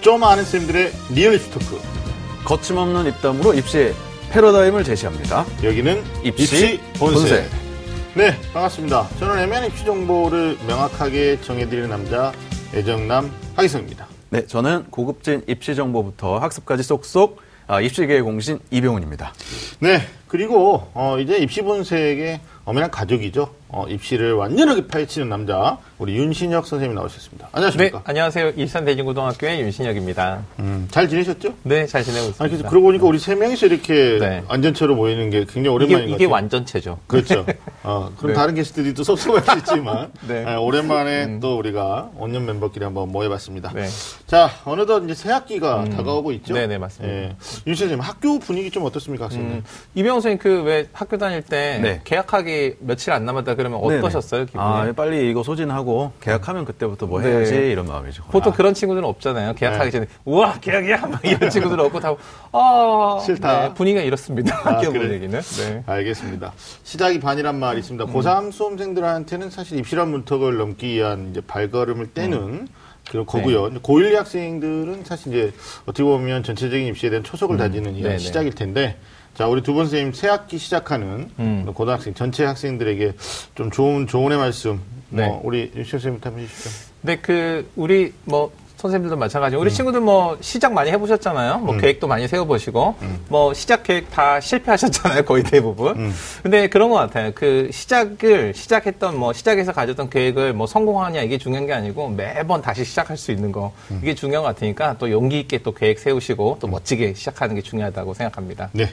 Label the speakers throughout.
Speaker 1: 좀 아는 쌤들의 리얼 입시 토크.
Speaker 2: 거침없는 입담으로 입시의 패러다임을 제시합니다.
Speaker 1: 여기는
Speaker 2: 입시
Speaker 1: 입시, 본색.
Speaker 2: 본색.
Speaker 1: 네, 반갑습니다. 저는 애매한 입시 정보를 명확하게 정해드리는 남자 애정남 하기성입니다.
Speaker 2: 네, 저는 고급진 입시 정보부터 학습까지 쏙쏙 아, 입시계의 공신 이병훈입니다.
Speaker 1: 네, 그리고 어, 이제 입시 본색의 엄연한 가족이죠. 어, 입시를 완전하게 파헤치는 남자 우리 윤신혁 선생님 나오셨습니다.
Speaker 3: 네,
Speaker 1: 안녕하십니까?
Speaker 3: 안녕하세요. 일산 대진고등학교의 윤신혁입니다.
Speaker 1: 음, 잘 지내셨죠?
Speaker 3: 네, 잘 지내고 있습니다.
Speaker 1: 아니, 그래서 그러고 보니까 우리 세 명이서 이렇게
Speaker 3: 네.
Speaker 1: 완전체로 모이는 게 굉장히
Speaker 3: 이게,
Speaker 1: 오랜만인 것
Speaker 3: 이게
Speaker 1: 같아요.
Speaker 3: 완전체죠.
Speaker 1: 그렇죠. 어, 그럼
Speaker 3: 네.
Speaker 1: 다른 게스트들이 또 섭섭할 수 있지만
Speaker 3: 네.
Speaker 1: 아, 오랜만에 또 우리가 원년 멤버끼리 한번 모여봤습니다.
Speaker 3: 네.
Speaker 1: 자 어느덧 이제 새 학기가 다가오고 있죠.
Speaker 3: 네 네, 맞습니다.
Speaker 1: 예. 윤 선생님 학교 분위기 좀 어떻습니까 학생들?
Speaker 3: 음, 이병호 선생님 그 왜 학교 다닐 때
Speaker 2: 네.
Speaker 3: 계약하기 며칠 안 남았다 그러면 어떠셨어요? 기분이?
Speaker 2: 아, 빨리 이거 소진하고 계약하면 그때부터 뭐
Speaker 3: 네.
Speaker 2: 해야지 이런 마음이죠.
Speaker 3: 보통
Speaker 2: 아,
Speaker 3: 그런 친구들은 없잖아요. 계약하기
Speaker 1: 네.
Speaker 3: 전에 우와 계약이야 막 이런 친구들은 없고 다 아,
Speaker 1: 싫다.
Speaker 3: 네, 분위기가 이렇습니다. 학교
Speaker 1: 그래.
Speaker 3: 분위기는. 네.
Speaker 1: 알겠습니다. 시작이 반이란 말이 있습니다. 고3 수험생들한테는 사실 입시란 문턱을 넘기 위한 이제 발걸음을 떼는 그런 거고요. 고1 학생들은 사실 이제 어떻게 보면 전체적인 입시에 대한 초석을 다지는 이런. 시작일 텐데 자, 우리 두번 선생님 새 학기 시작하는
Speaker 3: 음.
Speaker 1: 고등학생 전체 학생들에게 좀 좋은 조언의 말씀
Speaker 3: 네.
Speaker 1: 뭐 우리 윤 선생님부터 한번 해주시죠.
Speaker 3: 근데 그 우리 뭐 선생님들도 마찬가지고
Speaker 1: 음.
Speaker 3: 우리 친구들 뭐 시작 많이 해보셨잖아요. 뭐 계획도 많이 세워보시고
Speaker 1: 음.
Speaker 3: 뭐 시작 계획 다 실패하셨잖아요. 거의 대부분.
Speaker 1: 음.
Speaker 3: 근데 그런 것 같아요. 그 시작을 시작했던 뭐 시작해서 가졌던 계획을 뭐 성공하냐 이게 중요한 게 아니고 매번 다시 시작할 수 있는 거
Speaker 1: 음.
Speaker 3: 이게 중요한 것 같으니까 또 용기 있게 또 계획 세우시고 또 멋지게 시작하는 게 중요하다고 생각합니다.
Speaker 1: 네. 이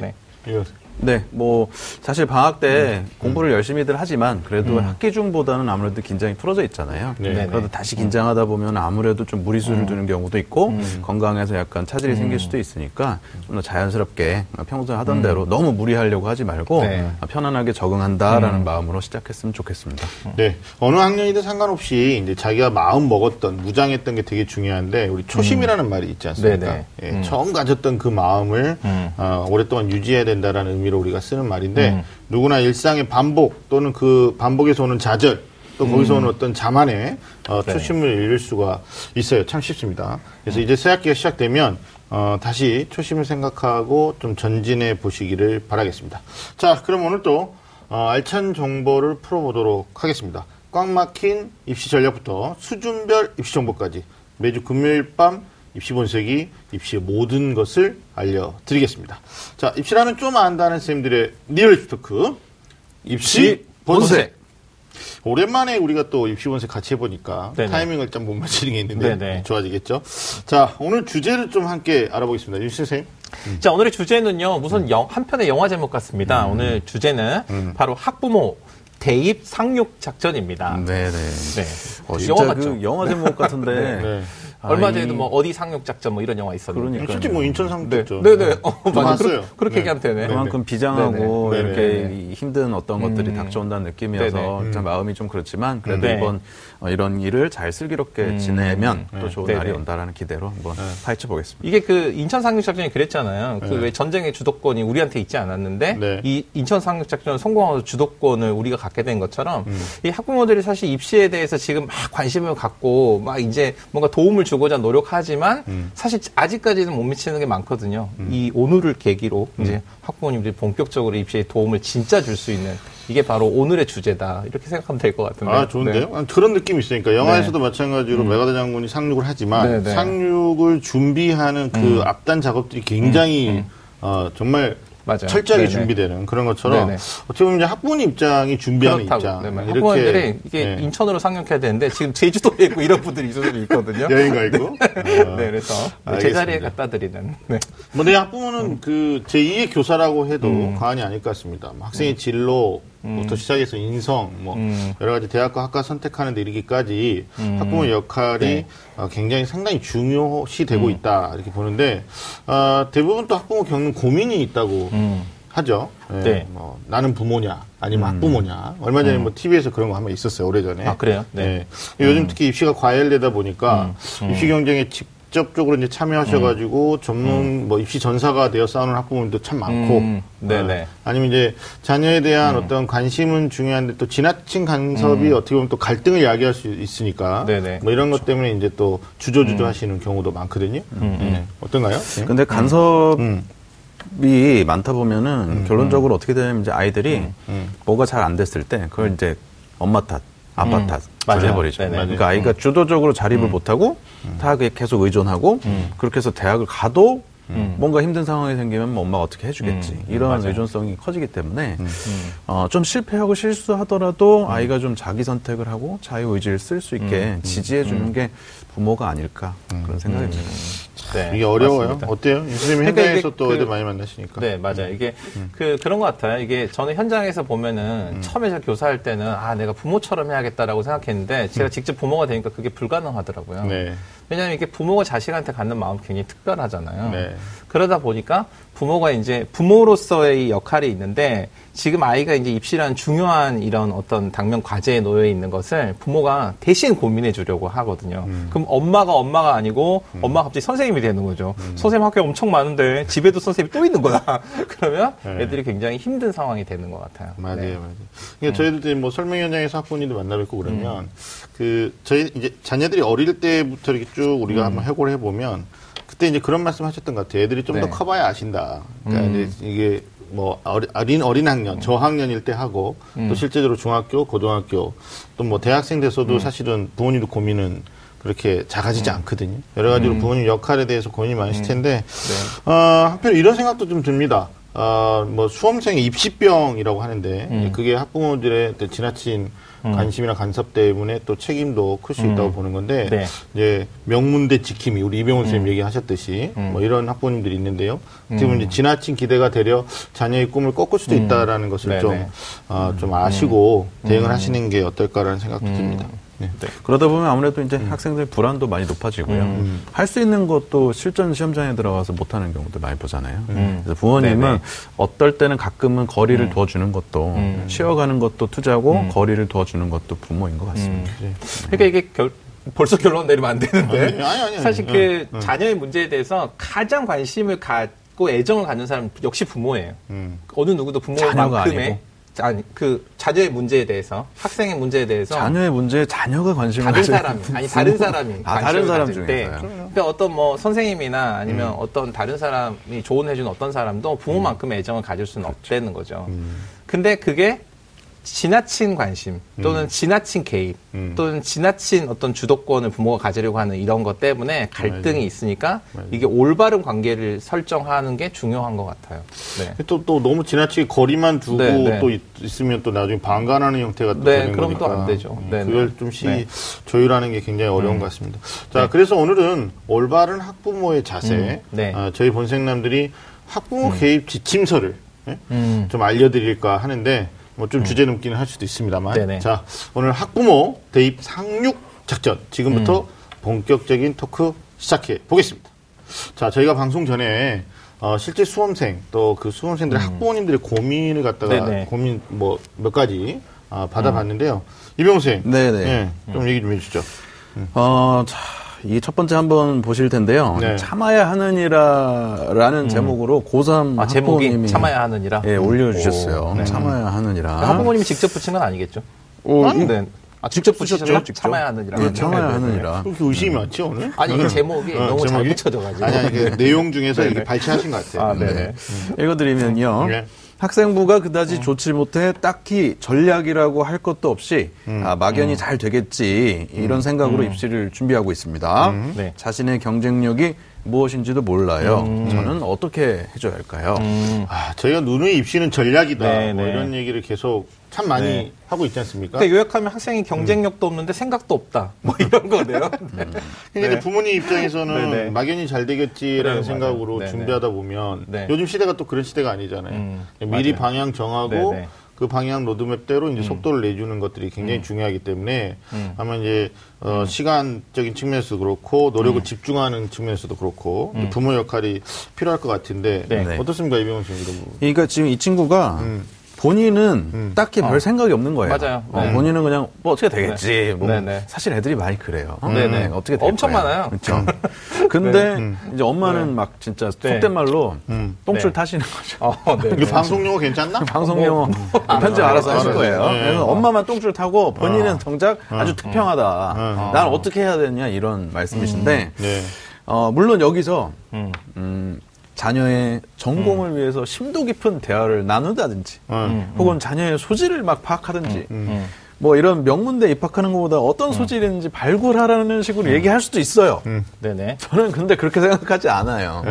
Speaker 1: 거
Speaker 2: 네, 뭐 사실 방학 때
Speaker 1: 음.
Speaker 2: 공부를 열심히들 하지만 그래도 학기 중보다는 아무래도 긴장이 풀어져 있잖아요.
Speaker 1: 네.
Speaker 2: 그래도 다시 긴장하다 보면 아무래도 좀 무리수를 두는 경우도 있고 건강에서 약간 차질이 생길 수도 있으니까 좀 더 자연스럽게 평소에 하던 대로 너무 무리하려고 하지 말고
Speaker 3: 네.
Speaker 2: 편안하게 적응한다라는 마음으로 시작했으면 좋겠습니다.
Speaker 1: 네. 어느 학년이든 상관없이 이제 자기가 마음 먹었던, 무장했던 게 되게 중요한데, 우리 초심이라는 말이 있지 않습니까?
Speaker 3: 네네.
Speaker 1: 예,
Speaker 3: 음.
Speaker 1: 처음 가졌던 그 마음을,
Speaker 3: 음.
Speaker 1: 어, 오랫동안 유지해야 된다라는 의미로 우리가 쓰는 말인데,
Speaker 3: 음.
Speaker 1: 누구나 일상의 반복 또는 그 반복에서 오는 좌절, 또 거기서 오는 어떤 자만의 어,
Speaker 3: 음. 네.
Speaker 1: 초심을 잃을 수가 있어요. 참 쉽습니다. 그래서 이제 새 학기가 시작되면 어, 다시 초심을 생각하고 좀 전진해 보시기를 바라겠습니다. 자, 그럼 오늘 또 어, 알찬 정보를 풀어보도록 하겠습니다. 꽉 막힌 입시 전략부터 수준별 입시 정보까지 매주 금요일 밤 입시 본색이 입시의 모든 것을 알려드리겠습니다. 자, 입시라면 좀 안다는 쌤들의 리얼 토크 입시 본색. 오랜만에 우리가 또 입시 본색 같이 해보니까
Speaker 3: 네네.
Speaker 1: 타이밍을 좀 못 맞추는 게 있는데
Speaker 3: 네네.
Speaker 1: 좋아지겠죠. 자, 오늘 주제를 좀 함께 알아보겠습니다. 윤 선생님.
Speaker 3: 자, 오늘의 주제는요, 무슨
Speaker 1: 음.
Speaker 3: 영- 한 편의 영화 제목 같습니다. 오늘 주제는 바로 학부모 대입 상륙 작전입니다.
Speaker 2: 네, 네.
Speaker 3: 네.
Speaker 2: 어,
Speaker 3: 영화
Speaker 2: 진짜
Speaker 3: 같죠?
Speaker 2: 그 영화 제목 같은데.
Speaker 1: 네.
Speaker 2: 아,
Speaker 3: 얼마
Speaker 2: 이-
Speaker 3: 전에도 뭐 어디 상륙 작전 뭐 이런 영화 있었는데.
Speaker 2: 그러니까요.
Speaker 1: 실제 뭐 인천
Speaker 3: 네,
Speaker 1: 상륙죠.
Speaker 3: 네, 네. 어,
Speaker 1: 저
Speaker 3: 맞아.
Speaker 1: 봤어요.
Speaker 3: 그렇게, 그렇게
Speaker 1: 네.
Speaker 3: 얘기하면 되네.
Speaker 2: 그만큼 비장하고
Speaker 1: 네네.
Speaker 2: 이렇게
Speaker 1: 네네.
Speaker 2: 이 힘든 어떤 것들이 닥쳐온다는 느낌이어서
Speaker 3: 네네.
Speaker 2: 참 마음이 좀 그렇지만 그래도
Speaker 3: 네.
Speaker 2: 이번 어, 이런 일을 잘 슬기롭게 지내면 또 좋은
Speaker 3: 네네.
Speaker 2: 날이 온다라는 기대로 한번 파헤쳐 보겠습니다.
Speaker 3: 이게 그 인천 상륙 작전이 그랬잖아요. 그
Speaker 1: 네.
Speaker 3: 왜 전쟁의 주도권이 우리한테 있지 않았는데
Speaker 1: 네.
Speaker 3: 이 인천 상륙 작전 성공하고 주도권을 우리가 갖게 된 것처럼
Speaker 1: 음.
Speaker 3: 이 학부모들이 사실 입시에 대해서 지금 막 관심을 갖고 막 이제 뭔가 도움을 주고 자 노력하지만
Speaker 1: 음.
Speaker 3: 사실 아직까지는 못 미치는 게 많거든요. 이 오늘을 계기로
Speaker 1: 음.
Speaker 3: 이제 학부모님들이 본격적으로 입시에 도움을 진짜 줄 수 있는 이게 바로 오늘의 주제다. 이렇게 생각하면 될 것 같은데.
Speaker 1: 아, 좋은데요?
Speaker 3: 네.
Speaker 1: 아, 그런 느낌이 있으니까. 영화에서도 마찬가지로 메가다 장군이 상륙을 하지만
Speaker 3: 네, 네.
Speaker 1: 상륙을 준비하는 그 앞단 작업들이 굉장히 어, 정말
Speaker 3: 맞아요.
Speaker 1: 철저하게
Speaker 3: 네네.
Speaker 1: 준비되는 그런 것처럼
Speaker 3: 네네.
Speaker 1: 어떻게 보면 이제 학부모님 입장이 준비하는
Speaker 3: 그렇다고.
Speaker 1: 입장.
Speaker 3: 네, 네.
Speaker 1: 이렇게
Speaker 3: 학부모들이 이게
Speaker 1: 네.
Speaker 3: 인천으로 상륙해야 되는데 지금 제주도에 있고 이런 분들이 수도 있거든요.
Speaker 1: 여행 가 있고. 어.
Speaker 3: 네, 그래서
Speaker 1: 알겠습니다.
Speaker 3: 제자리에 갖다 드리는. 네.
Speaker 1: 뭐, 내 학부모는 그 제2의 교사라고 해도
Speaker 3: 음.
Speaker 1: 과언이 아닐 것 같습니다. 뭐 학생의 진로 부터 시작해서 인성, 뭐
Speaker 3: 음.
Speaker 1: 여러 가지 대학과 학과 선택하는 데 이르기까지 학부모 역할이
Speaker 3: 네.
Speaker 1: 어, 굉장히 상당히 중요시
Speaker 3: 음.
Speaker 1: 되고 있다 이렇게 보는데 어, 대부분 또 학부모 겪는 고민이 있다고 하죠. 예,
Speaker 3: 음. 네. 음.
Speaker 1: 뭐 나는 부모냐 아니면 학부모냐. 얼마 전에 뭐 TV에서 그런 거 한 번 있었어요 오래 전에.
Speaker 3: 아, 그래요? 네. 음.
Speaker 1: 요즘 특히 입시가 과열되다 보니까 입시 경쟁에 집, 직접적으로 이제 참여하셔가지고 전문 뭐 입시 전사가 되어 싸우는 학부모님도 참 많고,
Speaker 3: 음, 네네.
Speaker 1: 어, 아니면 이제 자녀에 대한 어떤 관심은 중요한데 또 지나친 간섭이 어떻게 보면 또 갈등을 야기할 수 있으니까,
Speaker 3: 네네.
Speaker 1: 뭐 이런 것 때문에 이제 또 주저주저 하시는 경우도 많거든요. 네. 어떤가요? 네.
Speaker 2: 근데 간섭이
Speaker 1: 음.
Speaker 2: 많다 보면은 결론적으로 어떻게 되냐면 이제 아이들이
Speaker 1: 음.
Speaker 2: 뭐가 잘 안 됐을 때 그걸 이제 엄마 탓, 아빠 탓
Speaker 3: 맞아요.
Speaker 2: 해버리죠.
Speaker 3: 네네.
Speaker 2: 그러니까 아이가 주도적으로 자립을 못하고 다 그게 계속 의존하고 그렇게 해서 대학을 가도 뭔가 힘든 상황이 생기면 뭐 엄마가 어떻게 해주겠지. 이런
Speaker 3: 맞아요.
Speaker 2: 의존성이 커지기 때문에 어, 좀 실패하고 실수하더라도 아이가 좀 자기 선택을 하고 자유 의지를 쓸 수 있게 지지해 주는 게 부모가 아닐까 그런 생각이 듭니다.
Speaker 3: 네,
Speaker 1: 이게 어려워요.
Speaker 3: 맞습니다.
Speaker 1: 어때요? 선생님
Speaker 3: 그러니까
Speaker 1: 현장에서 또
Speaker 3: 그-
Speaker 1: 애들 많이 만나시니까.
Speaker 3: 네, 맞아요. 이게 그 그런 것 같아요. 이게 저는 현장에서 보면은 처음에 제가 교사할 때는 아 내가 부모처럼 해야겠다라고 생각했는데 제가 직접 부모가 되니까 그게 불가능하더라고요.
Speaker 1: 네.
Speaker 3: 왜냐하면 이게 부모가 자식한테 갖는 마음 이 굉장히 특별하잖아요.
Speaker 1: 네.
Speaker 3: 그러다 보니까 부모가 이제 부모로서의 역할이 있는데 지금 아이가 이제 입시라는 중요한 이런 어떤 당면 과제에 놓여 있는 것을 부모가 대신 고민해 주려고 하거든요.
Speaker 1: 음.
Speaker 3: 그럼 엄마가 엄마가 아니고 엄마가 갑자기 선생님이 되는 거죠.
Speaker 1: 음.
Speaker 3: 선생님 학교 엄청 많은데 집에도 선생님이 또 있는 거야. 그러면
Speaker 1: 네.
Speaker 3: 애들이 굉장히 힘든 상황이 되는 것 같아요.
Speaker 1: 맞아요,
Speaker 3: 네.
Speaker 1: 맞아요. 그러니까 저희도 이제 뭐 설명 현장에서 학부모님들 만나 뵙고 그러면 그 저희 이제 자녀들이 어릴 때부터 이렇게 쭉 우리가 한번 해고를 해보면 그때 이제 그런 말씀 하셨던 것 같아요. 애들이 좀더
Speaker 3: 네.
Speaker 1: 커봐야 아신다. 그러니까 이제 이게 뭐 어린 어린 학년, 저학년일 때 하고 또 실제적으로 중학교, 고등학교 또 뭐 대학생 돼서도 사실은 부모님도 고민은 그렇게 작아지지 않거든요. 여러 가지로 부모님 역할에 대해서 고민이 많으실 텐데 어, 한편 이런 생각도 좀 듭니다. 어, 뭐 수험생의 입시병이라고 하는데 그게 학부모들의 지나친 관심이나 간섭 때문에 또 책임도 클 수 있다고 보는 건데
Speaker 3: 네.
Speaker 1: 이제 명문대 지킴이 우리 이병훈 선생님 얘기하셨듯이 뭐 이런 학부모님들이 있는데요. 보면 이제 지나친 기대가 되려 자녀의 꿈을 꺾을 수도 있다라는 것을
Speaker 3: 네네.
Speaker 1: 좀, 어, 좀 아시고 대응을 하시는 게 어떨까라는 생각도 듭니다. 네.
Speaker 2: 그러다 보면 아무래도 이제 학생들 불안도 많이 높아지고요. 할수 있는 것도 실전 시험장에 들어가서 못하는 경우도 많이 보잖아요. 그래서 부모님은
Speaker 3: 네네.
Speaker 2: 어떨 때는 가끔은 거리를 두어주는 것도 쉬어가는 것도 투자고 거리를 두어주는 것도 부모인 것 같습니다.
Speaker 3: 그러니까 이게 결, 벌써 결론 내리면 안 되는데
Speaker 1: 아니, 아니, 아니.
Speaker 3: 사실
Speaker 1: 응,
Speaker 3: 그 자녀의 문제에 대해서 가장 관심을 갖고 애정을 갖는 사람은 역시 부모예요.
Speaker 1: 음.
Speaker 3: 어느 누구도 부모만큼의
Speaker 2: 아니
Speaker 3: 그 자녀의 문제에 대해서 학생의 문제에 대해서
Speaker 2: 자녀의 문제에 자녀가 관심을
Speaker 3: 다른 사람이 아니 다른 사람이
Speaker 2: 아, 다른
Speaker 3: 관심을
Speaker 2: 사람
Speaker 3: 가질 때. 그러니까 어떤 뭐 선생님이나 아니면 어떤 다른 사람이 조언해 준 어떤 사람도 부모만큼의 애정을 가질 수는 없다는 거죠. 근데 그게 지나친 관심 또는 지나친 개입
Speaker 1: 음.
Speaker 3: 또는 지나친 어떤 주도권을 부모가 가지려고 하는 이런 것 때문에 갈등이
Speaker 1: 맞아요.
Speaker 3: 있으니까
Speaker 1: 맞아요.
Speaker 3: 이게 올바른 관계를 설정하는 게 중요한 것 같아요. 네.
Speaker 1: 또, 또 너무 지나치게 거리만 두고
Speaker 3: 네, 네.
Speaker 1: 또 있, 으면 또 나중에 방관하는 형태가 또
Speaker 3: 네,
Speaker 1: 되는
Speaker 3: 그럼
Speaker 1: 거니까
Speaker 3: 또안 되죠.
Speaker 1: 음,
Speaker 3: 네,
Speaker 1: 그걸
Speaker 3: 네.
Speaker 1: 좀 시,
Speaker 3: 네.
Speaker 1: 조율하는 게 굉장히 어려운 것 같습니다. 자,
Speaker 3: 네.
Speaker 1: 그래서 오늘은 올바른 학부모의 자세,
Speaker 3: 음, 네.
Speaker 1: 아, 저희 본생남들이 학부모 개입 지침서를 예?
Speaker 3: 음.
Speaker 1: 좀 알려드릴까 하는데 뭐좀 주제 넘기는 할 수도 있습니다만
Speaker 3: 네네.
Speaker 1: 자 오늘 학부모 대입 상륙 작전 지금부터
Speaker 3: 음.
Speaker 1: 본격적인 토크 시작해 보겠습니다. 자 저희가 방송 전에 어, 실제 수험생 또 그 수험생들의 학부모님들의 고민을 갖다가
Speaker 3: 음. 네네.
Speaker 1: 고민 뭐 몇 가지 아, 받아봤는데요. 이병호 선생님,
Speaker 2: 네네.
Speaker 1: 예, 좀 얘기 좀 해주시죠.
Speaker 2: 어, 자, 이첫 번째 한번 보실 텐데요.
Speaker 1: 네.
Speaker 2: 참아야 하느니라라는 제목으로 고3
Speaker 3: 아, 제목이 참아야 하느니라.
Speaker 2: 예, 올려주셨어요.
Speaker 3: 오, 네.
Speaker 2: 참아야 하느니라.
Speaker 3: 학부모님이 직접 붙인 건 아니겠죠?
Speaker 2: 어,
Speaker 3: 네.
Speaker 2: 이-
Speaker 3: 아, 직접 붙이셨나?
Speaker 2: 직접.
Speaker 3: 참아야 하느니라.
Speaker 2: 예, 참아야
Speaker 3: 네, 네, 네.
Speaker 2: 하느니라.
Speaker 1: 그렇게 의심이 많지 오늘?
Speaker 3: 아니, 이게 제목이
Speaker 1: 어,
Speaker 3: 너무 잘
Speaker 1: 제목이?
Speaker 3: 붙여져가지고.
Speaker 1: 아니, 아니, 그 내용 중에서 이렇게 발췌하신 것 같아요.
Speaker 3: 아, 네네.
Speaker 2: 읽어드리면요.
Speaker 1: 네.
Speaker 2: 학생부가 그다지 좋지 못해 딱히 전략이라고 할 것도 없이 아, 막연히 잘 되겠지 이런 생각으로 입시를 준비하고 있습니다.
Speaker 3: 네.
Speaker 2: 자신의 경쟁력이 무엇인지도 몰라요. 저는 어떻게 해줘야 할까요?
Speaker 1: 아, 저희가 누누이 입시는 전략이다.
Speaker 3: 네,
Speaker 1: 뭐
Speaker 3: 네.
Speaker 1: 이런 얘기를 계속 참 많이
Speaker 3: 네.
Speaker 1: 하고 있지 않습니까?
Speaker 3: 그러니까 요약하면 학생이 경쟁력도 없는데 생각도 없다. 뭐 이런 거네요.
Speaker 1: 그러니까
Speaker 3: 네.
Speaker 1: 이제 부모님 입장에서는
Speaker 3: 네, 네.
Speaker 1: 막연히 잘 되겠지라는
Speaker 3: 그래요,
Speaker 1: 생각으로
Speaker 3: 맞아요. 네,
Speaker 1: 준비하다 보면
Speaker 3: 네.
Speaker 1: 요즘 시대가 또 그런 시대가 아니잖아요.
Speaker 3: 음,
Speaker 1: 미리
Speaker 3: 맞아요.
Speaker 1: 방향 정하고
Speaker 3: 네, 음. 네.
Speaker 1: 그 방향 로드맵대로 이제 속도를 내주는 것들이 굉장히 중요하기 때문에
Speaker 3: 음.
Speaker 1: 아마 이제 어, 시간적인 측면에서도 그렇고 노력을 집중하는 측면에서도 그렇고 부모 역할이 필요할 것 같은데
Speaker 3: 네.
Speaker 2: 네.
Speaker 1: 어떻습니까 이병헌 선생님 이런 부분?
Speaker 2: 그러니까 지금 이 친구가
Speaker 1: 음.
Speaker 2: 본인은 딱히 별 생각이 없는 거예요.
Speaker 3: 맞아요.
Speaker 2: 어,
Speaker 3: 네.
Speaker 2: 본인은 그냥 뭐 어떻게 되겠지. 뭐
Speaker 3: 네, 네.
Speaker 2: 사실 애들이 많이 그래요.
Speaker 3: 네, 네.
Speaker 2: 어떻게 될
Speaker 3: 엄청
Speaker 2: 거야.
Speaker 3: 많아요.
Speaker 2: 그렇죠. 근데 이제 엄마는 막 진짜
Speaker 3: 네.
Speaker 2: 속된 말로 똥줄
Speaker 3: 네.
Speaker 2: 타시는 거죠.
Speaker 3: 어, 네.
Speaker 1: 이거 방송 용어 괜찮나?
Speaker 2: 방송 용어 편집 알아서 하실. 거예요.
Speaker 1: 네.
Speaker 2: 그래서 엄마만 똥줄 타고 본인은 정작 아주 투평하다. 난 어떻게 해야 되냐 이런 말씀이신데
Speaker 1: 네.
Speaker 2: 어, 물론 여기서
Speaker 3: 음.
Speaker 2: 음, 자녀의 전공을 위해서 심도 깊은 대화를 나누다든지
Speaker 1: 음.
Speaker 2: 혹은 자녀의 소질을 막 파악하든지
Speaker 3: 음.
Speaker 2: 뭐 이런 명문대 입학하는 것보다 어떤 소질인지 발굴하라는 식으로 얘기할 수도 있어요.
Speaker 3: 네네.
Speaker 2: 저는 근데 그렇게 생각하지 않아요.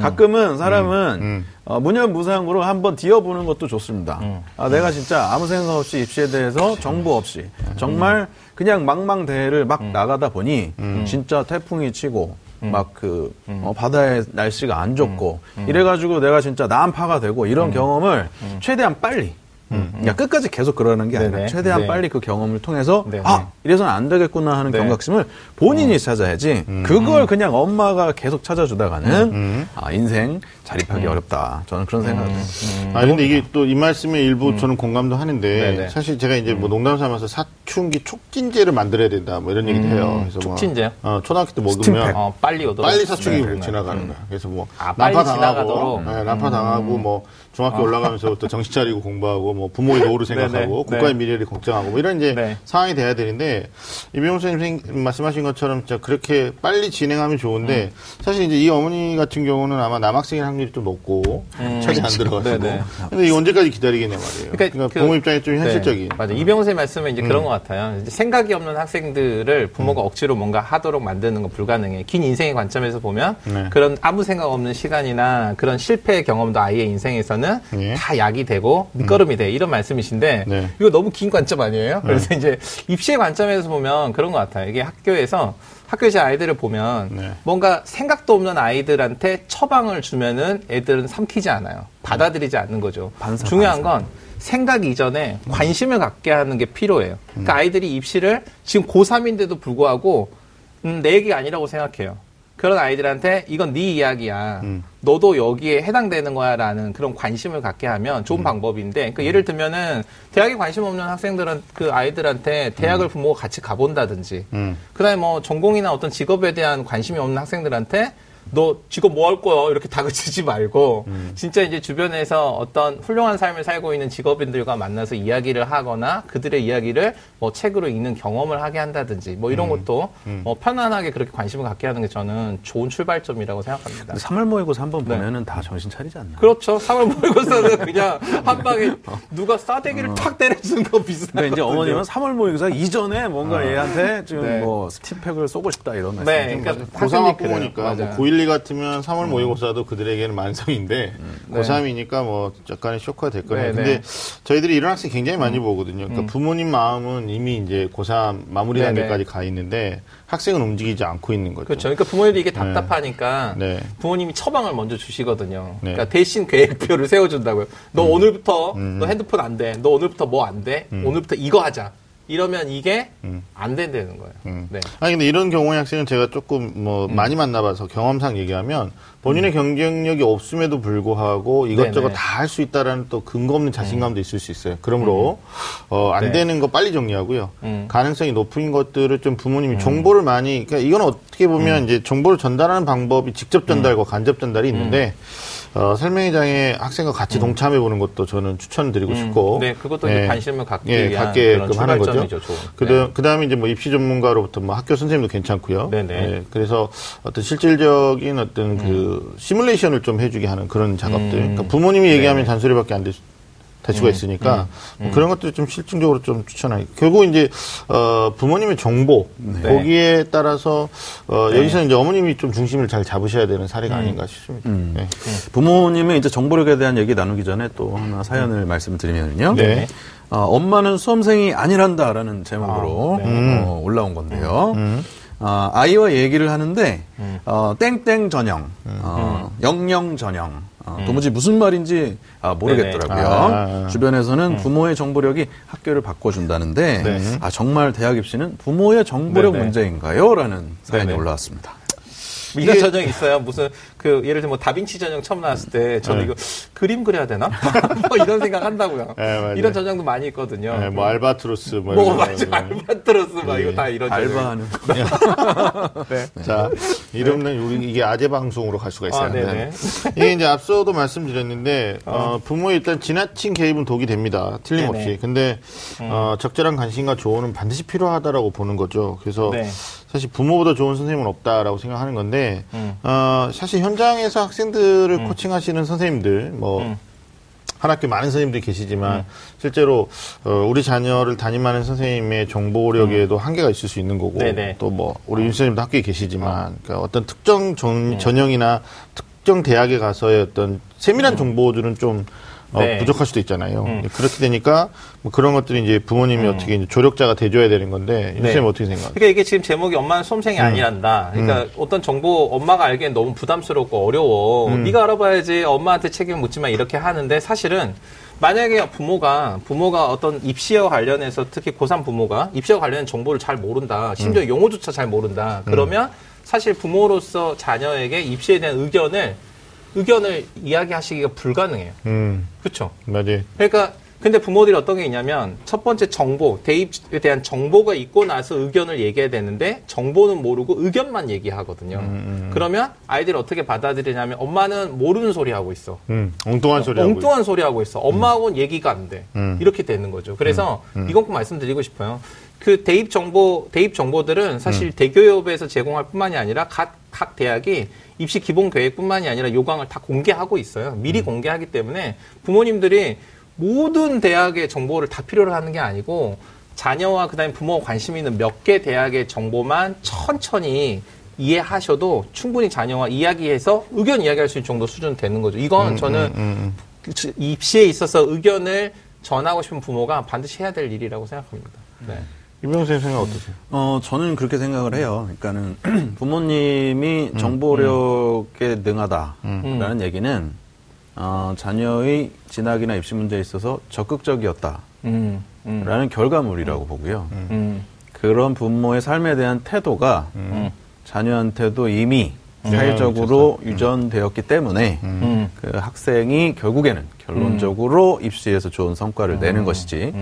Speaker 2: 가끔은 사람은 어, 무념무상으로 한번 뒤어보는 것도 좋습니다. 아, 내가 진짜 아무 생각 없이 입시에 대해서 정보 없이 정말 그냥 망망대해를 막 나가다 보니 진짜 태풍이 치고 막그 바다의 날씨가 안 좋고. 이래가지고 내가 진짜 난파가 되고 이런 경험을 최대한 빨리 그러니까 끝까지 계속 그러는 게 아니라
Speaker 3: 네네.
Speaker 2: 최대한
Speaker 3: 네.
Speaker 2: 빨리 그 경험을 통해서
Speaker 3: 네네.
Speaker 2: 아 이래서는 안 되겠구나 하는
Speaker 3: 네.
Speaker 2: 경각심을 본인이 찾아야지 그걸 그냥 엄마가 계속 찾아주다가는 아, 인생 자립하기 어렵다 저는 그런 생각을 해요.
Speaker 1: 아 근데 이게 또 이 말씀에 일부 저는 공감도 하는데
Speaker 3: 네네.
Speaker 1: 사실 제가 이제 뭐 농담 삼아서 사춘기 촉진제를 만들어야 된다 뭐 이런 얘기도 해요. 그래서 뭐,
Speaker 3: 촉진제요?
Speaker 1: 어, 초등학교 때 먹으면
Speaker 2: 스팀팩.
Speaker 3: 어, 빨리 오도록.
Speaker 1: 빨리 사춘기
Speaker 3: 네, 네.
Speaker 1: 지나가는 거야. 그래서 뭐
Speaker 3: 아, 빨리
Speaker 1: 난파 당하고,
Speaker 3: 지나가도록?
Speaker 1: 네, 난파 당하고 뭐 중학교 올라가면서부터 정신 차리고 공부하고 뭐 부모의 노후를 생각하고
Speaker 3: 네네.
Speaker 1: 국가의
Speaker 3: 네.
Speaker 1: 미래를 걱정하고 뭐 이런 이제
Speaker 3: 네.
Speaker 1: 상황이 돼야 되는데 이병호 선생님 생- 말씀하신 것처럼 진짜 그렇게 빨리 진행하면 좋은데 사실 이제 이 어머니 같은 경우는 아마 남학생일 확률이 좀 높고 차지 안 들어가지고
Speaker 3: 네네.
Speaker 1: 근데 이 언제까지 기다리겠냐 말이에요. 그러니까,
Speaker 3: 그-
Speaker 1: 부모 입장에 좀 현실적인.
Speaker 3: 네, 맞아. 이병호 선생님 말씀은 이제 그런 것 같아요. 이제 생각이 없는 학생들을 부모가 억지로 뭔가 하도록 만드는 건 불가능해. 긴 인생의 관점에서 보면
Speaker 1: 네.
Speaker 3: 그런 아무 생각 없는 시간이나 그런 실패의 경험도 아이의 인생에서는
Speaker 1: 예.
Speaker 3: 다 약이 되고 밑거름이 돼. 이런 말씀이신데
Speaker 1: 네.
Speaker 3: 이거 너무 긴 관점 아니에요? 그래서 이제 입시의 관점에서 보면 그런 것 같아요. 이게 학교에서 학교에서 아이들을 보면
Speaker 1: 네.
Speaker 3: 뭔가 생각도 없는 아이들한테 처방을 주면은 애들은 삼키지 않아요. 받아들이지 않는 거죠.
Speaker 2: 반사,
Speaker 3: 중요한 건 생각 이전에 관심을 갖게 하는 게 필요해요. 그러니까 아이들이 입시를 지금 고3인데도 불구하고 음, 내 얘기가 아니라고 생각해요. 그런 아이들한테 이건 네 이야기야. 너도 여기에 해당되는 거야라는 그런 관심을 갖게 하면 좋은 방법인데, 그러니까 예를 들면은 대학에 관심 없는 학생들은 그 아이들한테 대학을 부모가 같이 가본다든지,
Speaker 1: 음.
Speaker 3: 그다음에 뭐 전공이나 어떤 직업에 대한 관심이 없는 학생들한테 너 직업 뭐 할 거야 이렇게 다그치지 말고 진짜 이제 주변에서 어떤 훌륭한 삶을 살고 있는 직업인들과 만나서 이야기를 하거나 그들의 이야기를 뭐 책으로 읽는 경험을 하게 한다든지 뭐 이런 것도 뭐 편안하게 그렇게 관심을 갖게 하는 게 저는 좋은 출발점이라고 생각합니다.
Speaker 2: 3월 모의고사 한번 보면은 다 정신 차리지 않나.
Speaker 3: 그렇죠. 3월 모의고사는 그냥 한 방에 누가 싸대기를 탁 때려주는 거 비슷한
Speaker 2: 근데 이제. 어머님은 3월 모의고사 이전에 뭔가 얘한테 지금
Speaker 3: 네.
Speaker 2: 뭐 스팀팩을 쏘고 싶다 이런 말씀.
Speaker 3: 네,
Speaker 2: 좀
Speaker 3: 그러니까
Speaker 1: 고3
Speaker 3: 학생들이
Speaker 1: 학부모니까
Speaker 3: 그래요.
Speaker 1: 뭐
Speaker 3: 맞아 요.
Speaker 1: 912 같으면 3월 모의고사도 그들에게는 만성인데
Speaker 3: 네.
Speaker 1: 고3이니까 뭐 약간의 쇼크가 될 거예요.
Speaker 3: 네,
Speaker 1: 근데
Speaker 3: 네.
Speaker 1: 저희들이 이런 학생 굉장히 많이 보거든요. 그러니까 부모님 마음은 이미 이제 고3 마무리
Speaker 3: 네,
Speaker 1: 단계까지 가 있는데 학생은 움직이지 않고 있는 거죠.
Speaker 3: 그렇죠. 그러니까 부모님들이 이게 답답하니까
Speaker 1: 네.
Speaker 3: 부모님이 처방을 먼저 주시거든요.
Speaker 1: 네. 음.
Speaker 3: 그러니까 대신 계획표를 세워준다고요. 너 오늘부터 너 핸드폰 안 돼. 너 오늘부터 뭐 안 돼. 오늘부터 이거 하자. 이러면 이게 안 된다는 거예요.
Speaker 1: 음.
Speaker 3: 네.
Speaker 1: 아니 근데 이런 경우의 학생은 제가 조금 뭐 많이 만나봐서 경험상 얘기하면 본인의 경쟁력이 없음에도 불구하고 이것저것. 다 할 수 있다라는 또 근거 없는 자신감도 있을 수 있어요. 그러므로 어, 안
Speaker 3: 네.
Speaker 1: 되는 거 빨리 정리하고요.
Speaker 3: 음.
Speaker 1: 가능성이 높은 것들을 좀 부모님이 정보를 많이 그러니까 이건 어떻게 보면 이제 정보를 전달하는 방법이 직접 전달과 간접 전달이 있는데 어, 설명회 장에 학생과 같이 동참해 보는 것도 저는 추천드리고 싶고
Speaker 3: 네, 그것도 이제 관심을 갖기
Speaker 1: 예,
Speaker 3: 위한
Speaker 1: 갖게끔 하는 거죠.
Speaker 3: 네.
Speaker 1: 그 다음에 이제 뭐 입시 전문가로부터 뭐 학교 선생님도 괜찮고요.
Speaker 3: 네네.
Speaker 1: 예, 그래서 어떤 실질적인 어떤 그 시뮬레이션을 좀 해주게 하는 그런 작업들.
Speaker 3: 음.
Speaker 1: 그러니까 부모님이 얘기하면
Speaker 3: 네네.
Speaker 1: 잔소리밖에 안 될 수 가 있으니까 뭐 그런 것들을 좀 실증적으로 좀 추천하기. 결국 이제 어 부모님의 정보 거기에 따라서 어 여기서 이제 어머님이 좀 중심을 잘 잡으셔야 되는 사례가 아닌가 싶습니다. 네.
Speaker 2: 부모님의 이제 정보력에 대한 얘기 나누기 전에 또 하나 사연을 말씀드리면요.
Speaker 1: 네.
Speaker 2: 어, 엄마는 수험생이 아니란다라는 제목으로
Speaker 3: 아, 네.
Speaker 2: 어, 올라온 건데요. 어, 아이와 얘기를 하는데 어, 땡땡 전형, 어, 영영 전형. 어, 도무지 무슨 말인지 아, 모르겠더라고요.
Speaker 1: 아.
Speaker 2: 주변에서는 부모의 정보력이 학교를 바꿔준다는데
Speaker 1: 네.
Speaker 2: 아 정말 대학 입시는 부모의 정보력
Speaker 3: 네네.
Speaker 2: 문제인가요? 라는 사연이
Speaker 3: 네네.
Speaker 2: 올라왔습니다.
Speaker 3: 이런 전형이 있어요. 무슨 그 예를 들면 뭐 다빈치 전형 처음 나왔을 때 저는
Speaker 1: 네.
Speaker 3: 이거 그림 그려야 되나? 뭐 이런 생각 한다고요.
Speaker 1: 네.
Speaker 3: 이런 전형도 많이 있거든요.
Speaker 1: 네, 뭐 알바트로스 뭐,
Speaker 3: 뭐
Speaker 1: 이런
Speaker 3: 맞아
Speaker 1: 거.
Speaker 3: 알바트로스 막
Speaker 1: 네.
Speaker 3: 이거 다 이런.
Speaker 2: 알바하는
Speaker 3: 네.
Speaker 1: 자, 이러면 우리 이게 아재 방송으로 갈 수가 있어요.
Speaker 3: 아, 네네.
Speaker 1: 네. 이게 이제 앞서도 말씀드렸는데 어, 부모의 일단 지나친 개입은 독이 됩니다. 틀림없이.
Speaker 3: 네네.
Speaker 1: 근데 어, 적절한 관심과 조언은 반드시 필요하다라고 보는 거죠. 그래서
Speaker 3: 네.
Speaker 1: 사실 부모보다 좋은 선생님은 없다라고 생각하는 건데
Speaker 3: 음.
Speaker 1: 어, 사실 현장에서 학생들을 코칭하시는 선생님들 뭐
Speaker 3: 음.
Speaker 1: 한 학교 많은 선생님들이 계시지만 실제로 어, 우리 자녀를 담임하는 선생님의 정보력에도 한계가 있을 수 있는 거고
Speaker 3: 음. 네네.
Speaker 1: 또뭐 우리 윤 선생님도 학교에 계시지만 그러니까 어떤 특정
Speaker 3: 네.
Speaker 1: 전, 전형이나 특정 대학에 가서의 어떤 세밀한 정보들은 좀 어,
Speaker 3: 음. 네.
Speaker 1: 부족할 수도 있잖아요.
Speaker 3: 음.
Speaker 1: 그렇게 되니까 뭐 그런 것들이 이제 부모님이 어떻게 이제 조력자가 돼줘야 되는 건데 윤
Speaker 3: 네.
Speaker 1: 선생님 어떻게 생각하세요?
Speaker 3: 그러니까 이게 지금 제목이 엄마는 수험생이 아니란다. 그러니까 어떤 정보 엄마가 알기엔 너무 부담스럽고 어려워. 네가 알아봐야지 엄마한테 책임 묻지만 이렇게 하는데 사실은 만약에 부모가 부모가 어떤 입시와 관련해서 특히 고3 부모가 입시와 관련된 정보를 잘 모른다. 심지어 용어조차 잘 모른다. 그러면 사실 부모로서 자녀에게 입시에 대한 의견을 의견을 이야기하시기가 불가능해요.
Speaker 1: 음,
Speaker 3: 그렇죠?
Speaker 1: 맞아요.
Speaker 3: 그러니까 근데 부모들이 어떤 게 있냐면 첫 번째 정보 대입에 대한 정보가 있고 나서 의견을 얘기해야 되는데 정보는 모르고 의견만 얘기하거든요. 그러면 아이들이 어떻게 받아들이냐면 엄마는 모르는 소리 하고 있어.
Speaker 1: 음, 엉뚱한 소리 하고
Speaker 3: 엉뚱한 소리 하고 있어. 엄마하고는 얘기가 안 돼.
Speaker 1: 음.
Speaker 3: 이렇게 되는 거죠. 그래서 이건 꼭 말씀드리고 싶어요. 그 대입 정보, 대입 정보들은 사실 대교협에서 제공할 뿐만이 아니라 각, 각 대학이 입시 기본 계획뿐만이 아니라 요강을 다 공개하고 있어요. 미리 공개하기 때문에 부모님들이 모든 대학의 정보를 다 필요로 하는 게 아니고 자녀와 그다음에 부모가 관심 있는 몇 개 대학의 정보만 천천히 이해하셔도 충분히 자녀와 이야기해서 의견 이야기할 수 있는 정도 수준 되는 거죠. 이건 저는 그 지- 입시에 있어서 의견을 전하고 싶은 부모가 반드시 해야 될 일이라고 생각합니다. 네.
Speaker 1: 이병 선생님 생각 어떠세요?
Speaker 2: 어, 저는 그렇게 생각을 해요. 그러니까는 부모님이 정보력에 능하다라는 얘기는 어, 자녀의 진학이나 입시 문제에 있어서 적극적이었다라는
Speaker 3: 음, 음,
Speaker 2: 결과물이라고 보고요.
Speaker 3: 음,
Speaker 2: 그런 부모의 삶에 대한 태도가
Speaker 3: 음,
Speaker 2: 자녀한테도 이미 사회적으로 유전되었기 때문에
Speaker 3: 음.
Speaker 2: 그 학생이 결국에는 결론적으로 입시에서 좋은 성과를
Speaker 3: 음.
Speaker 2: 내는 것이지.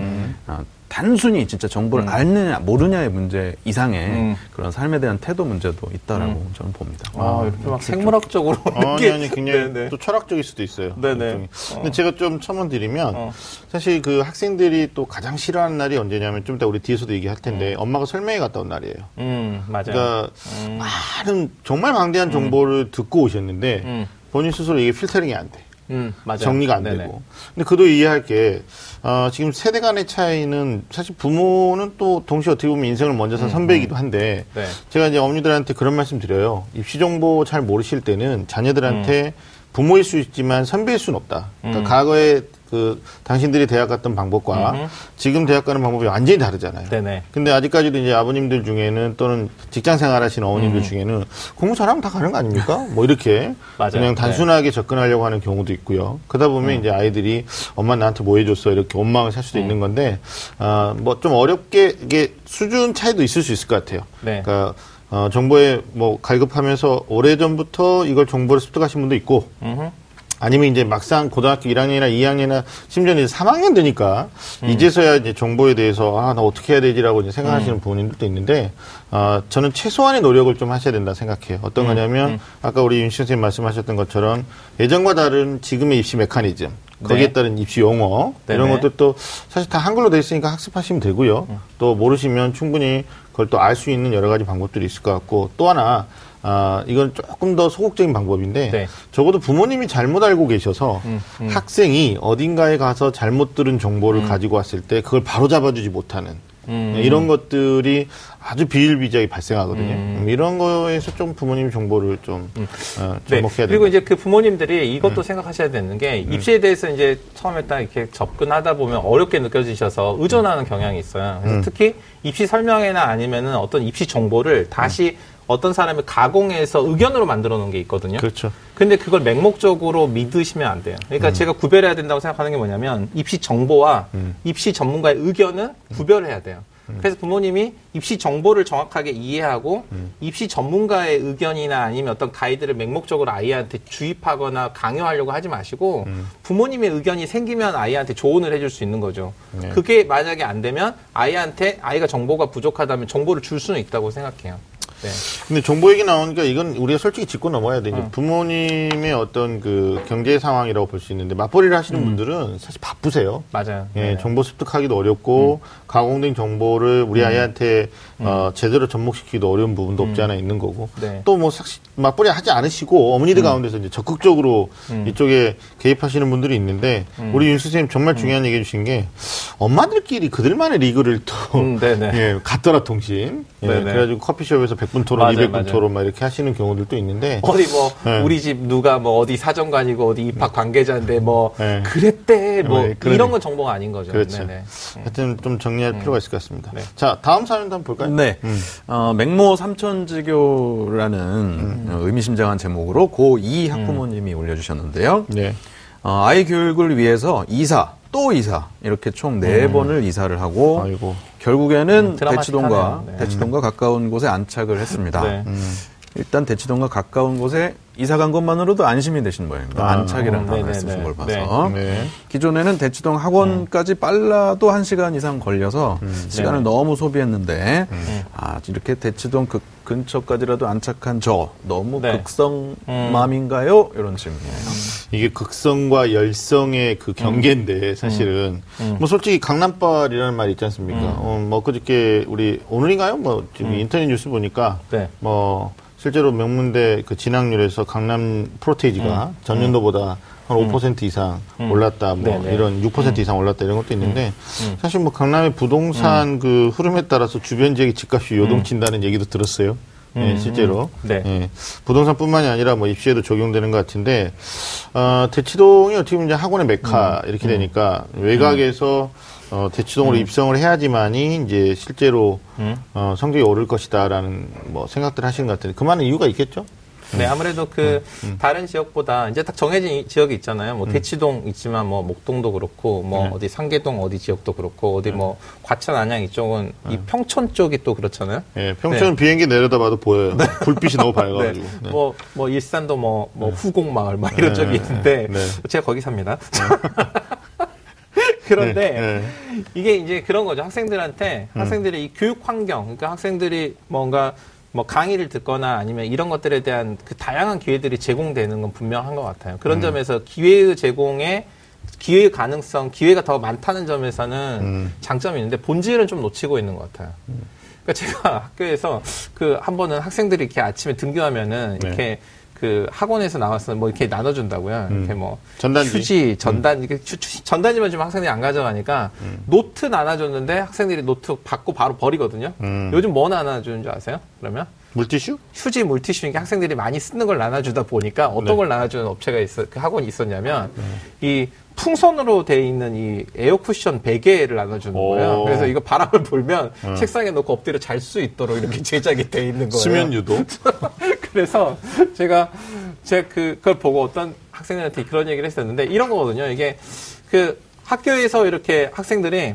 Speaker 2: 아, 단순히 진짜 정보를 알느냐 모르냐의 문제 이상의
Speaker 3: 음.
Speaker 2: 그런 삶에 대한 태도 문제도 있다라고 저는 봅니다.
Speaker 3: 아, 이렇게 막 생물학적으로.
Speaker 1: 아니,
Speaker 3: 이렇게-
Speaker 1: 아니, 굉장히
Speaker 3: 네네.
Speaker 1: 또 철학적일 수도 있어요.
Speaker 3: 네네.
Speaker 1: 일종의. 근데 제가 좀 첨언드리면,
Speaker 3: 어.
Speaker 1: 사실 그 학생들이 또 가장 싫어하는 날이 언제냐면, 좀 이따 우리 뒤에서도 얘기할 텐데, 엄마가 설명회 갔다 온 날이에요.
Speaker 3: 음, 맞아요.
Speaker 1: 그러니까, 많은, 정말 방대한 정보를 듣고 오셨는데,
Speaker 3: 음.
Speaker 1: 본인 스스로 이게 필터링이 안 돼.
Speaker 3: 음, 맞아요.
Speaker 1: 정리가 안
Speaker 3: 네네.
Speaker 1: 되고. 근데 그도 이해할 게, 어, 지금 세대 간의 차이는 사실 부모는 또 동시에 어떻게 보면 인생을 먼저 산 선배이기도 한데,
Speaker 3: 네.
Speaker 1: 제가 이제 어머니들한테 그런 말씀 드려요. 입시 정보 잘 모르실 때는
Speaker 3: 음.
Speaker 1: 자녀들한테 부모일 수 있지만 선배일 수는 없다. 그러니까
Speaker 3: 음.
Speaker 1: 과거에 그 당신들이 대학 갔던 방법과
Speaker 3: 음흠.
Speaker 1: 지금 대학 가는 방법이 완전히 다르잖아요.
Speaker 3: 네네.
Speaker 1: 근데 아직까지도 이제 아버님들 중에는 또는 직장 생활하시는
Speaker 3: 음.
Speaker 1: 어머님들 중에는 공부 잘하면 다 가는 거 아닙니까? 뭐 이렇게. 그냥
Speaker 3: 네.
Speaker 1: 단순하게 접근하려고 하는 경우도 있고요. 그러다 보면
Speaker 3: 음.
Speaker 1: 이제 아이들이 엄마 나한테 뭐 해줬어 이렇게 원망을 살 수도 있는 건데 아, 뭐좀 어렵게 이게 수준 차이도 있을 수 있을 것 같아요.
Speaker 3: 네.
Speaker 1: 그러니까 어, 정보에 뭐 갈급하면서 오래 전부터 이걸 정보를 습득하신 분도 있고
Speaker 3: 음흠.
Speaker 1: 아니면 이제 막상 고등학교 1학년이나 2학년이나 심지어는 이제 3학년 되니까 이제서야 이제 정보에 대해서 아, 나 어떻게 해야 되지라고 이제 생각하시는 부모님들도 있는데, 아, 저는 최소한의 노력을 좀 하셔야 된다 생각해요. 어떤 거냐면, 아까 우리 윤 선생님 말씀하셨던 것처럼 예전과 다른 지금의 입시 메커니즘, 거기에
Speaker 3: 네.
Speaker 1: 따른 입시 용어, 이런
Speaker 3: 네네.
Speaker 1: 것들도 사실 다 한글로 돼 있으니까 학습하시면 되고요. 또 모르시면 충분히 그걸 또 알 수 있는 여러 가지 방법들이 있을 것 같고, 또 하나, 아, 이건 조금 더 소극적인 방법인데,
Speaker 3: 네.
Speaker 1: 적어도 부모님이 잘못 알고 계셔서
Speaker 3: 음, 음.
Speaker 1: 학생이 어딘가에 가서 잘못 들은 정보를 가지고 왔을 때 그걸 바로 잡아주지 못하는
Speaker 3: 음.
Speaker 1: 이런 것들이 아주 비일비재하게 발생하거든요.
Speaker 3: 음.
Speaker 1: 음, 이런 거에서 좀 부모님 정보를 좀 어,
Speaker 3: 네.
Speaker 1: 접목해야 된다.
Speaker 3: 그리고 이제 그 부모님들이 이것도 생각하셔야 되는 게 입시에 대해서 이제 처음에 딱 이렇게 접근하다 보면 어렵게 느껴지셔서 의존하는 경향이 있어요. 그래서
Speaker 1: 음.
Speaker 3: 특히 입시 설명회나 아니면은 어떤 입시 정보를 다시 어떤 사람이 가공해서 의견으로 만들어 놓은 게 있거든요.
Speaker 1: 그렇죠.
Speaker 3: 근데 그걸 맹목적으로 믿으시면 안 돼요. 그러니까 제가 구별해야 된다고 생각하는 게 뭐냐면 입시 정보와 입시 전문가의 의견은 구별해야 돼요. 그래서 부모님이 입시 정보를 정확하게 이해하고
Speaker 1: 음.
Speaker 3: 입시 전문가의 의견이나 아니면 어떤 가이드를 맹목적으로 아이한테 주입하거나 강요하려고 하지 마시고
Speaker 1: 음.
Speaker 3: 부모님의 의견이 생기면 아이한테 조언을 해줄 수 있는 거죠.
Speaker 1: 네.
Speaker 3: 그게 만약에 안 되면 아이한테 아이가 정보가 부족하다면 정보를 줄 수는 있다고 생각해요. 네.
Speaker 1: 근데 정보 얘기 나오니까 이건 우리가 솔직히 짚고 넘어야 돼. 이제
Speaker 3: 어.
Speaker 1: 부모님의 어떤 그 경제 상황이라고 볼 수 있는데 맞벌이를 하시는 분들은 사실 바쁘세요.
Speaker 3: 맞아요.
Speaker 1: 예,
Speaker 3: 음. 네. 음.
Speaker 1: 정보 습득하기도 어렵고 가공된 정보를 우리 아이한테 어, 제대로 접목시키기도 어려운 부분도 없지 않아 있는 거고
Speaker 3: 음. 네.
Speaker 1: 또뭐 맞벌이 하지 않으시고 어머니들 가운데서 이제 적극적으로
Speaker 3: 음.
Speaker 1: 이쪽에 개입하시는 분들이 있는데 우리 윤 선생님 정말 중요한 얘기 해 주신 게 엄마들끼리 그들만의 리그를 또
Speaker 3: 음, 네네.
Speaker 1: 예, 갔더라 통신 예,
Speaker 3: 네네.
Speaker 1: 그래가지고 커피숍에서 100분 토론,
Speaker 3: 맞아요,
Speaker 1: 200분
Speaker 3: 맞아요.
Speaker 1: 토론 막 이렇게 하시는 경우들도 있는데
Speaker 3: 어디 뭐
Speaker 1: 네.
Speaker 3: 우리 집 누가 뭐 어디 사정관이고 어디 입학 관계자인데 뭐
Speaker 1: 네.
Speaker 3: 그랬대 뭐
Speaker 1: 네, 그러니-
Speaker 3: 이런 건 정보가 아닌 거죠.
Speaker 1: 그렇죠.
Speaker 3: 네네.
Speaker 1: 하여튼 좀 정리할 필요가 있을 것 같습니다.
Speaker 3: 네.
Speaker 1: 자 다음 사연도 한번 볼까요?
Speaker 2: 네.
Speaker 1: 음.
Speaker 2: 어, 맹모 삼천지교라는 어, 의미심장한 제목으로 고2 학부모님이 올려주셨는데요.
Speaker 1: 네.
Speaker 2: 어, 아이 교육을 위해서 이사, 또 이사, 이렇게 총 네 번을 이사를 하고,
Speaker 1: 아이고.
Speaker 2: 결국에는
Speaker 3: 음.
Speaker 2: 대치동과,
Speaker 3: 네.
Speaker 2: 대치동과 가까운 곳에 안착을 했습니다.
Speaker 3: 네.
Speaker 2: 일단 대치동과 가까운 곳에 이사 간 것만으로도 안심이 되신 모양입니다.
Speaker 1: 아,
Speaker 2: 안착이라는
Speaker 3: 어,
Speaker 2: 단어를
Speaker 3: 네네네.
Speaker 2: 쓰신 걸 봐서.
Speaker 3: 네.
Speaker 1: 네.
Speaker 2: 기존에는 대치동 학원까지 빨라도 한시간 이상 걸려서 시간을
Speaker 3: 네.
Speaker 2: 너무 소비했는데 아 이렇게 대치동 그 근처까지라도 안착한 저 너무
Speaker 3: 네.
Speaker 2: 극성맘인가요? 이런 질문이에요.
Speaker 1: 이게 극성과 열성의 그 경계인데 사실은 뭐 솔직히 강남발이라는 말이 있지 않습니까? 어, 뭐 그저께 우리 오늘인가요? 뭐 지금 인터넷 뉴스 보니까
Speaker 3: 네.
Speaker 1: 뭐 실제로 명문대 그 진학률에서 강남 프로테이지가 전년도보다 한5% 이상 올랐다, 뭐
Speaker 3: 네네.
Speaker 1: 이런 6% 이상 올랐다 이런 것도 있는데 사실 뭐 강남의 부동산 그 흐름에 따라서 주변 지역의 집값이 요동친다는 얘기도 들었어요. 예, 실제로.
Speaker 3: 네.
Speaker 1: 예, 부동산뿐만이 아니라 뭐 입시에도 적용되는 것 같은데 어, 대치동이 어떻게 보면 이제 학원의 메카 이렇게 되니까 외곽에서 어, 대치동으로 입성을 해야지만이 이제 실제로 어, 성적이 오를 것이다라는 뭐 생각들 하시는 것 같은데 그만한 이유가 있겠죠?
Speaker 3: 네, 아무래도 그 다른 지역보다 이제 딱 정해진 이- 지역이 있잖아요. 뭐 대치동 있지만 뭐 목동도 그렇고 뭐 어디 상계동 어디 지역도 그렇고 어디 뭐 과천 안양 이쪽은 이 평촌 쪽이 또 그렇잖아요.
Speaker 1: 예, 평촌 비행기 내려다봐도 보여요. 불빛이 너무 밝아가지고. 네.
Speaker 3: 뭐, 뭐, 일산도 뭐, 뭐, 후곡마을, 막 이런
Speaker 1: 네,
Speaker 3: 쪽이 있는데,
Speaker 1: 네.
Speaker 3: 제가 거기 삽니다. 그런데,
Speaker 1: 네,
Speaker 3: 이게 이제 그런 거죠. 학생들한테, 학생들의 이 교육 환경, 그러니까 학생들이 뭔가, 뭐 강의를 듣거나 아니면 이런 것들에 대한 그 다양한 기회들이 제공되는 건 분명한 것 같아요. 그런 점에서 기회의 제공에 기회의 가능성, 기회가 더 많다는 점에서는
Speaker 1: 음.
Speaker 3: 장점이 있는데 본질은 좀 놓치고 있는 것 같아요. 그러니까 제가 학교에서 그 한 번은 학생들이 이렇게 아침에 등교하면은
Speaker 1: 네.
Speaker 3: 이렇게 그 학원에서 나와서 뭐 이렇게 나눠준다고요. 이렇게 뭐
Speaker 1: 전단지.
Speaker 3: 휴지, 전단 이게 휴- 휴- 전단지만 주면 학생들이 안 가져가니까 노트 나눠줬는데 학생들이 노트 받고 바로 버리거든요.
Speaker 1: 음.
Speaker 3: 요즘 뭐 나눠주는 줄 아세요? 그러면
Speaker 1: 물티슈?
Speaker 3: 휴지, 물티슈 이게 학생들이 많이 쓰는 걸 나눠주다 보니까 어떤
Speaker 1: 네.
Speaker 3: 걸 나눠주는 업체가 있어, 그 학원이 있었냐면 이 풍선으로 돼 있는 이 에어 쿠션 베개를 나눠주는
Speaker 1: 오.
Speaker 3: 거예요. 그래서 이거 바람을 불면 책상에 놓고 엎드려 잘 수 있도록 이렇게 제작이 돼 있는 거예요.
Speaker 1: 수면 유도?
Speaker 3: 그래서 제가 제가 그, 그걸 보고 어떤 학생들한테 그런 얘기를 했었는데 이런 거거든요. 이게 그 학교에서 이렇게 학생들이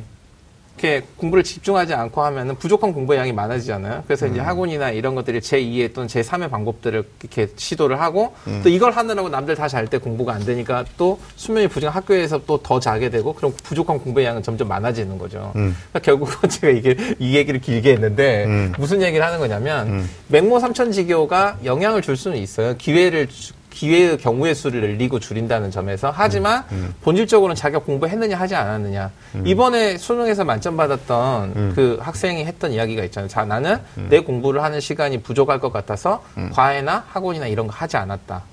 Speaker 3: 이렇게 공부를 집중하지 않고 하면은 부족한 공부의 양이 많아지잖아요. 그래서 이제 학원이나 이런 것들이 제2의 또는 제3의 방법들을 이렇게 시도를 하고 또 이걸 하느라고 남들 다 잘 때 공부가 안 되니까 또 수면이 부족한 학교에서 또 더 자게 되고 그럼 부족한 공부의 양은 점점 많아지는 거죠. 그러니까 결국은 제가 이게 이 얘기를 길게 했는데 무슨 얘기를 하는 거냐면 맹모 삼천지교가 영향을 줄 수는 있어요. 기회를 주- 기회의 경우의 수를 늘리고 줄인다는 점에서 하지만 본질적으로는 자기가 공부했느냐 하지 않았느냐. 이번에 수능에서 만점 받았던 그 학생이 했던 이야기가 있잖아요. 자 나는 내 공부를 하는 시간이 부족할 것 같아서 과외나 학원이나 이런 거 하지 않았다.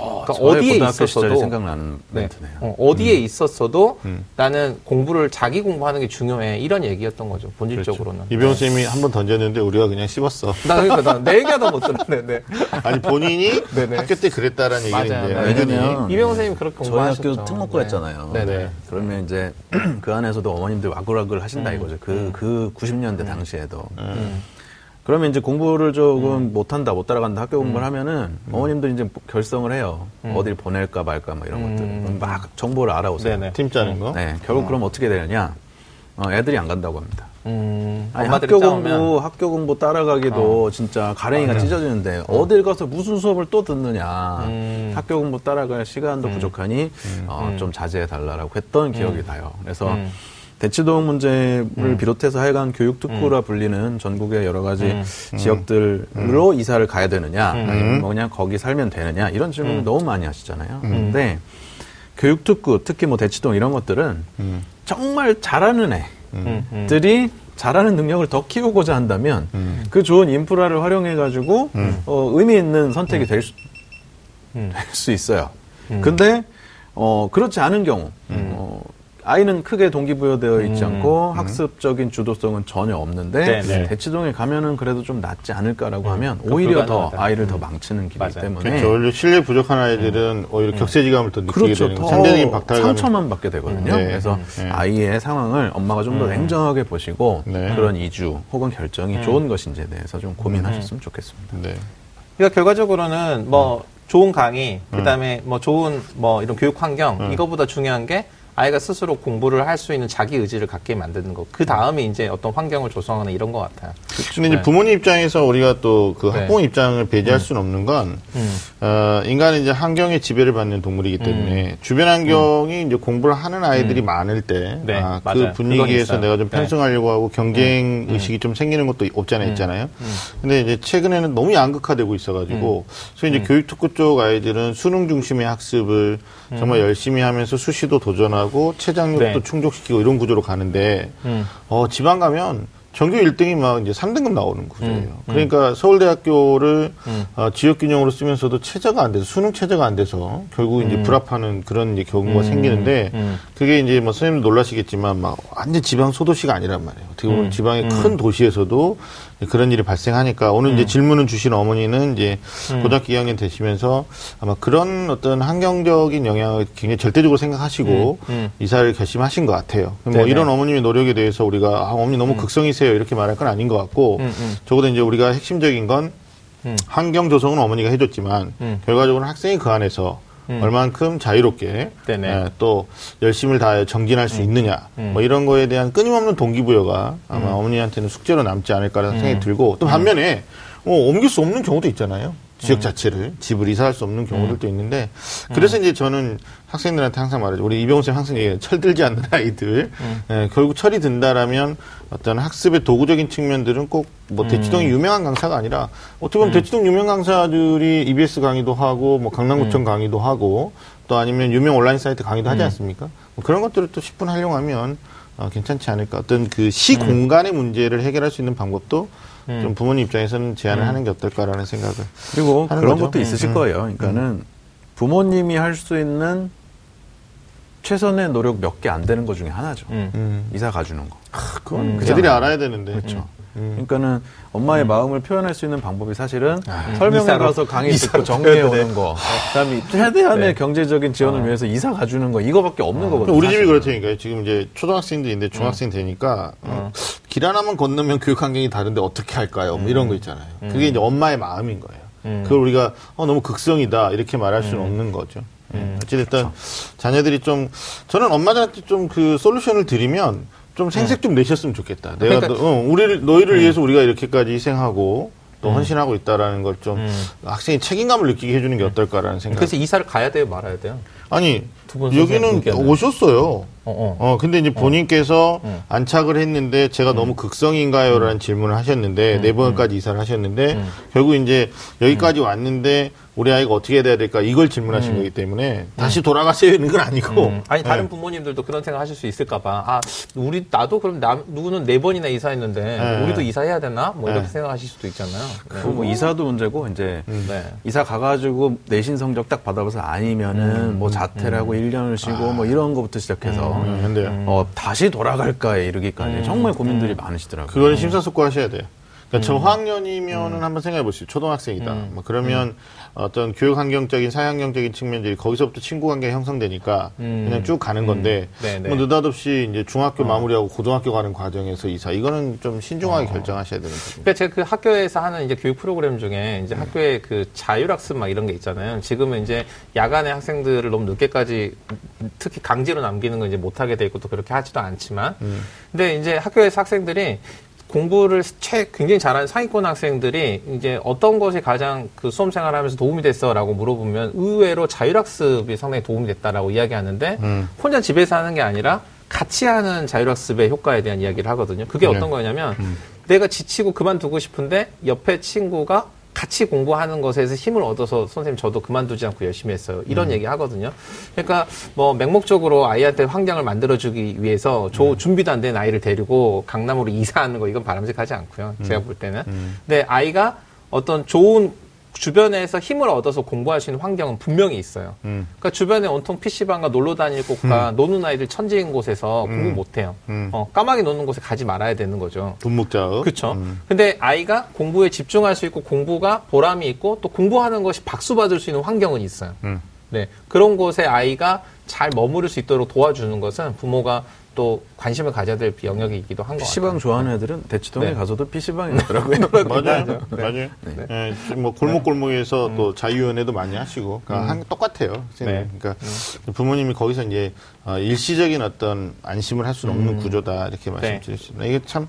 Speaker 3: 그러니까
Speaker 2: 저의
Speaker 3: 어디에 있었어도
Speaker 2: 생각나는
Speaker 3: 네.
Speaker 2: 멘트네요.
Speaker 3: 어, 어디에 있었어도 나는 공부를 자기 공부하는 게 중요해 이런 얘기였던 거죠 본질적으로는.
Speaker 1: 이병호 쌤이 한번 던졌는데 우리가 그냥 씹었어.
Speaker 3: 나 그러니까 나내 얘기하다 못 들었네. 네.
Speaker 1: 아니 본인이
Speaker 3: 네네.
Speaker 1: 학교 때 그랬다라는
Speaker 3: 네.
Speaker 1: 은근히
Speaker 2: 왜냐면
Speaker 3: 이병호 선생님 그렇게
Speaker 2: 저희
Speaker 3: 공부하셨죠.
Speaker 2: 학교 특목고
Speaker 3: 네.
Speaker 2: 했잖아요.
Speaker 3: 네네.
Speaker 2: 그러면 이제 그 안에서도 어머님들 와글와글 하신다 이거죠. 그, 그 90년대 당시에도. 그러면 이제 공부를 조금 못한다, 못 따라간다 학교 공부를 하면은 어머님들 이제 결성을 해요. 어딜 보낼까 말까 뭐 이런 것들. 그럼 막 정보를 알아오세요.
Speaker 3: 네네.
Speaker 1: 팀 짜는 거.
Speaker 2: 네, 결국 그럼 어떻게 되느냐. 어, 애들이 안 간다고 합니다.
Speaker 3: 음,
Speaker 2: 아니, 학교
Speaker 3: 어.
Speaker 2: 공부, 학교 공부 따라가기도 진짜 가랭이가 찢어지는데 어 딜 가서 무슨 수업을 또 듣느냐.
Speaker 3: 음.
Speaker 2: 학교 공부 따라갈 시간도 부족하니 어, 좀 자제해 달라라고 했던 기억이 나요. 그래서
Speaker 3: 음.
Speaker 2: 대치동 문제를 비롯해서 하여간 교육 특구라
Speaker 3: 음.
Speaker 2: 불리는 전국의 여러 가지 지역들로 이사를 가야 되느냐,
Speaker 3: 음.
Speaker 2: 아니면 뭐 그냥 거기 살면 되느냐 이런 질문을 너무 많이 하시잖아요. 근데 교육 특구, 특히 뭐 대치동 이런 것들은 정말 잘하는 애.
Speaker 3: 음, 음.
Speaker 2: 들이 잘하는 능력을 더 키우고자 한다면 그 좋은 인프라를 활용해 가지고 어, 의미 있는 선택이 될수
Speaker 3: 음.
Speaker 2: 될수 있어요. 근데 어, 그렇지 않은 경우 어, 아이는 크게 동기부여되어 있지 않고 학습적인 주도성은 전혀 없는데
Speaker 3: 네, 네.
Speaker 2: 대치동에 가면은 그래도 좀 낫지 않을까라고 하면 오히려 더
Speaker 3: 불가능하다.
Speaker 2: 아이를 더 망치는 길이기
Speaker 3: 맞아요.
Speaker 2: 때문에
Speaker 1: 그렇죠. 원래 실력 부족한 아이들은 오히려 격세지감을 더 느끼게
Speaker 2: 그렇죠.
Speaker 1: 되는
Speaker 2: 더.
Speaker 1: 상대적인 박탈감을
Speaker 2: 상처만 받게 되거든요.
Speaker 1: 네.
Speaker 2: 그래서
Speaker 1: 네.
Speaker 2: 아이의 상황을 엄마가 좀 더 냉정하게 보시고
Speaker 1: 네.
Speaker 2: 그런 이주 혹은 결정이 좋은 것인지에 대해서 좀 고민하셨으면 좋겠습니다.
Speaker 1: 네.
Speaker 3: 그러니까 결과적으로는 뭐 좋은 강의, 그다음에 뭐 좋은 뭐 이런 교육 환경 이거보다 중요한 게 아이가 스스로 공부를 할 수 있는 자기 의지를 갖게 만드는 거. 그 다음에 이제 어떤 환경을 조성하는 이런 것 같아요.
Speaker 1: 근데 이제
Speaker 3: 네.
Speaker 1: 부모님 입장에서 우리가 또그
Speaker 3: 네.
Speaker 1: 학부모 입장을 배제할 수는 없는 건,
Speaker 3: 음.
Speaker 1: 어, 인간은 이제 환경에 지배를 받는 동물이기 때문에 주변 환경이 이제 공부를 하는 아이들이 많을 때,
Speaker 3: 네,
Speaker 1: 아, 그 분위기에서. 내가 좀
Speaker 3: 네.
Speaker 1: 편승하려고 하고 경쟁 의식이 좀 생기는 것도 없잖아요, 있잖아요. 근데 이제 최근에는 너무 양극화되고 있어가지고, 그래서 이제 교육 특구 쪽 아이들은 수능 중심의 학습을 정말 열심히 하면서 수시도 도전하고 체장력도
Speaker 3: 네.
Speaker 1: 충족시키고 이런 구조로 가는데,
Speaker 3: 음.
Speaker 1: 어, 지방 가면 전교 1등이 막 이제 3등급 나오는 구조예요.
Speaker 3: 음,
Speaker 1: 그러니까 서울대학교를 어, 지역균형으로 쓰면서도 체제가 안 돼서 수능 체제가 안 돼서 결국 이제 불합하는 그런 이제 경우가 생기는데
Speaker 3: 음.
Speaker 1: 그게 이제 뭐 선생님도 놀라시겠지만 막 완전 지방 소도시가 아니란 말이에요. 어떻게 보면
Speaker 3: 음.
Speaker 1: 지방의 큰 도시에서도 그런 일이 발생하니까 오늘
Speaker 3: 음.
Speaker 1: 이제 질문을 주신 어머니는 이제 고등학교 2학년 되시면서 아마 그런 어떤 환경적인 영향을 굉장히 절대적으로 생각하시고
Speaker 3: 음, 음.
Speaker 1: 이사를 결심하신 것 같아요. 뭐. 이런 어머님의 노력에 대해서 우리가 아, 어머니 너무 극성이세요 이렇게 말할 건 아닌 것 같고
Speaker 3: 음, 음.
Speaker 1: 적어도 이제 우리가 핵심적인 건
Speaker 3: 음.
Speaker 1: 환경 조성은 어머니가 해줬지만
Speaker 3: 음.
Speaker 1: 결과적으로 학생이 그 안에서
Speaker 3: 음.
Speaker 1: 얼만큼 자유롭게. 예, 또 열심을 다해 정진할 수 있느냐
Speaker 3: 음.
Speaker 1: 뭐 이런 거에 대한 끊임없는 동기부여가 아마 어머니한테는 숙제로 남지 않을까라는
Speaker 3: 음.
Speaker 1: 생각이 들고 또 반면에 어, 옮길 수 없는 경우도 있잖아요. 지역 자체를 집을 이사할 수 없는 경우들도 있는데 그래서 이제 저는 학생들한테 항상 말하죠. 우리 이병호 쌤 항상 얘기해요. 철들지 않는 아이들. 예, 결국 철이 든다라면 어떤 학습의 도구적인 측면들은 꼭 뭐 대치동이 유명한 강사가 아니라 어떻게 보면 대치동 유명 강사들이 EBS 강의도 하고 뭐 강남구청 강의도 하고 또 아니면 유명 온라인 사이트 강의도 하지 않습니까? 뭐 그런 것들을 또 10분 활용하면 어, 괜찮지 않을까. 어떤 그 시 공간의 문제를 해결할 수 있는 방법도 좀 부모님 입장에서는 제안을 하는 게 어떨까라는 생각을.
Speaker 2: 그리고 그런
Speaker 1: 거죠.
Speaker 2: 것도 있으실
Speaker 1: 음, 음.
Speaker 2: 거예요. 그러니까는 부모님이 할 수 있는 최선의 노력 몇 개 안 되는 것 중에 하나죠.
Speaker 3: 음.
Speaker 1: 음.
Speaker 2: 이사 가주는 거.
Speaker 1: 그건
Speaker 2: 그잖아요.
Speaker 1: 애들이 알아야 되는데.
Speaker 2: 그렇죠.
Speaker 1: 음.
Speaker 2: 그러니까는 엄마의 마음을 표현할 수 있는 방법이 사실은 설명회
Speaker 3: 이사로-
Speaker 2: 가서 강의 듣고 정리해 오는 거, 그다음에 최대한의
Speaker 3: 네.
Speaker 2: 경제적인 지원을 위해서 이사 가주는 거 이거밖에 없는 거거든요.
Speaker 1: 우리 집이. 그렇다니까요. 지금 이제 초등학생들인데 중학생 되니까 어, 길 하나만 건너면 교육 환경이 다른데 어떻게 할까요? 뭐 이런 거 있잖아요. 그게 이제 엄마의 마음인 거예요. 그걸 우리가 어, 너무 극성이다 이렇게 말할 수는 없는 거죠. 예. 어찌됐든 자녀들이 좀 저는 엄마들한테 좀 그 솔루션을 드리면 좀 생색 좀 내셨으면 좋겠다. 내가
Speaker 3: 그러니까-
Speaker 1: 너, 어, 우리를 너희를 위해서 우리가 이렇게까지 희생하고 또 헌신하고 있다라는 걸좀 학생이 책임감을 느끼게 해주는 게 어떨까라는 생각.
Speaker 3: 그래서 이사를 가야 돼요, 말아야 돼요?
Speaker 1: 아니
Speaker 3: 두분
Speaker 1: 여기는? 오셨어요.
Speaker 3: 어, 어.
Speaker 1: 어, 근데 이제 본인께서
Speaker 3: 음.
Speaker 1: 안착을 했는데 제가 너무 극성인가요? 라는 질문을 하셨는데
Speaker 3: 음.
Speaker 1: 네 번까지 이사를 하셨는데 결국 이제 여기까지 왔는데 우리 아이가 어떻게 해야 될까 이걸 질문하신 거기 때문에 다시 돌아가세요 이런 건 아니고
Speaker 3: 음. 아니 다른
Speaker 1: 네.
Speaker 3: 부모님들도 그런 생각 하실 수 있을까봐 아 우리 나도 그럼 남 누구는 네 번이나 이사했는데
Speaker 1: 네.
Speaker 3: 우리도 이사해야 되나 뭐 이렇게
Speaker 1: 네.
Speaker 3: 생각하실 수도 있잖아요. 네.
Speaker 2: 그뭐 이사도 문제고 이제
Speaker 3: 네.
Speaker 2: 이사 가가지고 내신 성적 딱 받아봐서 아니면은 뭐 자퇴라고 1년을 쉬고 뭐 이런 거부터 시작해서
Speaker 1: 음, 근데요.
Speaker 2: 어, 다시 돌아갈까에 이르기까지 정말 고민들이 많으시더라고요.
Speaker 1: 그거는 심사숙고하셔야 돼요. 그러니까 저학년이면은 한번 생각해 보시죠. 초등학생이다. 뭐 그러면 어떤 교육 환경적인 사회 환경적인 측면들이 거기서부터 친구 관계가 형성되니까 그냥 쭉 가는 건데
Speaker 3: 네, 네.
Speaker 1: 뭐 느닷없이 이제 중학교 마무리하고 고등학교 가는 과정에서 이사 이거는 좀 신중하게 결정하셔야 되는 부분.
Speaker 3: 그러니까 제가 그 학교에서 하는 이제 교육 프로그램 중에 이제 학교에 그 자율학습 막 이런 게 있잖아요. 지금은 이제 야간에 학생들을 너무 늦게까지 특히 강제로 남기는 건 이제 못 하게 돼 있고 또 그렇게 하지도 않지만. 근데 이제 학교에서 학생들이 공부를 최 굉장히 잘하는 상위권 학생들이 이제 어떤 것이 가장 그 수험 생활하면서 도움이 됐어라고 물어보면 의외로 자율학습이 상당히 도움이 됐다라고 이야기하는데 혼자 집에서 하는 게 아니라 같이 하는 자율학습의 효과에 대한 이야기를 하거든요. 그게
Speaker 1: 네.
Speaker 3: 어떤 거냐면 내가 지치고 그만두고 싶은데 옆에 친구가 같이 공부하는 것에서 힘을 얻어서 선생님 저도 그만두지 않고 열심히 했어요. 이런
Speaker 1: 음.
Speaker 3: 얘기 하거든요. 그러니까 뭐 맹목적으로 아이한테 환경을 만들어주기 위해서
Speaker 1: 네.
Speaker 3: 조, 준비도 안 된 아이를 데리고 강남으로 이사하는 거 이건 바람직하지 않고요.
Speaker 1: 음.
Speaker 3: 제가 볼 때는. 근데 아이가 어떤 좋은 주변에서 힘을 얻어서 공부할 수 있는 환경은 분명히 있어요.
Speaker 1: 음.
Speaker 3: 그러니까 주변에 온통 PC방과 놀러 다닐 곳과 노는 아이들 천지인 곳에서 공부 못 해요.
Speaker 1: 음.
Speaker 3: 어, 까마귀 노는 곳에 가지 말아야 되는 거죠.
Speaker 1: 돈목자업.
Speaker 3: 그렇죠. 근데 아이가 공부에 집중할 수 있고 공부가 보람이 있고 또 공부하는 것이 박수 받을 수 있는 환경은 있어요.
Speaker 1: 음.
Speaker 3: 네. 그런 곳에 아이가 잘 머무를 수 있도록 도와주는 것은 부모가 또 관심을 가져야 될 영역이기도 한 것 같아요.
Speaker 2: PC방 좋아하는 애들은 대치동에
Speaker 3: 네.
Speaker 2: 가서도 PC방이 있더라고요.
Speaker 1: 맞아요. 맞아요. 예, 지금 뭐 골목골목에서 또 자유연애도 많이 하시고, 그러니까 한, 똑같아요. 선생님.
Speaker 3: 네.
Speaker 1: 그러니까 부모님이 거기서 이제 어, 일시적인 어떤 안심을 할 수는 없는 구조다 이렇게 말씀드렸습니다. 이게 참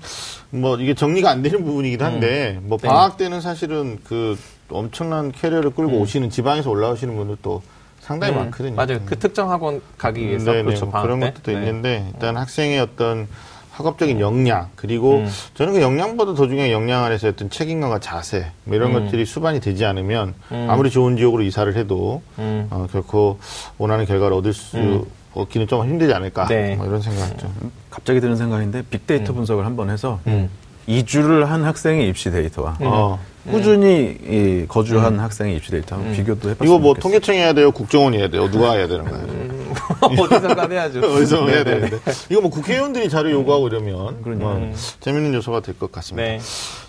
Speaker 1: 뭐 이게 정리가 안 되는 부분이긴 한데, 뭐
Speaker 3: 네.
Speaker 1: 방학 때는 사실은 그 엄청난 캐리어를 끌고 오시는 지방에서 올라오시는 분들 또 상당히
Speaker 3: 음,
Speaker 1: 많거든요.
Speaker 3: 맞아요. 그 특정 학원 가기 위해서
Speaker 1: 네네,
Speaker 3: 그렇죠.
Speaker 1: 뭐 그런
Speaker 3: 때.
Speaker 1: 것도
Speaker 3: 네.
Speaker 1: 있는데 일단 학생의 어떤 학업적인 역량 그리고
Speaker 3: 음.
Speaker 1: 저는 그 역량보다 더 중요한 역량 안에서 어떤 책임감과 자세 뭐 이런
Speaker 3: 음.
Speaker 1: 것들이 수반이 되지 않으면 아무리 좋은 지역으로 이사를 해도
Speaker 3: 음.
Speaker 1: 어, 결코 원하는 결과를 얻을 수 얻기는 좀 힘들지 않을까
Speaker 3: 네.
Speaker 1: 뭐 이런 생각이죠.
Speaker 2: 갑자기 드는 생각인데 빅데이터 분석을 한번 해서
Speaker 3: 음.
Speaker 2: 이주를 한 학생의 입시 데이터와
Speaker 1: 어.
Speaker 2: 꾸준히 이 거주한 학생의 입시 데이터 한번 비교도 해봤으면
Speaker 1: 이거 뭐
Speaker 2: 좋겠어요.
Speaker 1: 통계청 해야 돼요, 국정원 해야 돼요, 누가 해야 되는 거예요?
Speaker 3: 어디선가 해야죠.
Speaker 1: 어디서 해야
Speaker 3: 네네네.
Speaker 1: 되는데 이거 뭐 국회의원들이 자료 요구하고 이러면
Speaker 2: 그러니까.
Speaker 1: 뭐 재밌는 요소가 될 것 같습니다.
Speaker 3: 네.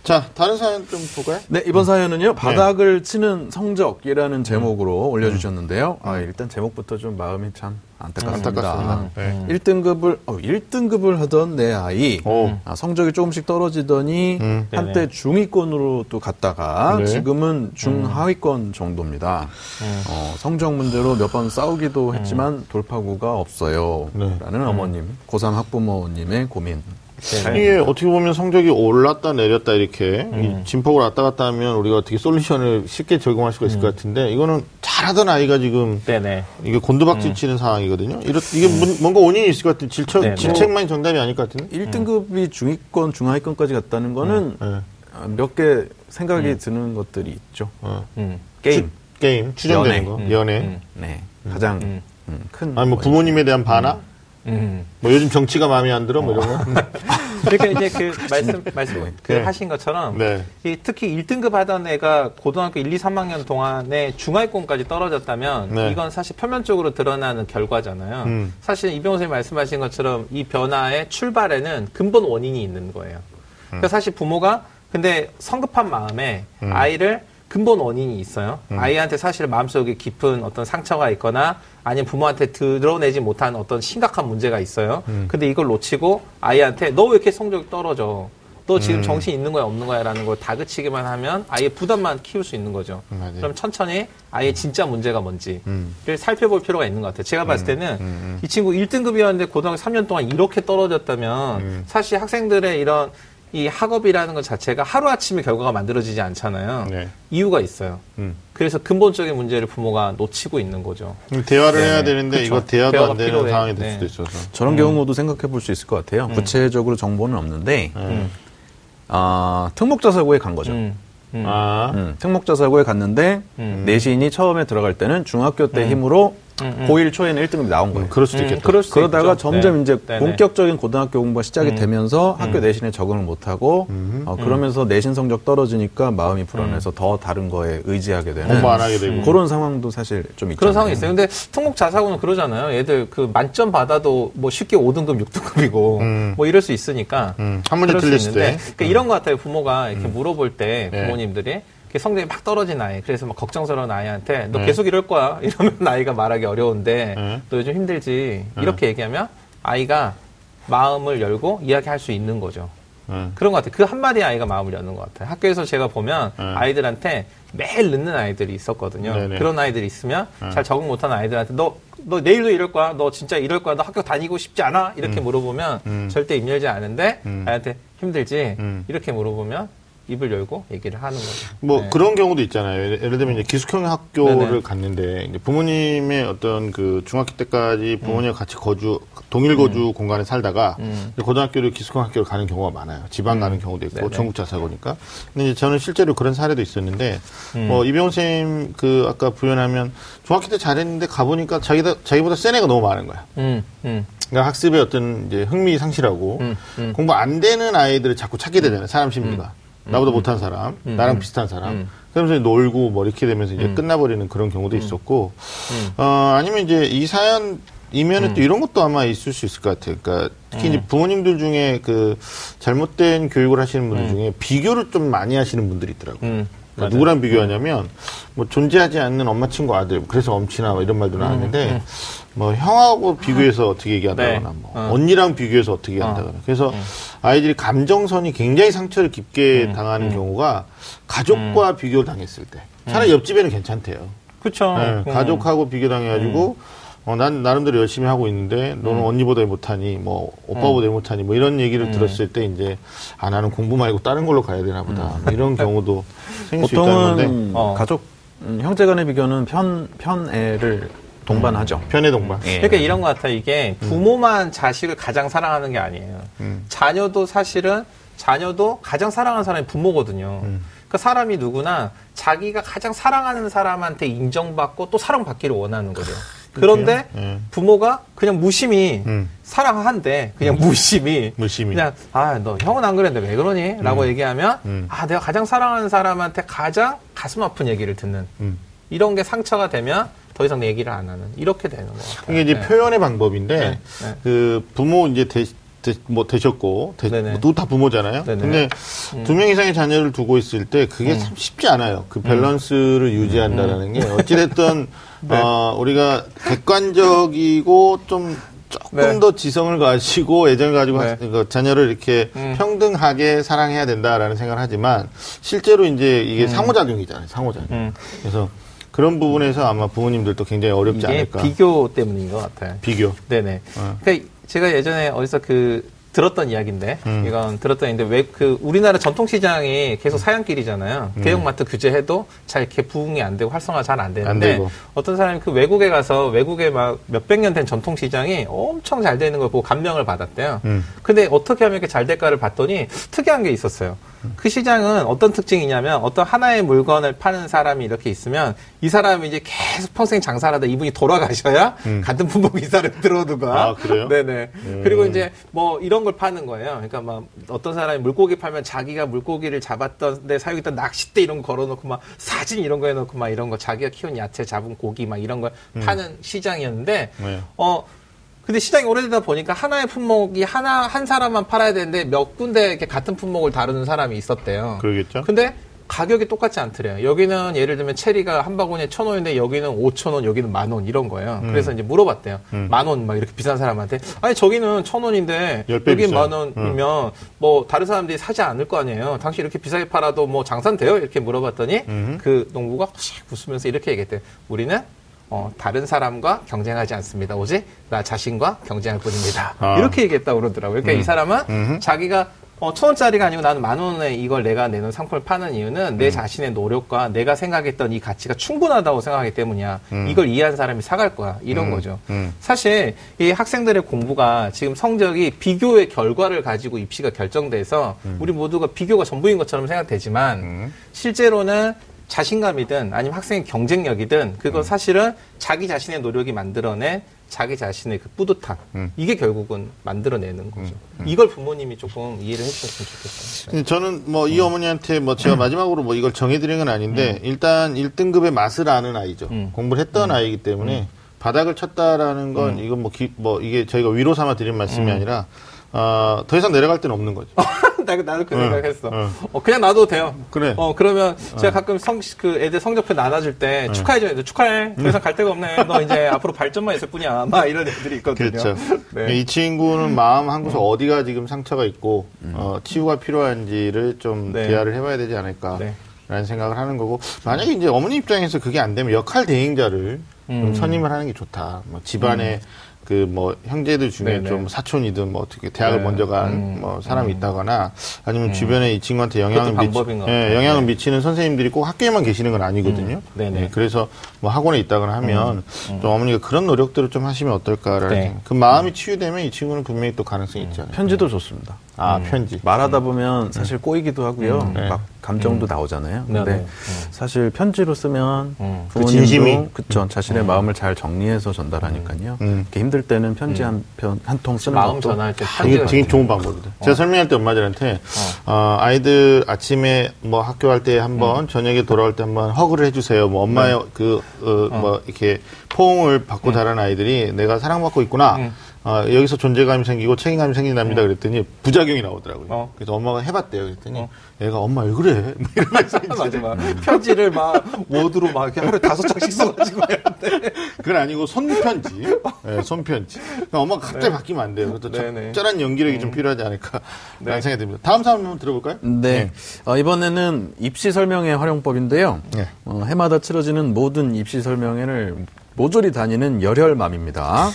Speaker 1: 자 다른 사연 좀 볼까요?
Speaker 2: 네, 이번 사연은요, 바닥을 치는 성적이라는 제목으로 올려주셨는데요. 아, 일단 제목부터 좀 마음이 참 안타깝습니다.
Speaker 1: 안타깝습니다. 네.
Speaker 2: 1등급을, 어, 1등급을 하던 내 아이,
Speaker 1: 오.
Speaker 2: 아, 성적이 조금씩 떨어지더니
Speaker 1: 음.
Speaker 2: 한때 중위권으로 또 갔다 가
Speaker 1: 네.
Speaker 2: 지금은 중하위권 정도입니다. 어, 성적 문제로 몇 번 싸우기도 했지만 돌파구가 없어요.
Speaker 1: 네.
Speaker 2: 라는 어머님, 고3 학부모님의 고민.
Speaker 3: 네.
Speaker 1: 이게 어떻게 보면 성적이 올랐다 내렸다 이렇게 이 진폭을 왔다 갔다 하면 우리가 어떻게 솔루션을 쉽게 적용할 수가 있을 것 같은데 이거는 잘하던 아이가 지금
Speaker 3: 네네.
Speaker 1: 이게 곤두박질 치는 상황이거든요. 이렇, 이게 뭔- 뭔가 원인이 있을 것 같은 질책,
Speaker 3: 네, 뭐.
Speaker 1: 질책만이 정답이 아닐 것 같은데.
Speaker 2: 1등급이 중위권, 중하위권까지 갔다는 거는
Speaker 1: 네.
Speaker 2: 몇 개 생각이 드는 것들이 있죠.
Speaker 1: 어.
Speaker 3: 음.
Speaker 2: 게임.
Speaker 1: 게임 추정되는
Speaker 2: 연애.
Speaker 1: 거,
Speaker 3: 음.
Speaker 1: 연애.
Speaker 3: 음.
Speaker 2: 네. 가장
Speaker 3: 음.
Speaker 2: 음, 큰.
Speaker 1: 아니 뭐 부모님에 대한 반항.
Speaker 3: 음.
Speaker 1: 뭐 요즘 정치가 마음에 안 들어 뭐 이런 거.
Speaker 3: 그러니까 이제 그 말씀 말씀 그
Speaker 1: 네.
Speaker 3: 하신 것처럼
Speaker 1: 네.
Speaker 3: 이 특히 1등급 하던 애가 고등학교 1, 2, 3학년 동안에 중하위권까지 떨어졌다면
Speaker 1: 네.
Speaker 3: 이건 사실 표면적으로 드러나는 결과잖아요.
Speaker 1: 음.
Speaker 3: 사실 이병호 선생님 말씀하신 것처럼 이 변화의 출발에는 근본 원인이 있는 거예요.
Speaker 1: 음.
Speaker 3: 그러니까 사실 부모가 근데 성급한 마음에 아이를 근본 원인이 있어요.
Speaker 1: 음.
Speaker 3: 아이한테 사실 마음속에 깊은 어떤 상처가 있거나 아니면 부모한테 드러내지 못한 어떤 심각한 문제가 있어요.
Speaker 1: 음.
Speaker 3: 근데 이걸 놓치고 아이한테 너 왜 이렇게 성적이 떨어져? 너 지금
Speaker 1: 음.
Speaker 3: 정신 있는 거야 없는 거야라는 걸 다그치기만 하면 아이의 부담만 키울 수 있는 거죠.
Speaker 1: 맞아요.
Speaker 3: 그럼 천천히 아이의 진짜 문제가 뭔지를
Speaker 1: 음.
Speaker 3: 살펴볼 필요가 있는 것 같아요. 제가 봤을 때는 이 친구 1등급이었는데 고등학교 3년 동안 이렇게 떨어졌다면
Speaker 1: 음.
Speaker 3: 사실 학생들의 이런 이 학업이라는 것 자체가 하루아침에 결과가 만들어지지 않잖아요.
Speaker 1: 네.
Speaker 3: 이유가 있어요.
Speaker 1: 음.
Speaker 3: 그래서 근본적인 문제를 부모가 놓치고 있는 거죠.
Speaker 1: 대화를
Speaker 3: 네.
Speaker 1: 해야 되는데
Speaker 3: 그쵸.
Speaker 1: 이거 대화도 안 되는
Speaker 3: 필요해.
Speaker 1: 상황이 될
Speaker 3: 네.
Speaker 1: 수도 있어서.
Speaker 2: 저런 경우도 생각해 볼 수 있을 것 같아요. 구체적으로 정보는 없는데,
Speaker 3: 음.
Speaker 2: 아, 특목자 사고에 간 거죠.
Speaker 3: 음. 음.
Speaker 1: 아.
Speaker 2: 음, 특목자 사고에 갔는데
Speaker 3: 음.
Speaker 2: 내신이 처음에 들어갈 때는 중학교 때 힘으로 고1 초에는 1등급이 나온 거예요.
Speaker 1: 그럴 수도 있겠다.
Speaker 3: 그럴 수도
Speaker 2: 그러다가
Speaker 3: 있죠.
Speaker 2: 점점
Speaker 3: 네.
Speaker 2: 이제
Speaker 3: 네네.
Speaker 2: 본격적인 고등학교 공부가 시작이 되면서 학교 내신에 적응을 못하고 어, 그러면서 내신 성적 떨어지니까 마음이 불안해서 더 다른 거에 의지하게 되는
Speaker 1: 공부 안 하게 되고.
Speaker 2: 그런 상황도 사실 좀 있죠.
Speaker 3: 그런 상황이 있어요. 근데 통곡 자사고는 그러잖아요. 얘들 그 만점 받아도 뭐 쉽게 5등급, 6등급이고 뭐 이럴 수 있으니까.
Speaker 1: 음, 한 문제
Speaker 3: 그럴 수 있는데
Speaker 1: 때.
Speaker 3: 그러니까 이런 것 같아요. 부모가 이렇게 물어볼 때
Speaker 1: 네.
Speaker 3: 부모님들이 이렇게 성적이 막 떨어진 아이, 그래서 막 걱정스러운 아이한테 너
Speaker 1: 네.
Speaker 3: 계속 이럴 거야. 이러면 아이가 말하기 어려운데
Speaker 1: 네.
Speaker 3: 너 요즘 힘들지. 이렇게 얘기하면 아이가 마음을 열고 이야기할 수 있는 거죠.
Speaker 1: 음.
Speaker 3: 그런 것 같아요. 그 한마디 아이가 마음을 여는 것 같아요. 학교에서 제가 보면
Speaker 1: 네.
Speaker 3: 아이들한테 매일 늦는 아이들이 있었거든요.
Speaker 1: 네네.
Speaker 3: 그런 아이들이 있으면 잘 적응 못하는 아이들한테 너, 너 내일도 이럴 거야? 너 진짜 이럴 거야? 너 학교 다니고 싶지 않아? 이렇게 물어보면
Speaker 1: 음.
Speaker 3: 절대 입 열지 않은데
Speaker 1: 음.
Speaker 3: 아이한테 힘들지?
Speaker 1: 음.
Speaker 3: 이렇게 물어보면 입을 열고 얘기를 하는 거죠.
Speaker 1: 뭐
Speaker 3: 네.
Speaker 1: 그런 경우도 있잖아요. 예를 예를 들면 이제 기숙형 학교를
Speaker 3: 네네.
Speaker 1: 갔는데 이제 부모님의 어떤 그 중학교 때까지
Speaker 3: 음.
Speaker 1: 부모님과 같이 거주 동일 거주 공간에 살다가
Speaker 3: 음.
Speaker 1: 고등학교를 기숙형 학교를 가는 경우가 많아요. 지방 가는 경우도 있고
Speaker 3: 네네.
Speaker 1: 전국 자 사고니까. 근데 이제 저는 실제로 그런 사례도 있었는데
Speaker 3: 음.
Speaker 1: 뭐 이병훈 선생님 그 아까 부연하면 중학교 때 잘했는데 가보니까 자기다 자기보다 센 애가 너무 많은 거야.
Speaker 3: 음, 음,
Speaker 1: 그러니까 학습에 어떤 이제 흥미 상실하고
Speaker 3: 음, 음.
Speaker 1: 공부 안 되는 아이들을 자꾸 찾게 되잖아요. 사람 심리가. 나보다 못한 사람, 나랑 비슷한 사람.
Speaker 3: 음.
Speaker 1: 그러면서 놀고 뭐 이렇게 되면서 이제 끝나버리는 그런 경우도 있었고,
Speaker 3: 음.
Speaker 1: 어, 아니면 이제 이 사연, 이면에 또 이런 것도 아마 있을 수 있을 것 같아요. 그러니까 특히
Speaker 3: 음.
Speaker 1: 이제 부모님들 중에 그 잘못된 교육을 하시는 분들 중에 비교를 좀 많이 하시는 분들이 있더라고요.
Speaker 3: 음.
Speaker 1: 그러니까 누구랑 비교하냐면 뭐 존재하지 않는 엄마 친구 아들 그래서 엄친아 뭐 이런 말도 나왔는데 뭐 형하고 비교해서 어떻게 얘기한다거나
Speaker 3: 네.
Speaker 1: 뭐
Speaker 3: 어.
Speaker 1: 언니랑 비교해서 어떻게 한다거나 그래서 아이들이 감정선이 굉장히 상처를 깊게 당하는 경우가 가족과 비교를 당했을 때 차라리 옆집에는 괜찮대요.
Speaker 3: 그쵸.
Speaker 1: 네,
Speaker 3: 음.
Speaker 1: 가족하고 비교당해가지고 어, 난 나름대로 열심히 하고 있는데 너는
Speaker 3: 음.
Speaker 1: 언니보다 못하니 뭐 오빠보다 못하니 뭐 이런 얘기를 들었을 때 이제 아 나는 공부 말고 다른 걸로 가야 되나 보다 뭐 이런 경우도 생길 수 있다는 건데
Speaker 3: 어.
Speaker 2: 가족 음, 형제간의 비교는 편 편애를 동반하죠.
Speaker 1: 편의 동반.
Speaker 2: 예.
Speaker 3: 그러니까 이런 것 같아요. 이게 부모만 자식을 가장 사랑하는 게 아니에요.
Speaker 1: 음.
Speaker 3: 자녀도 사실은 자녀도 가장 사랑하는 사람이 부모거든요.
Speaker 1: 음.
Speaker 3: 그러니까 사람이 누구나 자기가 가장 사랑하는 사람한테 인정받고 또 사랑받기를 원하는 거죠. 그런데
Speaker 1: 예.
Speaker 3: 부모가 그냥 무심히
Speaker 1: 음.
Speaker 3: 사랑한데 그냥 무심히
Speaker 1: 무심히.
Speaker 3: 그냥 아 너 형은 안 그랬는데 왜 그러니? 라고 얘기하면
Speaker 1: 음.
Speaker 3: 아 내가 가장 사랑하는 사람한테 가장 가슴 아픈 얘기를 듣는
Speaker 1: 음.
Speaker 3: 이런 게 상처가 되면 더 이상 얘기를 안 하는 이렇게 되는 것 같아요.
Speaker 1: 이게 이제
Speaker 3: 네.
Speaker 1: 표현의 방법인데
Speaker 3: 네, 네.
Speaker 1: 그 부모 이제 되, 되- 뭐 되셨고 되,
Speaker 3: 네네.
Speaker 1: 누구 다 부모잖아요.
Speaker 3: 네네. 음.
Speaker 1: 근데 두명 이상의 자녀를 두고 있을 때 그게 참 쉽지 않아요. 그 밸런스를 유지한다라는 게 어찌됐든
Speaker 3: 음. 네.
Speaker 1: 어, 우리가 객관적이고 좀 조금
Speaker 3: 네.
Speaker 1: 더 지성을 가지고 애정을 가지고
Speaker 3: 네.
Speaker 1: 하- 그 자녀를 이렇게
Speaker 3: 음.
Speaker 1: 평등하게 사랑해야 된다라는 생각을 하지만 실제로 이제 이게 상호작용이잖아요. 상호작용.
Speaker 3: 음.
Speaker 1: 그래서 그런 부분에서 아마 부모님들도 굉장히 어렵지 않을까.
Speaker 3: 비교 때문인 것 같아요.
Speaker 1: 비교.
Speaker 3: 네네.
Speaker 1: 어.
Speaker 3: 그러니까 제가 예전에 어디서 그 들었던 이야기인데
Speaker 1: 음.
Speaker 3: 이건 들었던 인데 왜 그 우리나라 전통 시장이 계속 사양길이잖아요. 대형마트 규제해도 잘 이렇게 부응이 안 되고 활성화
Speaker 1: 잘안안
Speaker 3: 되는데
Speaker 1: 되고.
Speaker 3: 어떤 사람이 그 외국에 가서 외국에 막 몇백 년 된 전통 시장이 엄청 잘 되는 걸 보고 감명을 받았대요.
Speaker 1: 음.
Speaker 3: 근데 어떻게 하면 이렇게 잘 될까를 봤더니 특이한 게 있었어요. 그 시장은 어떤 특징이냐면 어떤 하나의 물건을 파는 사람이 이렇게 있으면 이 사람이 이제 계속 평생 장사를 하다 이분이 돌아가셔야 같은 품목 이사를 들어두가.
Speaker 1: 음. 아, 그래요?
Speaker 3: 네네. 그리고 이제 뭐 이런 걸 파는 거예요. 그러니까 막 어떤 사람이 물고기 팔면 자기가 물고기를 잡았던 데 사용했던 낚싯대 이런 거 걸어놓고 막 사진 이런 거 해놓고 막 이런 거 자기가 키운 야채 잡은 고기 막 이런 걸 파는 시장이었는데
Speaker 1: 네.
Speaker 3: 어 근데 시장이 오래되다 보니까 하나의 품목이 하나 한 사람만 팔아야 되는데 몇 군데 이렇게 같은 품목을 다루는 사람이 있었대요.
Speaker 1: 그러겠죠?
Speaker 3: 근데 가격이 똑같지 않더래요. 여기는 예를 들면 체리가 한 바구니에 천 원인데 여기는 오천 원, 여기는 만 원 이런 거예요.
Speaker 1: 음.
Speaker 3: 그래서 이제 물어봤대요. 만원 막 이렇게 비싼 사람한테 아니 저기는 천 원인데 여기. 만 원이면 뭐 다른 사람들이 사지 않을 거 아니에요. 당신 이렇게 비싸게 팔아도 뭐 장사는 돼요? 이렇게 물어봤더니 그 농부가 씩 웃으면서 이렇게 얘기했대요. 우리는 어, 다른 사람과 경쟁하지 않습니다. 오직 나 자신과 경쟁할 뿐입니다.
Speaker 1: 아.
Speaker 3: 이렇게 얘기했다고 그러더라고요. 그러니까 이 사람은 자기가 어, 천 원짜리가 아니고 나는 만 원에 이걸 내가 내는 상품을 파는 이유는 내 자신의 노력과 내가 생각했던 이 가치가 충분하다고 생각하기 때문이야. 이걸 이해한 사람이 사갈 거야. 이런 거죠.
Speaker 1: 음.
Speaker 3: 사실 이 학생들의 공부가 지금 성적이 비교의 결과를 가지고 입시가 결정돼서 우리 모두가 비교가 전부인 것처럼 생각되지만 실제로는 자신감이든 아니면 학생의 경쟁력이든 그거
Speaker 1: 음.
Speaker 3: 사실은 자기 자신의 노력이 만들어낸 자기 자신의 그 뿌듯함
Speaker 1: 음.
Speaker 3: 이게 결국은 만들어내는 거죠. 이걸 부모님이 조금 이해를 해주셨으면 좋겠어요.
Speaker 1: 저는 뭐 이 어머니한테 뭐 제가 마지막으로 뭐 이걸 정해드린 건 아닌데 일단 1등급의 맛을 아는 아이죠.
Speaker 3: 음.
Speaker 1: 공부를 했던 아이기 때문에 바닥을 쳤다라는 건 이건 뭐, 기- 뭐 이게 저희가 위로 삼아 드린 말씀이 아니라 어, 더 이상 내려갈 데는 없는 거죠.
Speaker 3: 나, 나도 그
Speaker 1: 응,
Speaker 3: 생각했어.
Speaker 1: 응.
Speaker 3: 어, 그냥 놔도 돼요.
Speaker 1: 그래.
Speaker 3: 어, 그러면 제가 가끔 성, 그 애들 성적표 나눠줄 때 축하해줘. 애들 축하해. 더 이상 갈 데가 없네. 너 이제 앞으로 발전만 있을 뿐이야. 막 이런 애들이 있거든요.
Speaker 1: 그렇죠.
Speaker 3: 네.
Speaker 1: 이 친구는 마음 한 구석 어디가 지금 상처가 있고 어, 치유가 필요한지를 좀
Speaker 3: 네.
Speaker 1: 대화를 해봐야 되지 않을까.
Speaker 3: 네.
Speaker 1: 라는 생각을 하는 거고 만약에 이제 어머니 입장에서 그게 안 되면 역할 대행자를
Speaker 3: 음.
Speaker 1: 좀 선임을 하는 게 좋다. 뭐 집안에 그 뭐 형제들 중에
Speaker 3: 네네.
Speaker 1: 좀 사촌이든 뭐 어떻게 대학을
Speaker 3: 네.
Speaker 1: 먼저 간
Speaker 3: 음.
Speaker 1: 뭐 사람이 있다거나 아니면 주변에 이 친구한테 영향을
Speaker 3: 그것도
Speaker 1: 미치,
Speaker 3: 방법인 것
Speaker 1: 예. 영향을
Speaker 3: 네.
Speaker 1: 미치는 선생님들이 꼭 학교에만 계시는 건 아니거든요.
Speaker 3: 음. 네네.
Speaker 1: 예, 그래서 뭐 학원에 있다거나 하면 좀 어머니가 그런 노력들을 좀 하시면 어떨까라는
Speaker 3: 네.
Speaker 1: 그 마음이 치유되면 이 친구는 분명히 또 가능성이 있잖아요.
Speaker 2: 편지도 좋습니다.
Speaker 1: 아 편지.
Speaker 2: 말하다 보면 사실 꼬이기도 하고요.
Speaker 1: 네.
Speaker 2: 막 감정도 나오잖아요.
Speaker 3: 네,
Speaker 2: 근데
Speaker 3: 네.
Speaker 2: 사실 편지로 쓰면
Speaker 3: 음.
Speaker 1: 그 진심이.
Speaker 2: 그쵸 자신의 마음을 잘 정리해서 전달하니까요.
Speaker 1: 음.
Speaker 2: 이렇게 힘들 때는 편지 한 편 한 통 쓰는
Speaker 3: 마음
Speaker 2: 것도
Speaker 3: 전할 때
Speaker 1: 되게, 되게 좋은 방법이다. 제가 설명할 때 엄마들한테 어, 아이들 아침에 뭐 학교 갈때 한번 저녁에 돌아올 때 한번 허그를 해주세요. 뭐 엄마의 그뭐 이렇게 포옹을 받고 자란 아이들이 내가 사랑받고 있구나. 어, 여기서 존재감이 생기고 책임감이 생긴답니다. 그랬더니 부작용이 나오더라고요.
Speaker 3: 어.
Speaker 1: 그래서 엄마가 해봤대요. 그랬더니 얘가 엄마 왜 그래? 뭐 이러면서 이제
Speaker 3: 맞아, 맞아. 편지를 막 워드로 막 이렇게 하루에 다섯 장씩 써가지고 했는데.
Speaker 1: 그건 아니고 손편지. 네, 손편지. 그러니까 엄마가 갑자기 바뀌면 안 돼요. 그래서
Speaker 3: 네, 네.
Speaker 1: 적절한 연기력이 좀 필요하지 않을까 라는 생각이 듭니다. 다음 사람 한번 들어볼까요?
Speaker 2: 네. 어, 이번에는 입시 설명회 활용법인데요.
Speaker 1: 네.
Speaker 2: 어, 해마다 치러지는 모든 입시 설명회를 모조리 다니는 열혈맘입니다.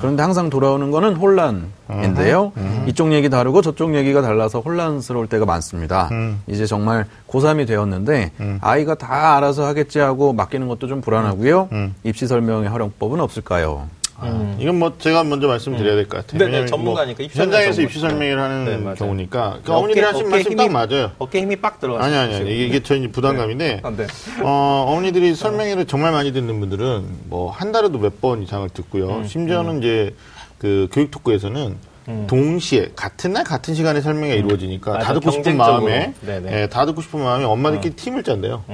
Speaker 2: 그런데 항상 돌아오는 거는 혼란인데요. 이쪽 얘기 다르고 저쪽 얘기가 달라서 혼란스러울 때가 많습니다. 이제 정말 고3이 되었는데 아이가 다 알아서 하겠지 하고 맡기는 것도 좀 불안하고요. 입시 설명회 활용법은 없을까요?
Speaker 1: 아, 이건 뭐 제가 먼저 말씀드려야 될 것 같아요.
Speaker 3: 네, 네, 전문가니까,
Speaker 1: 뭐
Speaker 3: 입시
Speaker 1: 현장에서. 입시 설명회를 하는
Speaker 3: 네.
Speaker 1: 경우니까 그 어머니들이 하신 말씀 딱 맞아요.
Speaker 3: 어깨 힘이 빡 들어가.
Speaker 1: 아니 아니 아니 이게, 이게 저희 부담감인데
Speaker 3: 아, 네.
Speaker 1: 어, 어머니들이 설명회를 정말 많이 듣는 분들은 뭐 한 달에도 몇 번 이상을 듣고요.
Speaker 3: 음,
Speaker 1: 심지어는 이제 그 교육 특구에서는 동시에 같은 날 같은 시간에 설명회가 이루어지니까 다
Speaker 3: 음. 맞아,
Speaker 1: 듣고 싶은. 마음에. 예, 다 듣고 싶은 마음에 엄마들끼리 팀을 짠대요.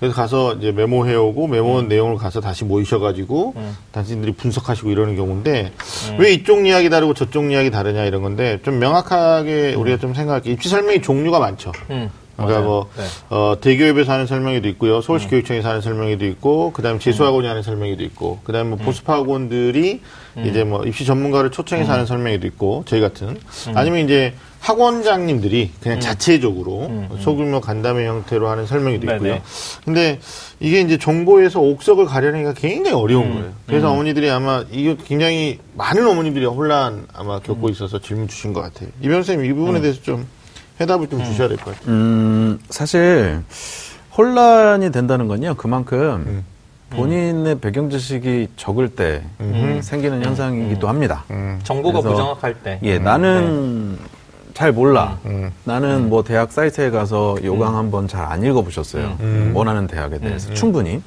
Speaker 3: 음.
Speaker 1: 그래서 가서 이제 메모해오고 메모한 내용을 가서 다시 모이셔가지고 당신들이 분석하시고 이러는 경우인데 왜 이쪽 이야기 다르고 저쪽 이야기 다르냐 이런 건데 좀 명확하게 우리가 좀 생각할 게 입시 설명이 종류가 많죠.
Speaker 3: 음.
Speaker 1: 그러니까
Speaker 3: 맞아요.
Speaker 1: 뭐
Speaker 3: 네.
Speaker 1: 어, 대교협에서 하는 설명회도 있고요, 서울시 교육청에서 하는 설명회도 있고, 그다음에 재수학원이 하는 설명회도 있고, 그다음에 뭐 보습학원들이 이제 뭐 입시 전문가를 초청해서 하는 설명회도 있고, 저희 같은 아니면 이제 학원장님들이 그냥 자체적으로 소규모 간담회 형태로 하는 설명회도
Speaker 3: 네네.
Speaker 1: 있고요. 근데 이게 이제 정보에서 옥석을 가려내기가 굉장히 어려운 거예요. 그래서 어머니들이 아마 이게 굉장히 많은 어머니들이 혼란 아마 겪고 있어서 질문 주신 것 같아요. 이 변호사님 이 부분에 대해서 좀 해답을 좀 주셔야 될 것 같아요.
Speaker 2: 음, 사실 혼란이 된다는 건요. 그만큼 본인의 배경 지식이 적을 때 생기는 현상이기도 합니다.
Speaker 3: 정보가
Speaker 2: 그래서-
Speaker 3: 부정확할 때.
Speaker 2: 예, 나는 잘 몰라. 나는 뭐 대학 사이트에 가서 요강 한번 잘 안 읽어보셨어요. 원하는 대학에 대해서. 충분히.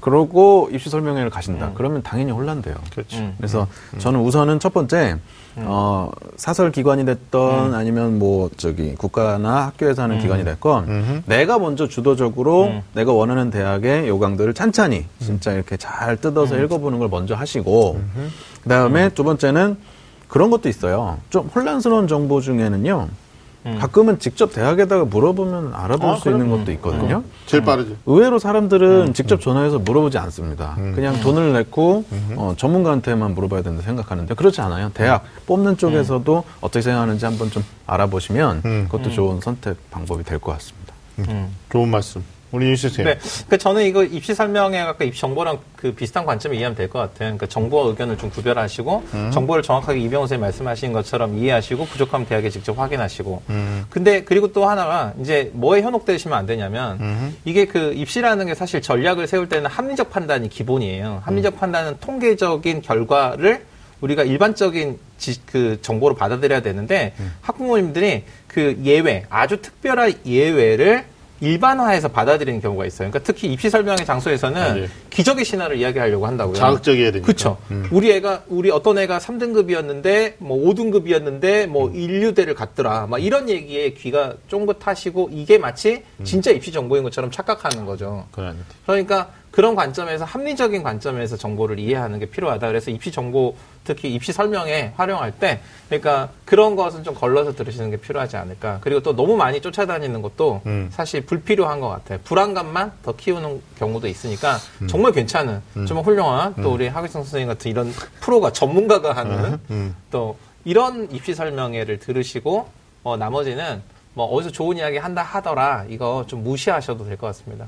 Speaker 2: 그러고 입시 설명회를 가신다. 그러면 당연히 혼란돼요.
Speaker 1: 그렇죠.
Speaker 3: 음.
Speaker 2: 그래서 저는 우선은 첫 번째 어, 사설 기관이 됐던 아니면 뭐 저기 국가나 학교에서 하는 기관이 됐건 내가 먼저 주도적으로 내가 원하는 대학의 요강들을 찬찬히 진짜 이렇게 잘 뜯어서 읽어보는 걸 먼저 하시고 그다음에 두 번째는 그런 것도 있어요. 좀 혼란스러운 정보 중에는요. 가끔은 직접 대학에다가 물어보면 알아볼
Speaker 1: 아,
Speaker 2: 수 있는. 것도 있거든요.
Speaker 1: 제일 빠르죠.
Speaker 2: 의외로 사람들은 직접 전화해서 물어보지 않습니다. 그냥 돈을 냈고 어, 전문가한테만 물어봐야 된다 생각하는데 그렇지 않아요. 대학 뽑는 쪽에서도 어떻게 생각하는지 한번 좀 알아보시면
Speaker 1: 음.
Speaker 2: 그것도 좋은 선택 방법이 될 것 같습니다.
Speaker 1: 좋은 말씀. 우리 윤 선생님.
Speaker 3: 네. 그 저는 이거 입시 설명회 아까 입시 정보랑 그 비슷한 관점을 이해하면 될 것 같아요. 그러니까 정보와 의견을 좀 구별하시고 정보를 정확하게 이병호 선생님 말씀하신 것처럼 이해하시고 부족하면 대학에 직접 확인하시고. 근데 그리고 또 하나가 이제 뭐에 현혹되시면 안 되냐면 이게 그 입시라는 게 사실 전략을 세울 때는 합리적 판단이 기본이에요. 합리적 판단은 통계적인 결과를 우리가 일반적인 지, 그 정보로 받아들여야 되는데 학부모님들이 그 예외, 아주 특별한 예외를 일반화해서 받아들이는 경우가 있어요. 그러니까 특히 입시 설명회 장소에서는
Speaker 1: 맞아요.
Speaker 3: 기적의 신화를 이야기하려고 한다고요.
Speaker 1: 자극적이어야 되니까.
Speaker 3: 그렇죠. 우리 애가 우리 어떤 애가 3등급이었는데 뭐 5등급이었는데 뭐
Speaker 1: 음.
Speaker 3: 인류대를 갔더라. 막 이런 얘기에 귀가 쫑긋하시고 이게 마치
Speaker 1: 음.
Speaker 3: 진짜 입시 정보인 것처럼 착각하는 거죠. 그러니까 그런 관점에서 합리적인 관점에서 정보를 이해하는 게 필요하다. 그래서 입시 정보 특히 입시 설명에 활용할 때 그러니까 그런 것은 좀 걸러서 들으시는 게 필요하지 않을까. 그리고 또 너무 많이 쫓아다니는 것도
Speaker 1: 음.
Speaker 3: 사실 불필요한 것 같아요. 불안감만 더 키우는 경우도 있으니까
Speaker 1: 음.
Speaker 3: 정말 괜찮은 정말 훌륭한 또 우리 하기성 선생님 같은 이런 프로가 전문가가 하는
Speaker 1: 음.
Speaker 3: 또 이런 입시 설명회를 들으시고 어, 나머지는 뭐 어디서 좋은 이야기 한다 하더라 이거 좀 무시하셔도 될 것 같습니다.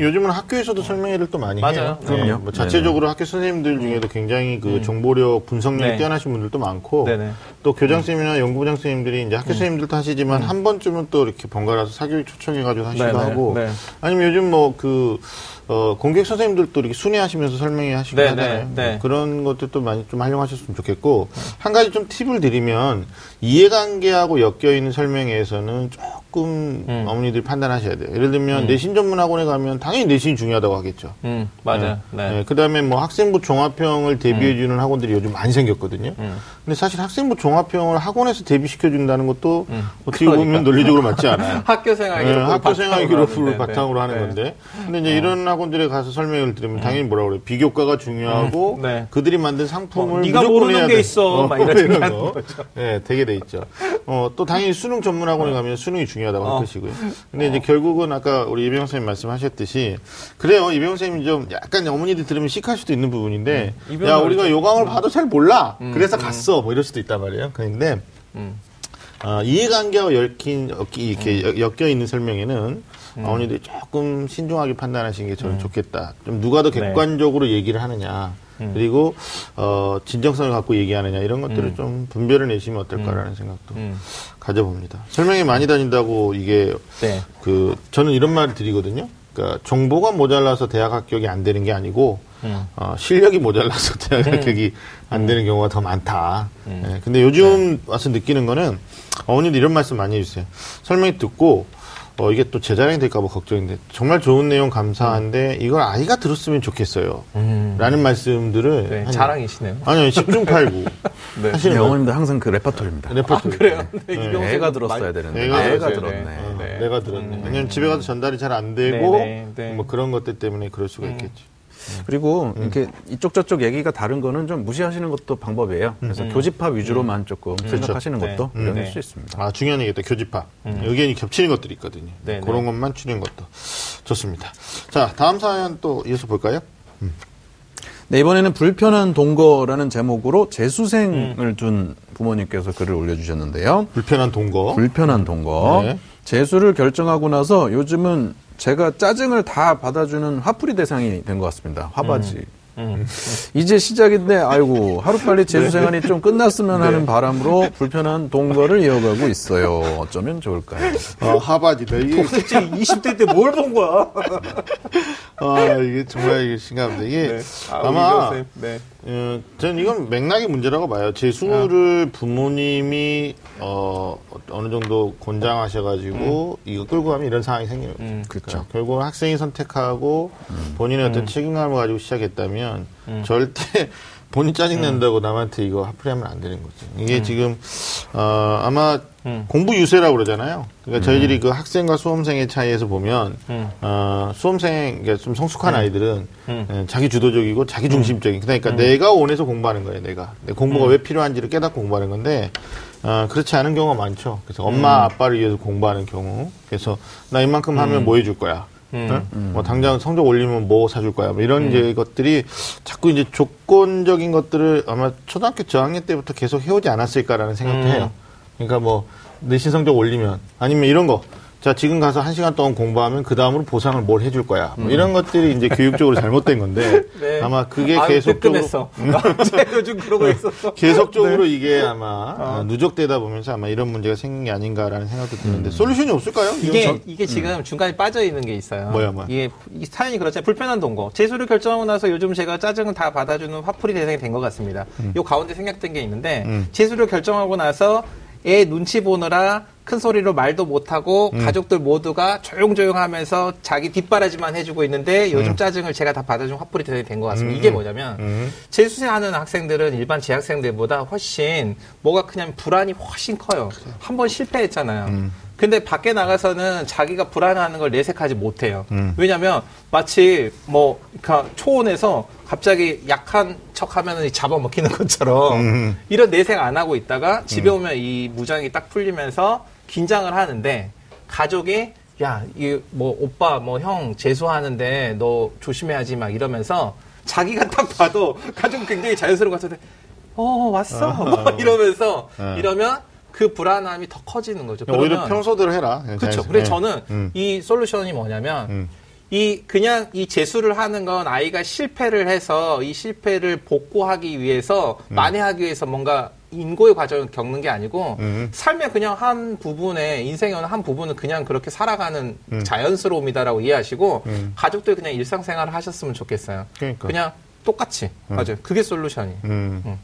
Speaker 1: 요즘은 학교에서도 설명회를 또 많이
Speaker 3: 맞아요.
Speaker 1: 해요.
Speaker 2: 그럼요.
Speaker 1: 네, 뭐 자체적으로 학교 선생님들 중에도 굉장히 그 정보력 분석력이
Speaker 3: 네.
Speaker 1: 뛰어나신 분들도 많고
Speaker 3: 네네.
Speaker 1: 또 교장선생님이나 연구부장 선생님들이 이제 학교
Speaker 3: 음.
Speaker 1: 선생님들도 하시지만 한 번쯤은 또 이렇게 번갈아서 사교육 초청해가지고 하시기도
Speaker 3: 네네.
Speaker 1: 하고
Speaker 3: 네.
Speaker 1: 아니면 요즘 뭐그 어, 공격 선생님들도 이렇게 순회하시면서 설명회 하시고
Speaker 3: 네네.
Speaker 1: 하잖아요.
Speaker 3: 네.
Speaker 1: 그런 것들도 많이 좀 활용하셨으면 좋겠고 한 가지 좀 팁을 드리면 이해관계하고 엮여 있는 설명회에서는 조금
Speaker 3: 음.
Speaker 1: 어머니들이 판단하셔야 돼요. 예를 들면 내신 전문 학원에 가면 당연히 내신이 중요하다고 하겠죠.
Speaker 3: 음 맞아요. 네.
Speaker 1: 그 다음에 뭐 학생부 종합형을 대비해 주는 학원들이 요즘 많이 생겼거든요.
Speaker 3: 음.
Speaker 1: 근데 사실 학생부 종합형을 학원에서 대비시켜 준다는 것도
Speaker 3: 음.
Speaker 1: 어떻게
Speaker 3: 그러니까.
Speaker 1: 보면 논리적으로 맞지 않아요.
Speaker 3: 학교 생활
Speaker 1: 네,
Speaker 3: 기록부를
Speaker 1: 학교 생활
Speaker 3: 하는데,
Speaker 1: 바탕으로
Speaker 3: 네.
Speaker 1: 하는
Speaker 3: 네.
Speaker 1: 건데. 근데 이제 이런 학원들에 가서 설명을 들으면 당연히 뭐라 그래요. 비교과가 중요하고
Speaker 3: 음, 네.
Speaker 1: 그들이 만든 상품을
Speaker 3: 어, 네가 모르는 게
Speaker 1: 돼.
Speaker 3: 있어.
Speaker 1: 어,
Speaker 3: 막 이런
Speaker 1: 거. 네, 되게 돼 있죠. 어, 또 당연히 수능 전문 학원에 가면 수능이 중요 하다고 할
Speaker 3: 어.
Speaker 1: 것이고요. 근데 이제 결국은 아까 우리 이병호 선생님 말씀하셨듯이 그래요. 이병호 선생님이 좀 약간 어머니들 들으면 시크할 수도 있는 부분인데
Speaker 3: 음,
Speaker 1: 야, 우리가. 요강을 봐도 잘 몰라. 그래서 갔어. 뭐 이럴 수도 있단 말이에요. 그런데
Speaker 3: 음.
Speaker 1: 어, 이해관계와 엮인, 엮- 이렇게 엮여 있는 설명에는 어머니들이 조금 신중하게 판단하시는 게 저는 좋겠다. 좀 누가 더
Speaker 3: 네.
Speaker 1: 객관적으로 얘기를 하느냐. 그리고 어, 진정성을 갖고 얘기하느냐 이런 것들을 좀 분별을 내시면 어떨까라는 생각도
Speaker 3: 음.
Speaker 1: 가져봅니다. 설명이 많이 다닌다고 이게
Speaker 3: 네.
Speaker 1: 그 저는 이런 말을 드리거든요. 그러니까 정보가 모자라서 대학 합격이 안 되는 게 아니고
Speaker 3: 음.
Speaker 1: 어, 실력이 모자라서 대학 합격이 안 되는 경우가 더 많다.
Speaker 3: 음.
Speaker 1: 예, 근데 요즘
Speaker 3: 네.
Speaker 1: 와서 느끼는 거는 어머니들 이런 말씀 많이 해주세요. 설명이 듣고 어, 이게 또 제 자랑이 될까봐 걱정인데 정말 좋은 내용 감사한데 이걸 아이가 들었으면 좋겠어요.
Speaker 3: 음.
Speaker 1: 라는 말씀들을
Speaker 3: 네,
Speaker 1: 한-
Speaker 3: 자랑이시네요.
Speaker 1: 아니요 10중 8구
Speaker 3: 네.
Speaker 1: 하시는
Speaker 2: 네,
Speaker 1: 거
Speaker 2: 어머님들 항상 그 레퍼토리입니다.
Speaker 1: 레퍼토리
Speaker 3: 그래요.
Speaker 1: 네.
Speaker 3: 이병호
Speaker 2: 애가 들었어야 되는데
Speaker 1: 애가
Speaker 2: 애가 들었네.
Speaker 3: 돼.
Speaker 1: 어,
Speaker 3: 네.
Speaker 1: 내가 들었네.
Speaker 3: 음.
Speaker 1: 왜냐면 집에 가서 전달이 잘 안 되고
Speaker 3: 네, 네, 네.
Speaker 1: 뭐 그런 것들 때문에 그럴 수가 있겠지.
Speaker 2: 그리고 이렇게 이쪽 저쪽 얘기가 다른 거는 좀 무시하시는 것도 방법이에요. 그래서 교집합 위주로만 조금 생각하시는
Speaker 3: 네.
Speaker 2: 것도
Speaker 3: 음.
Speaker 2: 유용할
Speaker 3: 네.
Speaker 2: 수 있습니다.
Speaker 1: 아, 중요한 얘기다. 교집합. 의견이 겹치는 것들이 있거든요.
Speaker 3: 네,
Speaker 1: 그런
Speaker 3: 네.
Speaker 1: 것만 추리는 것도 좋습니다. 자, 다음 사연 또 이어서 볼까요?
Speaker 2: 네, 이번에는 불편한 동거라는 제목으로 재수생을 둔 부모님께서 글을 올려주셨는데요.
Speaker 1: 불편한 동거.
Speaker 2: 불편한 동거.
Speaker 1: 네.
Speaker 2: 재수를 결정하고 나서 요즘은 제가 짜증을 다 받아주는 화풀이 대상이 된 것 같습니다. 화바지.
Speaker 3: 음.
Speaker 2: 이제 시작인데 아이고 하루빨리 재수 생활이 좀 끝났으면 하는 바람으로 불편한 동거를 이어가고 있어요. 어쩌면 좋을까요?
Speaker 1: 아, 하바지다. 이게,
Speaker 3: 도대체 20대 때 뭘 본 거야?
Speaker 1: 아, 이게 정말 이게 심각합니다. 이게
Speaker 3: 아,
Speaker 1: 아, 마.
Speaker 3: 네.
Speaker 1: 어, 저는 이건 맥락의 문제라고 봐요. 재수를 부모님이 어, 어느 정도 권장하셔가지고 이거 끌고 가면 이런 상황이 생기는 거죠.
Speaker 3: 음.
Speaker 1: 그렇죠. 결국 은 학생이 선택하고 본인의 어떤 책임감을 가지고 시작했다면 절대 본인 짜증 낸다고 남한테 이거 화풀이하면 안 되는 거죠. 이게 지금 어, 아마
Speaker 3: 음.
Speaker 1: 공부 유세라고 그러잖아요. 그러니까 저희들이 그 학생과 수험생의 차이에서 보면
Speaker 3: 음.
Speaker 1: 어, 수험생 그러니까 좀 성숙한 아이들은
Speaker 3: 음.
Speaker 1: 예, 자기 주도적이고 자기 중심적인 그러니까 내가 원해서 공부하는 거예요. 내가 내 공부가 왜 필요한지를 깨닫고 공부하는 건데 어, 그렇지 않은 경우가 많죠. 그래서 엄마 아빠를 위해서 공부하는 경우 그래서 나 이만큼 하면 뭐 해줄 거야. 응? 뭐 당장 성적 올리면 뭐 사줄 거야. 뭐 이런 이제 것들이 자꾸 이제 조건적인 것들을 아마 초등학교 저학년 때부터 계속 해오지 않았을까라는 생각도 해요. 그러니까 뭐 내 신 성적 올리면 아니면 이런 거. 자 지금 가서 한 시간 동안 공부하면 그 다음으로 보상을 뭘 해줄 거야. 뭐 이런 것들이 이제 교육적으로 잘못된 건데
Speaker 3: 네.
Speaker 1: 아마 그게
Speaker 3: 아유,
Speaker 1: 계속적으로.
Speaker 3: 제가 요즘 그러고 있었어.
Speaker 1: 계속적으로 이게 아마 어, 누적되다 보면서 아마 이런 문제가 생긴 게 아닌가라는 생각도 드는데 솔루션이 없을까요?
Speaker 3: 이게
Speaker 1: 이건
Speaker 3: 이게 지금 중간에 빠져 있는 게 있어요.
Speaker 1: 뭐야, 뭐야?
Speaker 3: 이게 이 사연이 그렇잖아요. 불편한 동거. 재수를 결정하고 나서 요즘 제가 짜증을 다 받아주는 화풀이 대상이 된 것 같습니다. 요 가운데 생략된 게 있는데
Speaker 1: 음.
Speaker 3: 재수를 결정하고 나서 애 눈치 보느라 큰 소리로 말도 못하고
Speaker 1: 음.
Speaker 3: 가족들 모두가 조용조용하면서 자기 뒷바라지만 해주고 있는데 요즘
Speaker 1: 음.
Speaker 3: 짜증을 제가 다 받아준 화풀이 된 것 같습니다. 이게 뭐냐면 재수생하는 학생들은 일반 재학생들보다 훨씬 뭐가 그냥 불안이 훨씬 커요. 한번 실패했잖아요.
Speaker 1: 음.
Speaker 3: 근데 밖에 나가서는 자기가 불안해하는 걸 내색하지 못해요.
Speaker 1: 음.
Speaker 3: 왜냐하면 마치 뭐 그러니까 초원에서 갑자기 약한 척 하면 잡아먹히는 것처럼
Speaker 1: 음.
Speaker 3: 이런 내색 안 하고 있다가 집에 오면 이 무장이 딱 풀리면서 긴장을 하는데 가족이 야, 이 뭐 오빠 뭐 형 재수하는데 너 조심해야지 막 이러면서 자기가 딱 봐도 가족 굉장히 자연스러운 것 같은데 어 왔어 막 이러면서
Speaker 1: 네.
Speaker 3: 이러면 그 불안함이 더 커지는 거죠.
Speaker 1: 오히려 평소대로 해라. 그냥
Speaker 3: 그렇죠.
Speaker 1: 자연스럽게.
Speaker 3: 그래서 저는
Speaker 1: 음.
Speaker 3: 이 솔루션이 뭐냐면
Speaker 1: 음.
Speaker 3: 이 그냥 이 재수를 하는 건 아이가 실패를 해서 이 실패를 복구하기 위해서
Speaker 1: 음.
Speaker 3: 만회하기 위해서 뭔가 인고의 과정을 겪는 게 아니고
Speaker 1: 음.
Speaker 3: 삶의 그냥 한 부분에 인생의 어느 한 부분은 그냥 그렇게 살아가는
Speaker 1: 음.
Speaker 3: 자연스러움이다라고 이해하시고 가족들 그냥 일상생활을 하셨으면 좋겠어요.
Speaker 1: 그러니까.
Speaker 3: 냥 똑같이 맞아요. 그게 솔루션이.
Speaker 1: 음.
Speaker 3: 음.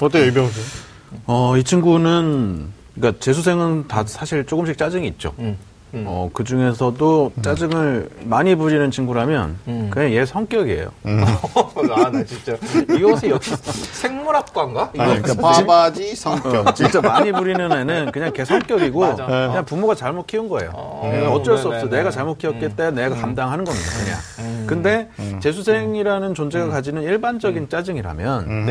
Speaker 1: 어때요, 이병수?
Speaker 2: 어, 이 친구는, 그러니까 재수생은 다 사실 조금씩 짜증이 있죠.
Speaker 3: 음. 음.
Speaker 2: 어, 그 중에서도 짜증을 많이 부리는 친구라면
Speaker 3: 음.
Speaker 2: 그냥 얘 성격이에요.
Speaker 3: 아, 나 진짜 이것은 역시 생물학과인가? 이거
Speaker 1: 아니, 그러니까 바바지 성격.
Speaker 2: 어, 진짜 많이 부리는 애는 그냥 걔 성격이고
Speaker 3: 맞아.
Speaker 2: 그냥 부모가 잘못 키운 거예요.
Speaker 3: 어.
Speaker 2: 그냥 어쩔 수. 없어. 내가 잘못 키웠기 때문에 내가 감당하는 겁니다. 그냥. 근데 재수생이라는 존재가 가지는 일반적인 짜증이라면.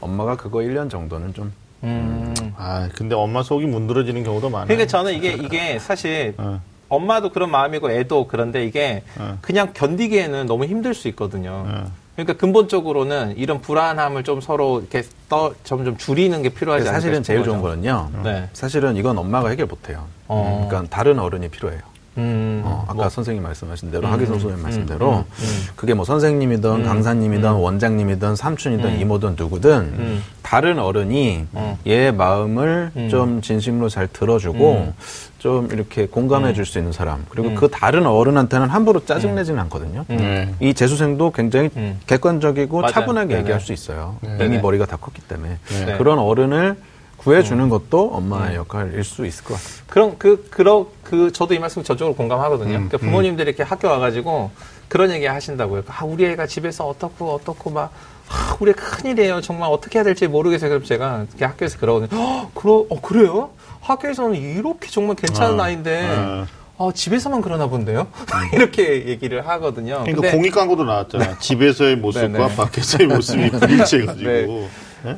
Speaker 2: 엄마가 그거 1년 정도는 좀
Speaker 3: 음.
Speaker 1: 아, 근데 엄마 속이 문드러지는 경우도 많아요.
Speaker 3: 그러니까 저는 이게 이게 사실
Speaker 1: 어.
Speaker 3: 엄마도 그런 마음이고 애도 그런데 이게
Speaker 1: 어.
Speaker 3: 그냥 견디기에는 너무 힘들 수 있거든요.
Speaker 1: 어.
Speaker 3: 그러니까 근본적으로는 이런 불안함을 좀 서로 이렇게 떠 점점 줄이는 게 필요하지 않을까
Speaker 2: 사실은 제일 좋은. 거는요.
Speaker 3: 네.
Speaker 2: 사실은 이건 엄마가 해결 못 해요.
Speaker 3: 어.
Speaker 2: 그러니까 다른 어른이 필요해요.
Speaker 3: 음,
Speaker 2: 어, 아까
Speaker 3: 뭐,
Speaker 2: 선생님 말씀하신 대로 하기선 선생님 말씀대로
Speaker 3: 음, 음.
Speaker 2: 그게 뭐 선생님이든 강사님이든 원장님이든 삼촌이든 이모든 누구든
Speaker 3: 음.
Speaker 2: 다른 어른이
Speaker 3: 어.
Speaker 2: 얘 마음을
Speaker 3: 음.
Speaker 2: 좀 진심으로 잘 들어주고 좀 이렇게 공감해 줄 수 있는 사람 그리고 그 다른 어른한테는 함부로 짜증 내지는 않거든요.
Speaker 1: 네.
Speaker 2: 이 재수생도 굉장히
Speaker 3: 음.
Speaker 2: 객관적이고
Speaker 3: 맞아요.
Speaker 2: 차분하게
Speaker 3: 네네.
Speaker 2: 얘기할 수 있어요.
Speaker 3: 네네.
Speaker 2: 이미 머리가 다 컸기 때문에
Speaker 1: 네.
Speaker 2: 그런 어른을 구해주는 것도 엄마의 역할일 수 있을 것 같아요.
Speaker 3: 그럼 그 그러 그 저도 이 말씀 저쪽으로 공감하거든요.
Speaker 1: 음,
Speaker 3: 그러니까 부모님들이 이렇게 학교 와가지고 그런 얘기 하신다고요. 아 우리 애가 집에서 어떻고 어떻고 막 아, 우리 큰일이에요. 정말 어떻게 해야 될지 모르겠어요. 그럼 제가 학교에서 그러거든요. 어, 그러, 어, 그래요? 학교에서는 이렇게 정말 괜찮은
Speaker 1: 어,
Speaker 3: 아이인데
Speaker 1: 어.
Speaker 3: 어, 집에서만 그러나 본데요? 이렇게 얘기를 하거든요.
Speaker 1: 그러니까
Speaker 3: 근데-
Speaker 1: 공익 광고도 나왔잖아 요. 집에서의 모습과
Speaker 3: 네네.
Speaker 1: 밖에서의 모습이 불일치해가지고.
Speaker 3: 네.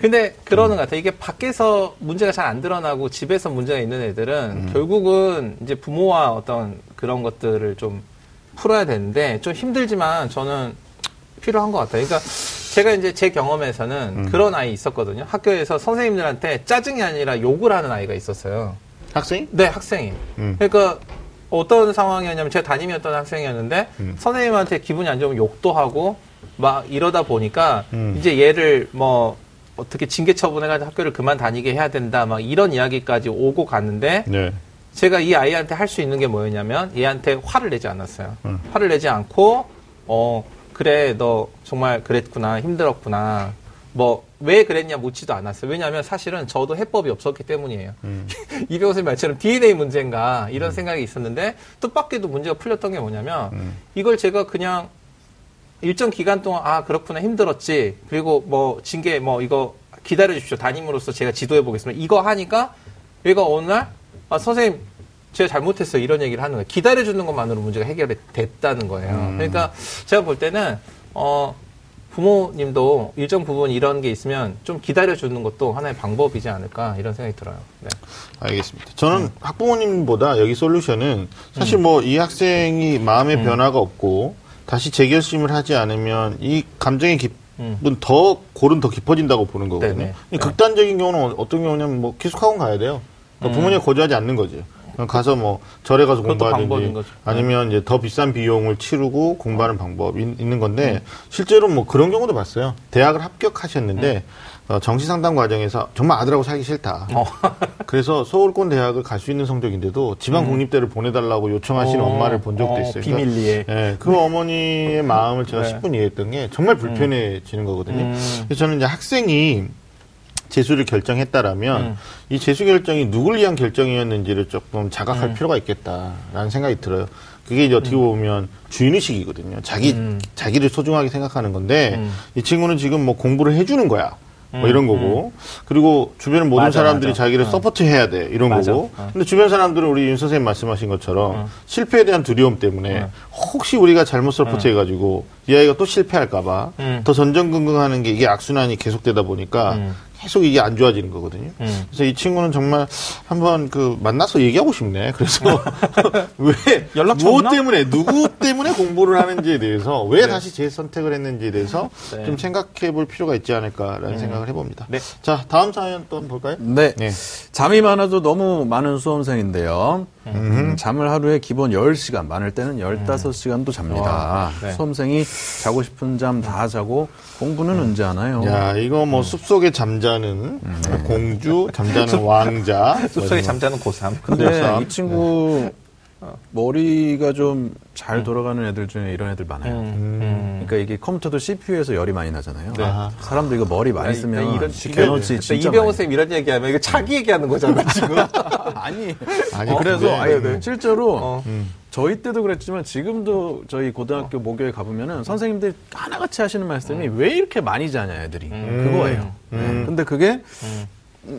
Speaker 3: 근데 그러는 것 같아요. 이게 밖에서 문제가 잘 안 드러나고 집에서 문제가 있는 애들은 결국은 이제 부모와 어떤 그런 것들을 좀 풀어야 되는데 좀 힘들지만 저는 필요한 것 같아요. 그러니까 제가 이제 제 경험에서는 그런 아이 있었거든요. 학교에서 선생님들한테 짜증이 아니라 욕을 하는 아이가 있었어요.
Speaker 1: 학생이?
Speaker 3: 네, 학생이.
Speaker 1: 음.
Speaker 3: 그러니까 어떤 상황이었냐면 제가 담임이었던 학생이었는데 선생님한테 기분이 안 좋으면 욕도 하고 막 이러다 보니까
Speaker 1: 음.
Speaker 3: 이제 얘를 뭐 어떻게 징계 처분해가지고 학교를 그만 다니게 해야 된다 막 이런 이야기까지 오고 갔는데
Speaker 1: 네.
Speaker 3: 제가 이 아이한테 할 수 있는 게 뭐였냐면 얘한테 화를 내지 않았어요.
Speaker 1: 음.
Speaker 3: 화를 내지 않고 어 그래 너 정말 그랬구나 힘들었구나 뭐 왜 그랬냐 묻지도 않았어요. 왜냐하면 사실은 저도 해법이 없었기 때문이에요.
Speaker 1: 음.
Speaker 3: 이병호 선생님 말처럼 DNA 문제인가 이런 생각이 있었는데 뜻밖에도 문제가 풀렸던 게 뭐냐면
Speaker 1: 음.
Speaker 3: 이걸 제가 그냥 일정 기간 동안 아 그렇구나 힘들었지. 그리고 뭐 징계 뭐 이거 기다려 주십시오. 담임으로서 제가 지도해 보겠습니다. 이거 하니까 얘가 어느 날 아, 선생님 제가 잘못했어요. 이런 얘기를 하는 거예요. 기다려 주는 것만으로 문제가 해결이 됐다는 거예요.
Speaker 1: 음.
Speaker 3: 그러니까 제가 볼 때는 어 부모님도 일정 부분 이런 게 있으면 좀 기다려 주는 것도 하나의 방법이지 않을까 이런 생각이 들어요. 네.
Speaker 1: 알겠습니다. 저는 학부모님보다 여기 솔루션은 사실
Speaker 3: 음.
Speaker 1: 뭐이 학생이 마음의 변화가 없고 다시 재결심을 하지 않으면 이 감정의 깊은 더 골은 더 깊어진다고 보는 거거든요.
Speaker 3: 음. 네네.
Speaker 1: 이 극단적인 경우는 어- 어떤 경우냐면 뭐 기숙 학원 가야 돼요. 그러니까 부모님이 거주하지 않는 거죠. 가서 뭐 절에 가서
Speaker 3: 음.
Speaker 1: 공부하든지.
Speaker 3: 네.
Speaker 1: 아니면 이제 더 비싼 비용을 치르고 공부하는 방법이 있- 있는 건데
Speaker 3: 음.
Speaker 1: 실제로 뭐 그런 경우도 봤어요. 대학을 합격하셨는데 어, 정시 상담 과정에서 정말 아들하고 살기 싫다.
Speaker 3: 어.
Speaker 1: 그래서 서울권 대학을 갈 수 있는 성적인데도 지방 국립대를 보내달라고 요청하시는
Speaker 3: 어,
Speaker 1: 엄마를 본 적도
Speaker 3: 어,
Speaker 1: 있어요.
Speaker 3: 비밀리에.
Speaker 1: 그러니까, 예, 그 어머니의 마음을 제가
Speaker 3: 네.
Speaker 1: 10분 이해했던 게 정말 불편해지는 거거든요.
Speaker 3: 음.
Speaker 1: 그래서 저는 이제 학생이 재수를 결정했다라면 이 재수 결정이 누굴 위한 결정이었는지를 조금 자각할 필요가 있겠다라는 생각이 들어요. 그게 이제 어떻게 보면 주인의식이거든요. 자기 자기를 소중하게 생각하는 건데 이 친구는 지금 뭐 공부를 해주는 거야. 뭐 이런 거고 그리고 주변의 모든
Speaker 3: 맞아,
Speaker 1: 사람들이
Speaker 3: 맞아.
Speaker 1: 자기를 서포트해야 돼 이런
Speaker 3: 맞아.
Speaker 1: 거고
Speaker 3: 어.
Speaker 1: 근데 주변 사람들은 우리 윤 선생님 말씀하신 것처럼 실패에 대한 두려움 때문에 혹시 우리가 잘못 서포트해가지고 이 아이가 또 실패할까봐
Speaker 3: 음.
Speaker 1: 더 전전긍긍하는 게 이게 악순환이 계속되다 보니까
Speaker 3: 음.
Speaker 1: 계속 이게 안 좋아지는 거거든요.
Speaker 3: 음.
Speaker 1: 그래서 이 친구는 정말 한번 그 만나서 얘기하고 싶네. 그래서 왜
Speaker 3: 연락처
Speaker 1: 무엇
Speaker 3: 없나?
Speaker 1: 때문에 누구 때문에 공부를 하는지에 대해서 왜 다시 재선택을 했는지에 대해서
Speaker 3: 네.
Speaker 1: 좀 생각해 볼 필요가 있지 않을까라는 생각을 해 봅니다.
Speaker 3: 네.
Speaker 1: 자 다음 사연 또 한번 볼까요?
Speaker 2: 네.
Speaker 1: 네.
Speaker 2: 잠이 많아도 너무 많은 수험생인데요. 음, 잠을 하루에 기본 10시간, 많을 때는 15시간도 잡니다.
Speaker 3: 와, 네.
Speaker 2: 수험생이 자고 싶은 잠 다 자고 공부는 언제 하나요?
Speaker 1: 야 이거 뭐 숲속에 잠자는 공주, 잠자는 왕자.
Speaker 3: 숲속에
Speaker 1: 뭐
Speaker 3: 잠자는 고3.
Speaker 2: 근데
Speaker 1: 고3.
Speaker 2: 이 친구 머리가 좀 잘 돌아가는 애들 중에 이런 애들 많아요.
Speaker 3: 음.
Speaker 2: 그러니까 이게 컴퓨터도 CPU에서 열이 많이 나잖아요.
Speaker 1: 네.
Speaker 2: 사람도 이거 머리 많이 쓰면
Speaker 3: 이런
Speaker 2: 에너지 진짜
Speaker 3: 이병호 쌤 이런 얘기하면 이거 자기 얘기하는 거잖아 지금.
Speaker 2: 아니,
Speaker 1: 아니,
Speaker 2: 어, 그래서
Speaker 1: 근데,
Speaker 2: 아니,
Speaker 1: 네.
Speaker 2: 실제로
Speaker 3: 어.
Speaker 2: 저희 때도 그랬지만 지금도 저희 고등학교 모교에 가보면은 선생님들이 하나같이 하시는 말씀이 왜 이렇게 많이 자냐 애들이 그거예요. 네. 근데 그게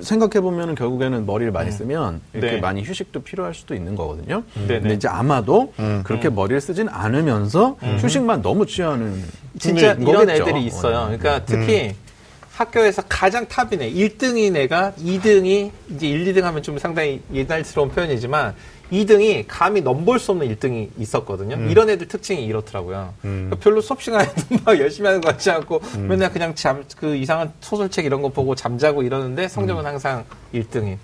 Speaker 2: 생각해 보면은 결국에는 머리를 많이 쓰면 이렇게
Speaker 3: 네.
Speaker 2: 많이 휴식도 필요할 수도 있는 거거든요.
Speaker 3: 네네.
Speaker 2: 근데 이제 아마도 그렇게 머리를 쓰진 않으면서 휴식만 너무 취하는
Speaker 3: 진짜 이런
Speaker 2: 거겠죠.
Speaker 3: 애들이 있어요.
Speaker 2: 어,
Speaker 3: 그러니까 특히 학교에서 가장 탑이네. 1등인 애가 2등이 이제 1, 2등 하면 좀 상당히 옛날스러운 표현이지만 2등이 감히 넘볼 수 없는 1등이 있었거든요. 이런 애들 특징이 이렇더라고요. 그러니까 별로 수업 시간에도 막 열심히 하는 것 같지 않고 맨날 그냥 잠, 그 이상한 소설책 이런 거 보고 잠자고 이러는데 성적은 항상 1등인.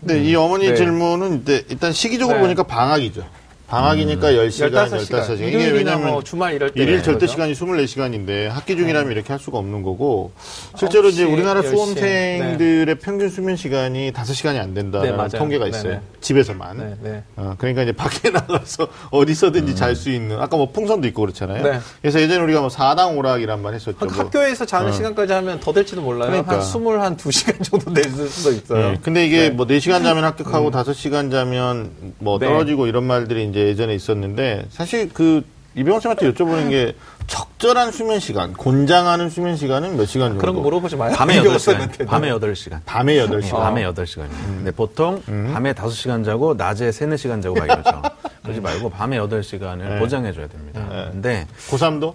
Speaker 1: 근데 이 어머니
Speaker 3: 네.
Speaker 1: 질문은 이제 일단 시기적으로
Speaker 3: 네.
Speaker 1: 보니까 방학이죠. 방학이니까 10시간,
Speaker 3: 15시간.
Speaker 1: 15시간. 이게 왜냐면
Speaker 3: 뭐 주말 이럴 때.
Speaker 1: 일일 절대? 시간이 24시간인데 학기 중이라면 이렇게 할 수가 없는 거고 실제로 이제
Speaker 3: 9시,
Speaker 1: 우리나라
Speaker 3: 10시.
Speaker 1: 수험생들의 평균 수면 시간이 5시간이 안 된다는
Speaker 3: 네.
Speaker 1: 통계가
Speaker 3: 네,
Speaker 1: 있어요.
Speaker 3: 네.
Speaker 1: 집에서만.
Speaker 3: 네, 네.
Speaker 1: 어, 그러니까 이제 밖에 나가서 어디서든지 잘수 있는 아까 뭐 풍선도 있고 그렇잖아요.
Speaker 3: 네.
Speaker 1: 그래서 예전에 우리가 뭐 사당 오락이란 말 했었죠.
Speaker 3: 그
Speaker 1: 뭐.
Speaker 3: 학교에서 자는 시간까지 하면 더 될지도 몰라요.
Speaker 1: 그러니까.
Speaker 3: 한 21, 2시간 정도 될 수도 있어요.
Speaker 1: 네, 근데 이게 뭐 4시간 자면 합격하고 5시간 자면 뭐
Speaker 3: 네.
Speaker 1: 떨어지고 이런 말들이 이제 예전에 있었는데 사실 그 이병헌 쌤한테 여쭤보는 게 적절한 수면 시간, 곤장하는 수면 시간은 몇 시간 정도?
Speaker 3: 그런 거 물어보지 마요.
Speaker 2: 밤에
Speaker 3: 이병헌
Speaker 2: 8시간.
Speaker 3: 쌤한테는.
Speaker 2: 밤에 8시간.
Speaker 1: 밤에 8시간.
Speaker 2: 밤에 8시간이에요. 근데 보통 밤에 5시간 자고 낮에 3, 4시간 자고 막 이러죠. 그러지 말고 밤에 8시간을
Speaker 1: 네.
Speaker 2: 보장해 줘야 됩니다. 근데
Speaker 1: 고3도?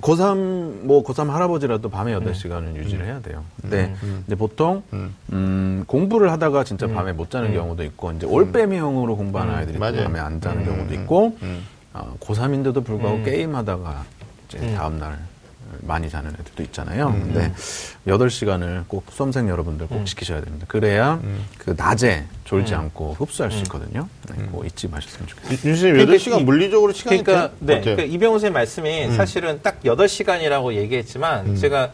Speaker 2: 고3, 뭐 고3 할아버지라도 밤에 8시간은 유지를 해야 돼요. 근데 이제 보통 음, 공부를 하다가 진짜 밤에 못 자는 경우도 있고 이제 올빼미형으로 공부하는 아이들이. 밤에 안 자는 경우도 있고 어, 고3인데도 불구하고 게임하다가 이제 다음날 많이 자는 애들도 있잖아요. 근데 8시간을 꼭 수험생 여러분들 꼭 지키셔야 됩니다. 그래야 그 낮에 졸지 않고 흡수할 수 있거든요. 네, 그거 잊지 마셨으면 좋겠습니다.
Speaker 1: 윤 선생님
Speaker 3: 그러니까
Speaker 1: 8시간
Speaker 3: 이-
Speaker 1: 물리적으로 시간이
Speaker 3: 그러니까,
Speaker 1: 돼?
Speaker 3: 네.
Speaker 1: 어때요?
Speaker 3: 그러니까 이병호 선생님 말씀이 사실은 딱 8시간이라고 얘기했지만 제가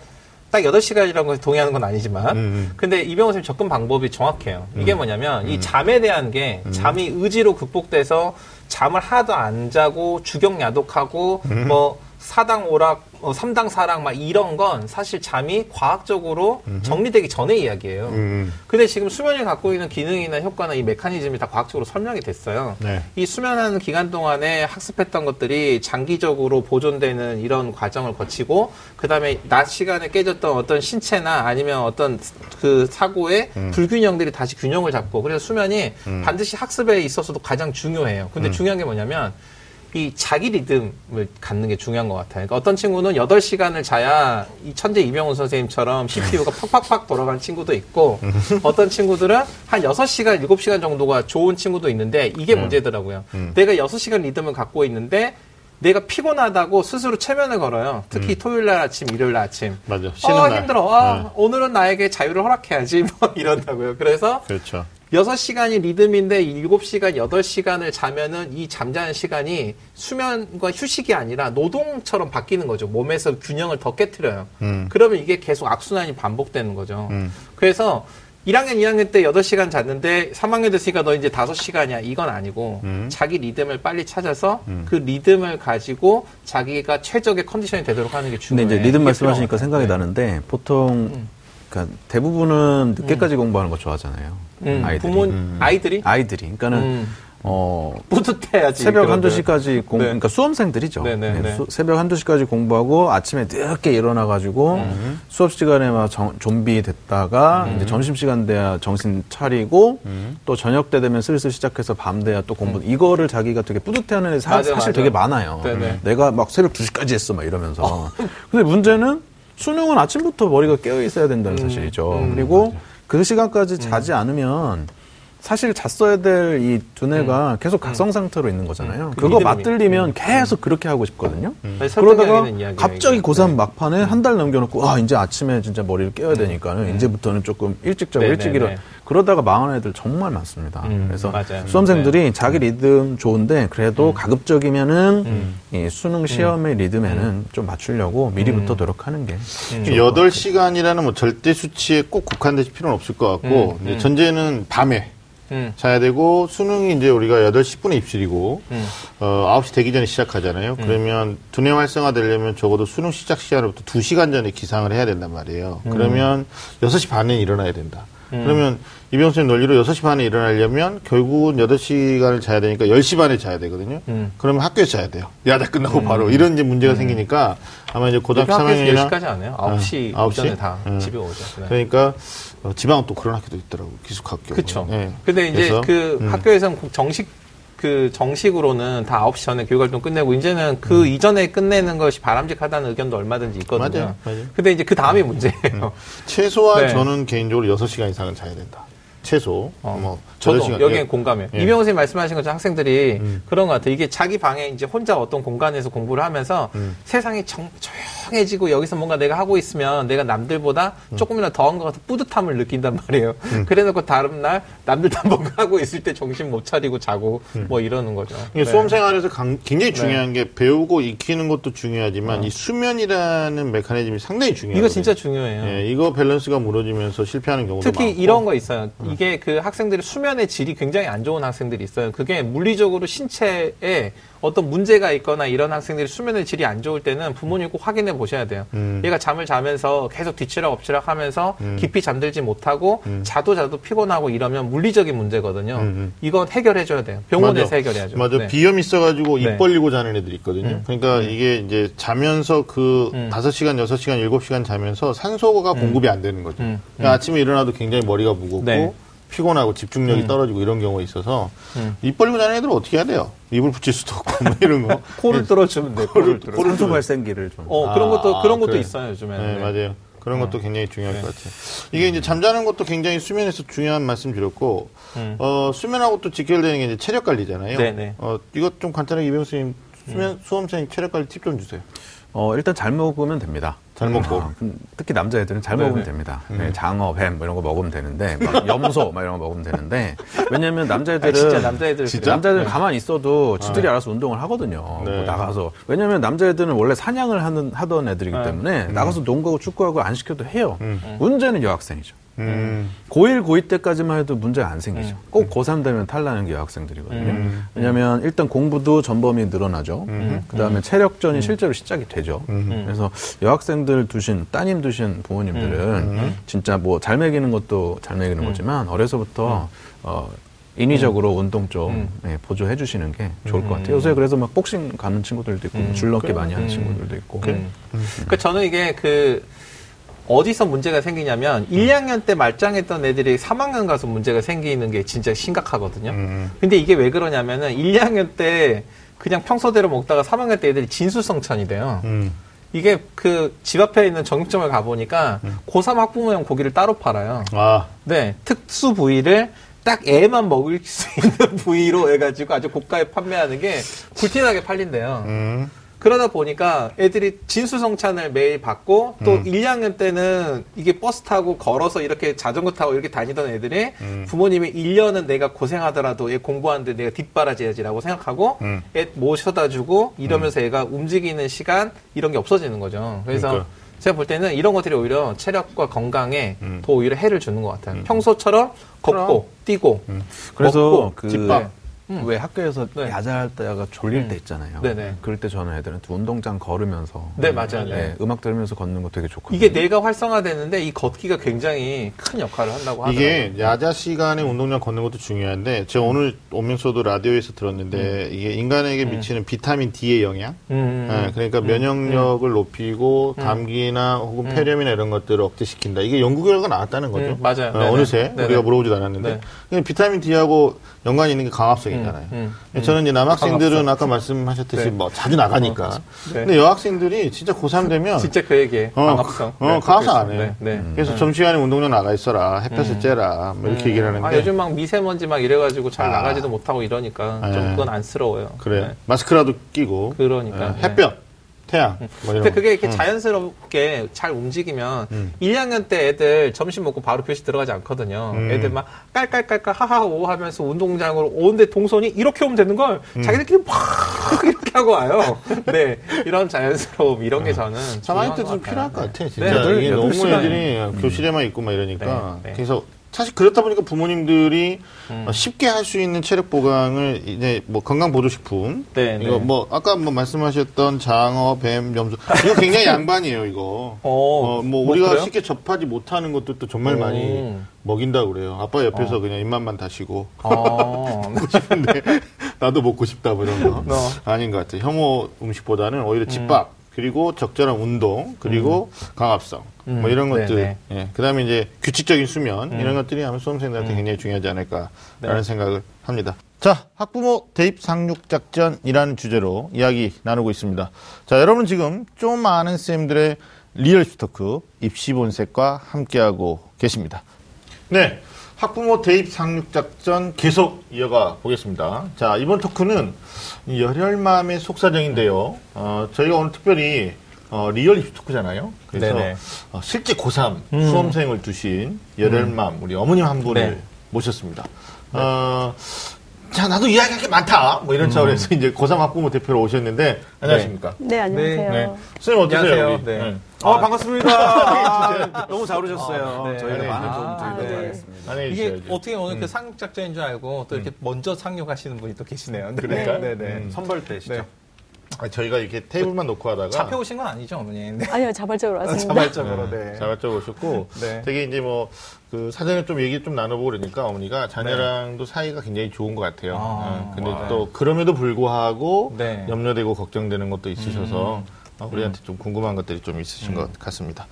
Speaker 3: 딱 8시간이라고 해서 동의하는 건 아니지만
Speaker 1: 음.
Speaker 3: 근데 이병호 선생님 접근 방법이 정확해요. 이게 뭐냐면 이 잠에 대한 게 잠이 의지로 극복돼서 잠을 하나도 안 자고 주경 야독하고 뭐 사당 오락, 어, 삼당 사랑 막 이런 건 사실 잠이 과학적으로 정리되기 전의 이야기예요.
Speaker 1: 음.
Speaker 3: 근데 지금 수면이 갖고 있는 기능이나 효과나 이 메커니즘이 다 과학적으로 설명이 됐어요.
Speaker 1: 네.
Speaker 3: 이 수면하는 기간 동안에 학습했던 것들이 장기적으로 보존되는 이런 과정을 거치고 그다음에 낮 시간에 깨졌던 어떤 신체나 아니면 어떤 그 사고의 불균형들이 다시 균형을 잡고 그래서 수면이 반드시 학습에 있어서도 가장 중요해요. 근데 중요한 게 뭐냐면 이 자기 리듬을 갖는 게 중요한 것 같아요. 그러니까 어떤 친구는 8시간을 자야 이 천재 이병훈 선생님처럼 CPU가 팍팍팍 돌아가는 친구도 있고 어떤 친구들은 한 6시간, 7시간 정도가 좋은 친구도 있는데 이게 문제더라고요. 내가 6시간 리듬을 갖고 있는데 내가 피곤하다고 스스로 체면을 걸어요. 특히 토요일 날 아침, 일요일 날 아침.
Speaker 1: 맞아. 쉬는
Speaker 3: 어,
Speaker 1: 날.
Speaker 3: 힘들어. 아,
Speaker 1: 네.
Speaker 3: 오늘은 나에게 자유를 허락해야지. 뭐 이런다고요. 그래서
Speaker 1: 그렇죠.
Speaker 3: 6시간이 리듬인데 7시간, 8시간을 자면은 이 잠자는 시간이 수면과 휴식이 아니라 노동처럼 바뀌는 거죠. 몸에서 균형을 더 깨뜨려요.
Speaker 1: 음.
Speaker 3: 그러면 이게 계속 악순환이 반복되는 거죠. 그래서 1학년, 2학년 때 8시간 잤는데 3학년 됐으니까 너 이제 5시간이야. 이건 아니고
Speaker 1: 음.
Speaker 3: 자기 리듬을 빨리 찾아서 그 리듬을 가지고 자기가 최적의 컨디션이 되도록 하는 게
Speaker 2: 근데
Speaker 3: 중요해요.
Speaker 2: 이제 리듬 말씀하시니까
Speaker 3: 필요한
Speaker 2: 생각이
Speaker 3: 것 같아요.
Speaker 2: 나는데 보통 그러니까 대부분은 늦게까지 공부하는 거 좋아하잖아요.
Speaker 3: 음,
Speaker 2: 아이들이.
Speaker 3: 부모 아이들이
Speaker 2: 아이들이. 그러니까는
Speaker 3: 음.
Speaker 2: 어
Speaker 3: 뿌듯해야지.
Speaker 2: 새벽. 한두 시까지 공,
Speaker 3: 네.
Speaker 2: 그러니까 수험생들이죠.
Speaker 3: 네, 네, 네.
Speaker 2: 수- 새벽 한두 시까지 공부하고 아침에 늦게 일어나 가지고
Speaker 3: 음.
Speaker 2: 수업 시간에 막 정- 좀비 됐다가 이제 점심 시간 돼야 정신 차리고
Speaker 3: 음.
Speaker 2: 또 저녁 때 되면 슬슬 시작해서 밤 돼야 또 공부. 이거를 자기가 되게 뿌듯해하는 애 사,
Speaker 3: 맞아,
Speaker 2: 사실
Speaker 3: 맞아.
Speaker 2: 되게 많아요.
Speaker 3: 네, 네.
Speaker 2: 내가 막 새벽 2 시까지 했어 막 이러면서. 근데 문제는 수능은 아침부터 머리가 깨어 있어야 된다는 사실이죠. 그리고 그 시간까지 자지 않으면 사실 잤어야 될 이 두뇌가 계속 각성 상태로 있는 거잖아요.
Speaker 3: 그
Speaker 2: 그거. 맞들리면 계속 그렇게 하고 싶거든요. 그러다가 갑자기
Speaker 3: 이거.
Speaker 2: 고3
Speaker 3: 네.
Speaker 2: 막판에 한 달 남겨놓고 아 이제 아침에 진짜 머리를 깨야 되니까는 이제부터는 조금 일찍 자고
Speaker 3: 네,
Speaker 2: 일찍
Speaker 3: 네,
Speaker 2: 일어
Speaker 3: 네.
Speaker 2: 그러다가 망하는 애들 정말 많습니다.
Speaker 3: 음,
Speaker 2: 그래서
Speaker 3: 맞아요.
Speaker 2: 수험생들이 자기 리듬 좋은데 그래도
Speaker 3: 음.
Speaker 2: 가급적이면은 이 수능 시험의 리듬에는 좀 맞추려고 미리부터 노력하는 게
Speaker 3: 음.
Speaker 1: 그 여덟 시간이라는뭐 절대 수치에 꼭 국한될 필요는 없을 것 같고
Speaker 3: 음,
Speaker 1: 이제
Speaker 3: 음.
Speaker 1: 전제는 밤에
Speaker 3: 음.
Speaker 1: 자야 되고 수능이 이제 우리가 8시 10분에 입실이고
Speaker 3: 음.
Speaker 1: 어 9시 되기 전에 시작하잖아요. 그러면 두뇌 활성화 되려면 적어도 수능 시작 시간으로부터 2시간 전에 기상을 해야 된단 말이에요.
Speaker 3: 음.
Speaker 1: 그러면 6시 반에 일어나야 된다. 그러면 이병수님 논리로 6시 반에 일어나려면 결국은 8시간을 자야 되니까 10시 반에 자야 되거든요.
Speaker 3: 음.
Speaker 1: 그러면 학교에서 자야 돼요. 야다 끝나고 바로 이런 이제 문제가 생기니까 아마 이제 고등학교
Speaker 3: 학교에서
Speaker 1: 3학년이나
Speaker 3: 10시까지 안 해요. 9시
Speaker 1: 아,
Speaker 3: 오전에
Speaker 1: 9시?
Speaker 3: 다
Speaker 1: 음.
Speaker 3: 집에 오죠. 네.
Speaker 1: 그러니까 어, 지방은 또 그런 학교도 있더라고 기숙학교.
Speaker 3: 그쵸.
Speaker 1: 예.
Speaker 3: 근데 이제
Speaker 1: 그래서,
Speaker 3: 그
Speaker 1: 음.
Speaker 3: 학교에서는 정식 그 정식으로는 다 9시 전에 교육활동 끝내고 이제는 그 이전에 끝내는 것이 바람직하다는 의견도 얼마든지 있거든요.
Speaker 1: 음. 맞아요, 맞아요.
Speaker 3: 근데 이제 그 다음이 문제예요.
Speaker 1: 최소한
Speaker 3: 네.
Speaker 1: 저는 개인적으로 6시간 이상은 자야 된다. 최소.
Speaker 3: 어,
Speaker 1: 뭐
Speaker 3: 저도
Speaker 1: 8시간,
Speaker 3: 여기에
Speaker 1: 예.
Speaker 3: 공감해요.
Speaker 1: 예. 음.
Speaker 3: 이병호 선생님 말씀하신 것처럼 학생들이 그런 것 같아요. 이게 자기 방에 이제 혼자 어떤 공간에서 공부를 하면서
Speaker 1: 음.
Speaker 3: 세상이 정- 조용해지고 여기서 뭔가 내가 하고 있으면 내가 남들보다
Speaker 1: 음.
Speaker 3: 조금이라도 더한 것 같은 뿌듯함을 느낀단 말이에요. 그래놓고 다른 날 남들 다 뭔가 하고 있을 때 정신 못 차리고 자고 뭐 이러는 거죠. 네.
Speaker 1: 수험 생활에서 강- 굉장히 중요한 게 배우고 익히는 것도 중요하지만 이 수면이라는 메커니즘이 상당히 중요해요.
Speaker 3: 이거 진짜 중요해요.
Speaker 1: 예, 이거 밸런스가 무너지면서 실패하는 경우도
Speaker 3: 특히
Speaker 1: 많고.
Speaker 3: 이런 거 있어요. 이게 그 학생들의 수면의 질이 굉장히 안 좋은 학생들이 있어요. 그게 물리적으로 신체에 어떤 문제가 있거나 이런 학생들이 수면의 질이 안 좋을 때는 부모님 꼭 확인해 보셔야 돼요.
Speaker 1: 음.
Speaker 3: 얘가 잠을 자면서 계속 뒤치락 엎치락 하면서 깊이 잠들지 못하고 자도 자도 피곤하고 이러면 물리적인 문제거든요.
Speaker 1: 음.
Speaker 3: 이건 해결해 줘야 돼요. 병원에서 해결해야죠.
Speaker 1: 맞아.
Speaker 3: 네.
Speaker 1: 비염 있어가지고 입
Speaker 3: 네.
Speaker 1: 벌리고 자는 애들이 있거든요. 그러니까 이게 이제 자면서 그
Speaker 3: 음.
Speaker 1: 다섯 시간 여섯 시간 일곱 시간 자면서 산소가 공급이 안 되는 거죠.
Speaker 3: 음.
Speaker 1: 그러니까 아침에 일어나도 굉장히 머리가 무겁고
Speaker 3: 네.
Speaker 1: 피곤하고 집중력이
Speaker 3: 음.
Speaker 1: 떨어지고 이런 경우가 있어서 입 벌리고 자는 애들은 어떻게 해야 돼요? 입을 붙일 수도 없고 뭐 이런 거.
Speaker 3: 코를 뚫어주면 돼. 코를 뚫어.
Speaker 2: 산소 발생기를
Speaker 3: 좀어 그런 것도
Speaker 1: 아,
Speaker 3: 그런 것도
Speaker 1: 그래.
Speaker 3: 있어요 요즘에.
Speaker 1: 네, 맞아요. 그런
Speaker 3: 어.
Speaker 1: 것도 굉장히 중요할
Speaker 3: 네.
Speaker 1: 것 같아요. 이게 이제 잠자는 것도 굉장히 수면에서 중요한 말씀 드렸고,
Speaker 3: 음.
Speaker 1: 어, 수면하고 또 직결되는 게 이제 체력 관리잖아요.
Speaker 3: 네네. 음.
Speaker 1: 어, 이것 좀 간단하게 이병수님 수면, 수험생 체력 관리 팁 좀 주세요.
Speaker 2: 어, 일단 잘 먹으면 됩니다.
Speaker 1: 잘 먹고.
Speaker 2: 아, 음, 특히 남자애들은 잘
Speaker 3: 네네.
Speaker 2: 먹으면 됩니다. 네, 장어, 뱀, 뭐 이런 거 먹으면 되는데, 막 염소, 막 이런 거 먹으면 되는데, 왜냐면 남자애들은.
Speaker 3: 아, 진짜 남자애들
Speaker 1: 진짜?
Speaker 3: 그래요.
Speaker 2: 남자애들은
Speaker 3: 네.
Speaker 2: 가만히 있어도 지들이 알아서 운동을 하거든요.
Speaker 1: 네.
Speaker 2: 뭐 나가서. 왜냐면 남자애들은 원래 사냥을 하는, 하던 애들이기
Speaker 3: 네.
Speaker 2: 때문에 나가서 농구하고 축구하고 안 시켜도 해요.
Speaker 3: 음.
Speaker 2: 문제는 여학생이죠.
Speaker 1: 음.
Speaker 2: 고1, 고2 때까지만 해도 문제가 안 생기죠. 꼭 고3 되면 탈나는 게 여학생들이거든요.
Speaker 3: 음.
Speaker 2: 왜냐면 일단 공부도 전범위 늘어나죠. 그 다음에 체력전이
Speaker 3: 음.
Speaker 2: 실제로 시작이 되죠. 그래서 여학생들 두신, 따님 두신 부모님들은
Speaker 3: 음.
Speaker 2: 진짜 뭐 잘 먹이는 것도 잘 먹이는 거지만 어려서부터 어, 인위적으로 운동 좀
Speaker 3: 음.
Speaker 2: 예, 보조해 주시는 게 좋을 것 같아요. 요새 그래서 막 복싱 가는 친구들도 있고
Speaker 3: 음.
Speaker 2: 줄넘기
Speaker 3: 그래.
Speaker 2: 많이 하는
Speaker 3: 음.
Speaker 2: 친구들도 있고.
Speaker 3: 음. 그러니까 저는 이게 그 어디서 문제가 생기냐면 1, 2학년 때 말짱했던 애들이 3학년 가서 문제가 생기는 게 진짜 심각하거든요.
Speaker 1: 음.
Speaker 3: 근데 이게 왜 그러냐면은 1, 2학년 때 그냥 평소대로 먹다가 3학년 때 애들이 진수성찬이 돼요.
Speaker 1: 음.
Speaker 3: 이게 그 집 앞에 있는 정육점을 가보니까 고3 학부모용 고기를 따로 팔아요.
Speaker 1: 아,
Speaker 3: 네, 특수 부위를 딱 애만 먹을 수 있는 부위로 해가지고 아주 고가에 판매하는 게 불티나게 팔린대요.
Speaker 1: 음.
Speaker 3: 그러다 보니까 애들이 진수성찬을 매일 받고 또
Speaker 1: 음.
Speaker 3: 1, 2학년 때는 이게 버스 타고 걸어서 이렇게 자전거 타고 이렇게 다니던 애들이
Speaker 1: 음.
Speaker 3: 부모님이 1년은 내가 고생하더라도 얘 공부하는데 내가 뒷바라지야지라고 생각하고
Speaker 1: 음.
Speaker 3: 애 모셔다 주고 이러면서 애가 움직이는 시간 이런 게 없어지는 거죠. 그래서
Speaker 1: 그러니까.
Speaker 3: 제가 볼 때는 이런 것들이 오히려 체력과 건강에
Speaker 1: 음.
Speaker 3: 더 오히려 해를 주는 것 같아요. 평소처럼 걷고 뛰고
Speaker 2: 그래서
Speaker 3: 먹고,
Speaker 2: 그
Speaker 1: 집밥.
Speaker 2: 왜 학교에서
Speaker 3: 네.
Speaker 2: 야자할 때가 졸릴
Speaker 3: 음.
Speaker 2: 때 있잖아요.
Speaker 3: 네네.
Speaker 2: 그럴 때 저는 애들한테 운동장 걸으면서
Speaker 3: 네, 맞아요.
Speaker 2: 네, 음악 들으면서 걷는 거 되게 좋거든요.
Speaker 3: 이게 뇌가 활성화되는데 이 걷기가 굉장히 큰 역할을 한다고 하더라고요.
Speaker 1: 이게 야자 시간에 운동량 걷는 것도 중요한데 제가 오늘 오면서도 라디오에서 들었는데 이게 인간에게 미치는 비타민 D의 영향
Speaker 3: 음,
Speaker 1: 예, 그러니까 면역력을 높이고 감기나 혹은 폐렴이나 이런 것들을 억제시킨다. 이게 연구 결과가 나왔다는 거죠.
Speaker 3: 음, 맞아요.
Speaker 1: 어. 어느새
Speaker 3: 네네.
Speaker 1: 우리가 물어보지도 않았는데
Speaker 3: 네.
Speaker 1: 비타민 D하고 연관이 있는 게 강압성 이잖아요.
Speaker 3: 음,
Speaker 1: 저는 이제 남학생들은. 아까 말씀하셨듯이
Speaker 3: 네.
Speaker 1: 뭐 자주 나가니까.
Speaker 3: 네.
Speaker 1: 근데 여학생들이 진짜 고3 되면
Speaker 3: 진짜 그 얘기에
Speaker 1: 어. 어,
Speaker 3: 네,
Speaker 1: 강압성 안. 해.
Speaker 3: 네, 네.
Speaker 1: 그래서 점심시간에 운동장 나가 있어라. 햇볕을 쬐라. 뭐 이렇게 얘기를 하는데.
Speaker 3: 아, 요즘 막 미세먼지 막 이래 가지고 잘
Speaker 1: 아.
Speaker 3: 나가지도 못하고 이러니까 좀
Speaker 1: 네.
Speaker 3: 그건 안쓰러워요.
Speaker 1: 그래.
Speaker 3: 네.
Speaker 1: 마스크라도 끼고.
Speaker 3: 그러니까.
Speaker 1: 예, 햇볕, 태양. 뭐 이런
Speaker 3: 근데
Speaker 1: 거.
Speaker 3: 그게 이렇게 자연스럽게 잘 움직이면
Speaker 1: 음.
Speaker 3: 1, 2학년 때 애들 점심 먹고 바로 교실 들어가지 않거든요.
Speaker 1: 음.
Speaker 3: 애들 막 깔깔깔깔 하하오 하면서 운동장으로 오는데 동선이 이렇게 오면 되는 걸
Speaker 1: 음.
Speaker 3: 자기들끼리 막 이렇게 하고 와요. 네. 이런 자연스러움, 이런 게 저는.
Speaker 1: 3학년
Speaker 3: 중요한 때좀것
Speaker 1: 필요할 것
Speaker 3: 같아요.
Speaker 1: 같아.
Speaker 3: 네.
Speaker 1: 진짜
Speaker 2: 여덟-
Speaker 1: 이게 너무. 애들이 교실에만 있고 막 이러니까.
Speaker 3: 네, 네.
Speaker 1: 그래서 사실 그렇다 보니까 부모님들이
Speaker 3: 음.
Speaker 1: 어, 쉽게 할 수 있는 체력 보강을 이제 뭐 건강 보조식품
Speaker 3: 네,
Speaker 1: 이거
Speaker 3: 네.
Speaker 1: 뭐 아까 뭐 말씀하셨던 장어, 뱀, 염소 이거 굉장히 양반이에요 이거. 어,
Speaker 3: 뭐뭐
Speaker 1: 우리가
Speaker 3: 그래요?
Speaker 1: 쉽게 접하지 못하는 것들도 정말
Speaker 3: 오.
Speaker 1: 많이 먹인다 그래요. 아빠 옆에서 그냥 입맛만 다시고
Speaker 3: 어.
Speaker 1: 싶은데 나도 먹고 싶다 뭐 이런 거
Speaker 3: 어.
Speaker 1: 아닌 것 같아요. 혐오 음식보다는 오히려 집밥 그리고 적절한 운동 그리고 강압성 뭐
Speaker 3: 음.
Speaker 1: 이런 것들
Speaker 3: 네네.
Speaker 1: 예. 그 다음에 이제 규칙적인 수면 이런 것들이 아마 수험생들한테 굉장히 중요하지 않을까라는
Speaker 3: 네.
Speaker 1: 생각을 합니다. 자 학부모 대입 상륙 작전이라는 주제로 이야기 나누고 있습니다. 자 여러분 지금 좀 아는 쌤들의 리얼 토크 입시 본색과 함께하고 계십니다. 네. 학부모 대입 상륙 작전 계속 이어가 보겠습니다. 자, 이번 토크는 이 열혈맘의 속사정인데요. 어, 저희가 오늘 특별히 어, 리얼 입시 토크잖아요. 그래서
Speaker 3: 네네.
Speaker 1: 어, 실제 고3 수험생을 두신 열혈맘 우리 어머님 한 분을
Speaker 3: 네.
Speaker 1: 모셨습니다. 어, 자, 나도 이야기할 게 많다. 뭐 이런 차원에서 이제 고3 학부모 대표로 오셨는데 안녕하십니까?
Speaker 4: 네, 안녕하세요.
Speaker 1: 네. 선생님 어떠세요?
Speaker 3: 안녕하세요. 네.
Speaker 1: 네.
Speaker 2: 아, 반갑습니다. 아, 너무 잘 오셨어요.
Speaker 3: 아, 네.
Speaker 2: 저희가
Speaker 1: 네.
Speaker 2: 많은 도움
Speaker 3: 아,
Speaker 2: 드리도록
Speaker 3: 네.
Speaker 2: 하겠습니다.
Speaker 1: 안녕히
Speaker 3: 이게
Speaker 1: 계셔야죠.
Speaker 3: 어떻게 오늘 그 상륙 작전인 줄 알고 또 이렇게 먼저 상륙하시는 분이 또 계시네요. 네.
Speaker 1: 그러니까?
Speaker 3: 네, 네.
Speaker 1: 음.
Speaker 2: 선발대시죠.
Speaker 3: 네.
Speaker 1: 아, 저희가 이렇게 테이블만 놓고 하다가
Speaker 3: 잡혀 오신 건 아니죠, 어머니? 네.
Speaker 4: 아니요, 자발적으로 왔습니다.
Speaker 3: 자발적으로, 네.
Speaker 1: 자발적으로 오셨고
Speaker 3: 네.
Speaker 1: 되게 이제 뭐 그 사전에 좀 얘기 좀 나눠보고 그러니까 어머니가 자녀랑도 사이가 굉장히 좋은 것 같아요.
Speaker 3: 네. 아,
Speaker 1: 예, 근데
Speaker 3: 와.
Speaker 1: 또 그럼에도 불구하고
Speaker 3: 네. 음.
Speaker 1: 염려되고 걱정되는 것도 있으셔서 어, 우리한테 좀 궁금한 것들이 좀 있으신 것 같습니다.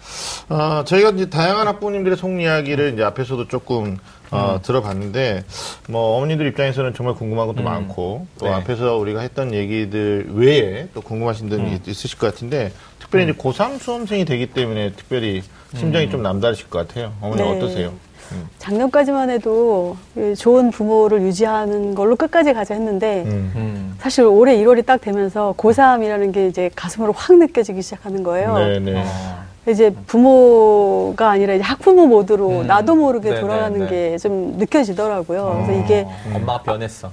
Speaker 1: 어, 저희가 이제 다양한 학부모님들의 속 이야기를 이제 앞에서도 조금 어,
Speaker 3: 음.
Speaker 1: 들어봤는데 뭐 어머니들 입장에서는 정말 궁금한 것도 많고 또
Speaker 3: 네.
Speaker 1: 앞에서 우리가 했던 얘기들 외에 또 궁금하신 분이
Speaker 3: 음.
Speaker 1: 있으실 것 같은데 특별히 이제 고3 수험생이 되기 때문에 특별히 심정이 좀 남다르실 것 같아요. 어머니
Speaker 4: 네.
Speaker 1: 어떠세요?
Speaker 4: 작년까지만 해도 그 좋은 부모를 유지하는 걸로 끝까지 가자 했는데
Speaker 1: 음.
Speaker 3: 음.
Speaker 4: 사실 올해 1월이 딱 되면서 고3이라는 게 이제 가슴으로 확 느껴지기 시작하는 거예요.
Speaker 1: 네네.
Speaker 3: 어.
Speaker 4: 이제 부모가 아니라 이제 학부모 모드로
Speaker 3: 음.
Speaker 4: 나도 모르게
Speaker 3: 네,
Speaker 4: 돌아가는
Speaker 3: 네, 네.
Speaker 4: 게좀 느껴지더라고요. 그래서 이게
Speaker 3: 어, 엄마가 변했어.